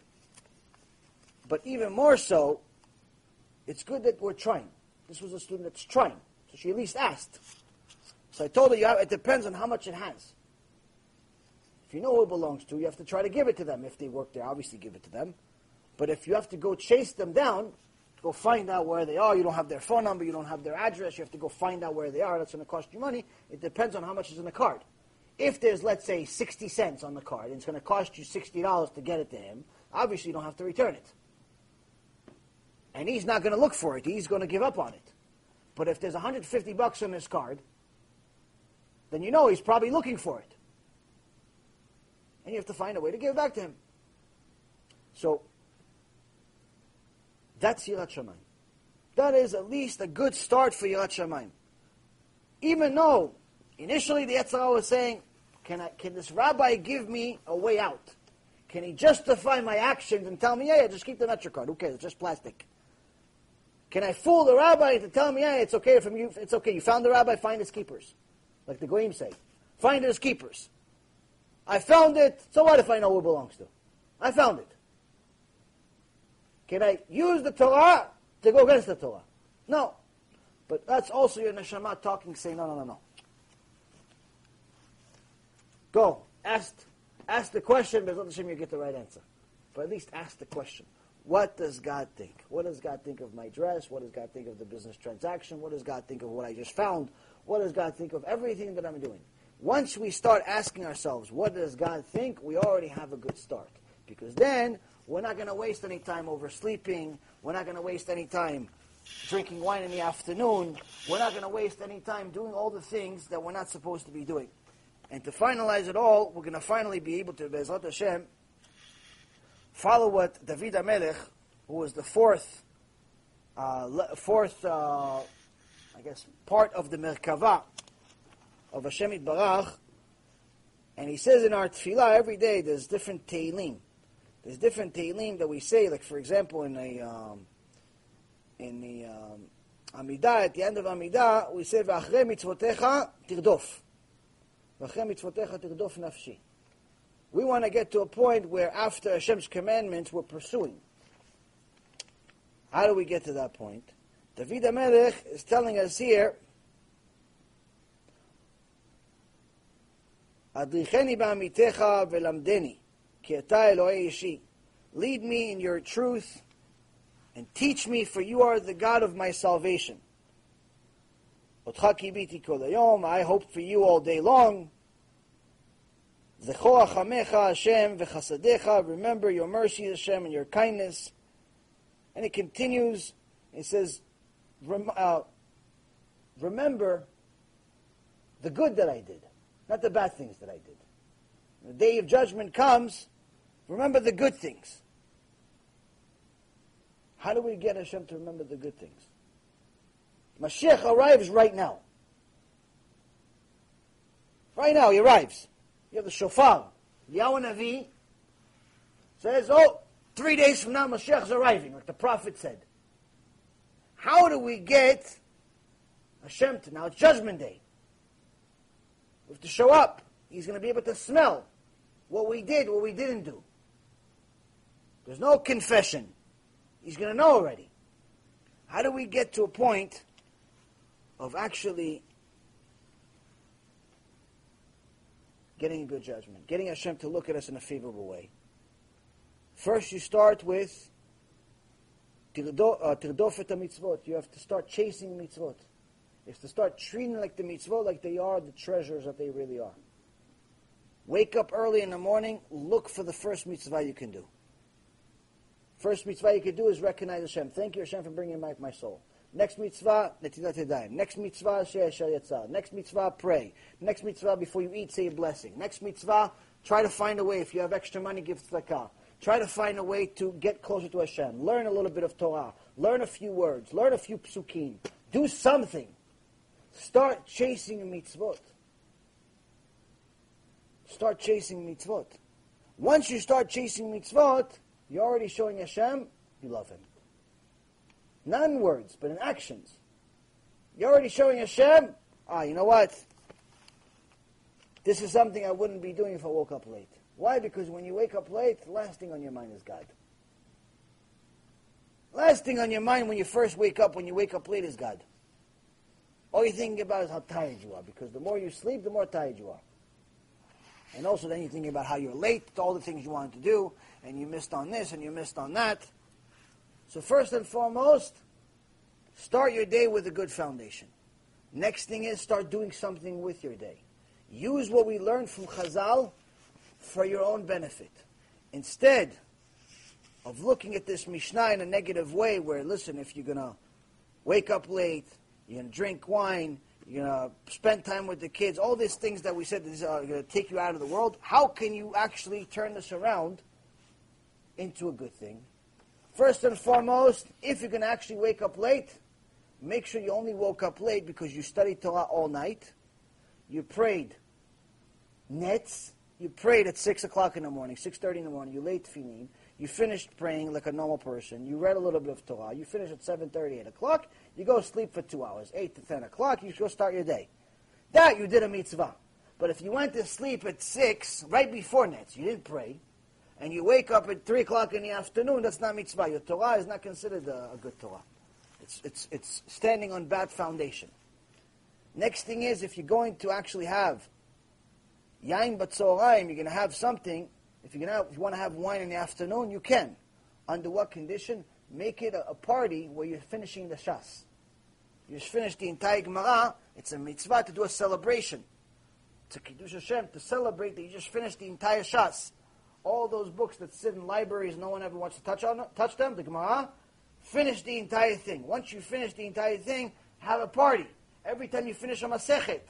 But even more so, it's good that we're trying. This was a student that's trying. So she at least asked. So I told her, you have, it depends on how much it has. You know who it belongs to, you have to try to give it to them. If they work there, obviously give it to them. But if you have to go chase them down, go find out where they are, you don't have their phone number, you don't have their address, you have to go find out where they are, that's going to cost you money. It depends on how much is in the card. If there's, let's say, 60 cents on the card, and it's going to cost you $60 to get it to him, obviously you don't have to return it. And he's not going to look for it. He's going to give up on it. But if there's 150 bucks on this card, then you know he's probably looking for it and you have to find a way to give it back to him. So, that's Yirat Shamayim. That is at least a good start for Yirat Shamayim. Even though initially the Yetzer Hara was saying, can, I, can this rabbi give me a way out? Can he justify my actions and tell me, yeah, yeah just keep the Metro card. Who cares? It's just plastic. Can I fool the rabbi to tell me, yeah, it's okay from you, it's okay. You found the rabbi, find his keepers. Like the Goyim say. Find his keepers. I found it, so what if I know who it belongs to? I found it. Can I use the Torah to go against the Torah? No. But that's also your neshama talking, saying, no, no, no, no. Go. Ask, ask the question, but Hashem you get the right answer. But at least ask the question. What does God think? What does God think of my dress? What does God think of the business transaction? What does God think of what I just found? What does God think of everything that I'm doing? Once we start asking ourselves, what does God think, we already have a good start. Because then we're not going to waste any time oversleeping. We're not going to waste any time drinking wine in the afternoon. We're not going to waste any time doing all the things that we're not supposed to be doing. And to finalize it all, we're going to finally be able to, Bezrat Hashem, follow what David HaMelech, who was the fourth, uh, fourth, uh, I guess, part of the Merkava, of Hashem Barach, and he says in our tefillah every day there's different tehillim. There's different tehillim that we say, like for example in the um, in the um, Amidah, at the end of Amidah, we say v'achre mitzvotecha tirdof. V'achre mitzvotecha tirdof nafshi. We want to get to a point where after Hashem's commandments we're pursuing. How do we get to that point? David HaMelech is telling us here Lead me in your truth and teach me, for you are the God of my salvation. I hope for you all day long. Remember your mercy Hashem and your kindness. And it continues, it says, uh, remember the good that I did not the bad things that I did. When the day of judgment comes, remember the good things. How do we get Hashem to remember the good things? Mashiach arrives right now. Right now, he arrives. You have the shofar. Yahweh Navi says, oh, three days from now, Mashiach is arriving, like the prophet said. How do we get Hashem to, now it's judgment day. Have to show up. He's going to be able to smell what we did, what we didn't do. There's no confession. He's going to know already. How do we get to a point of actually getting a good judgment, getting Hashem to look at us in a favorable way? First, you start with tirdofet uh. You have to start chasing mitzvot. Have to start treating like the mitzvot like they are the treasures that they really are. Wake up early in the morning, look for the first mitzvah you can do. First mitzvah you can do is recognize Hashem. Thank you, Hashem, for bringing back my soul. Next mitzvah, netilat yadayim. Next mitzvah, she'eshar Next mitzvah, pray. Next mitzvah, before you eat, say a blessing. Next mitzvah, try to find a way. If you have extra money, give tzedakah. Try to find a way to get closer to Hashem. Learn a little bit of Torah. Learn a few words. Learn a few psukim. Do something. Start chasing mitzvot. Start chasing mitzvot. Once you start chasing mitzvot, you're already showing Hashem you love Him. Not in words, but in actions. You're already showing Hashem, ah, you know what? This is something I wouldn't be doing if I woke up late. Why? Because when you wake up late, the last thing on your mind is God. Last thing on your mind when you first wake up, when you wake up late, is God. All you're thinking about is how tired you are, because the more you sleep, the more tired you are. And also then you're thinking about how you're late to all the things you wanted to do, and you missed on this, and you missed on that. So first and foremost, start your day with a good foundation. Next thing is start doing something with your day. Use what we learned from Chazal for your own benefit. Instead of looking at this Mishnah in a negative way, where, listen, if you're going to wake up late, you're going to drink wine, you're going to spend time with the kids, all these things that we said are going to take you out of the world, how can you actually turn this around into a good thing? First and foremost, if you can actually wake up late, make sure you only woke up late because you studied Torah all night, you prayed netz, you prayed at 6 o'clock in the morning, 6.30 in the morning, you late tefillin, you finished praying like a normal person, you read a little bit of Torah, you finish at 7.30, 8 o'clock, you go sleep for two hours, 8 to 10 o'clock, you go start your day. That you did a mitzvah. But if you went to sleep at 6, right before netz, you didn't pray, and you wake up at 3 o'clock in the afternoon, that's not mitzvah. Your Torah is not considered a, a good Torah. It's, it's, it's standing on bad foundation. Next thing is, if you're going to actually have yain batzoraim, you're going to have something. If you're going to if you want to have wine in the afternoon, you can. Under what condition? Make it a, a party where you're finishing the shas. You just finished the entire Gemara. It's a mitzvah to do a celebration. To Kiddush Hashem, to celebrate that you just finished the entire shas. All those books that sit in libraries, no one ever wants to touch on touch them. The Gemara, finish the entire thing. Once you finish the entire thing, have a party. Every time you finish a masechet,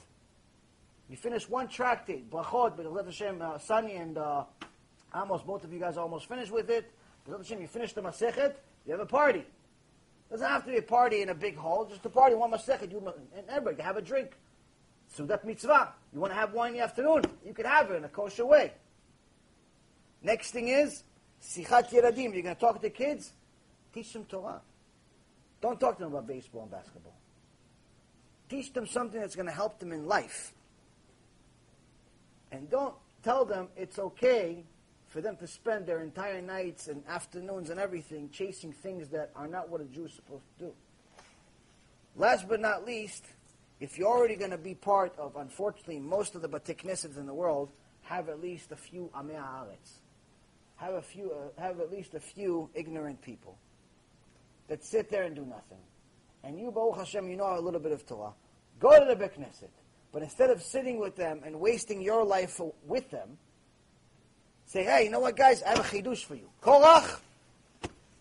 you finish one tractate, Brachot, B'Ezrat Hashem, uh, Sani and uh, Amos, both of you guys almost finished with it. B'Ezrat Hashem, you finish the Masechet, you have a party. doesn't have to be a party in a big hall, just a party, one Masechet, you and everybody have a drink. So that mitzvah. You want to have wine in the afternoon, you could have it in a kosher way. Next thing is, Sichat Yeladim, you're going to talk to the kids, teach them Torah. Don't talk to them about baseball and basketball. Teach them something that's going to help them in life. And don't tell them it's okay for them to spend their entire nights and afternoons and everything chasing things that are not what a Jew is supposed to do. Last but not least, if you're already going to be part of, unfortunately, most of the Bate in the world, have at least a few Amei Haaretz. Have a few, uh, have at least a few ignorant people that sit there and do nothing. And you, Baruch Hashem, you know a little bit of Torah. Go to the Beit Knesset. But instead of sitting with them and wasting your life with them, say, hey, you know what, guys? I have a chidush for you. Korach,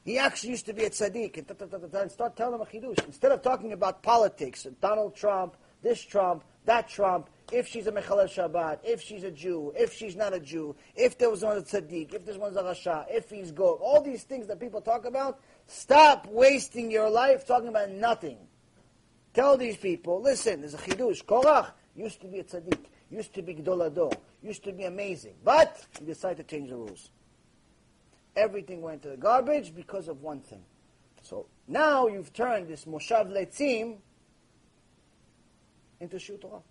he actually used to be a tzaddik. And, start telling him a chidush. Instead of talking about politics, Donald Trump, this Trump, that Trump, if she's a Mechalel Shabbat, if she's a Jew, if she's not a Jew, if there was one a tzaddik, if this one's a rasha, if he's good, all these things that people talk about, stop wasting your life talking about nothing. Tell these people, listen, there's a chidush. Korach, used to be a tzaddik, used to be Gadol Hador, used to be amazing, but he decided to change the rules. Everything went to the garbage because of one thing. So now you've turned this moshav letzim into Shiur Torah.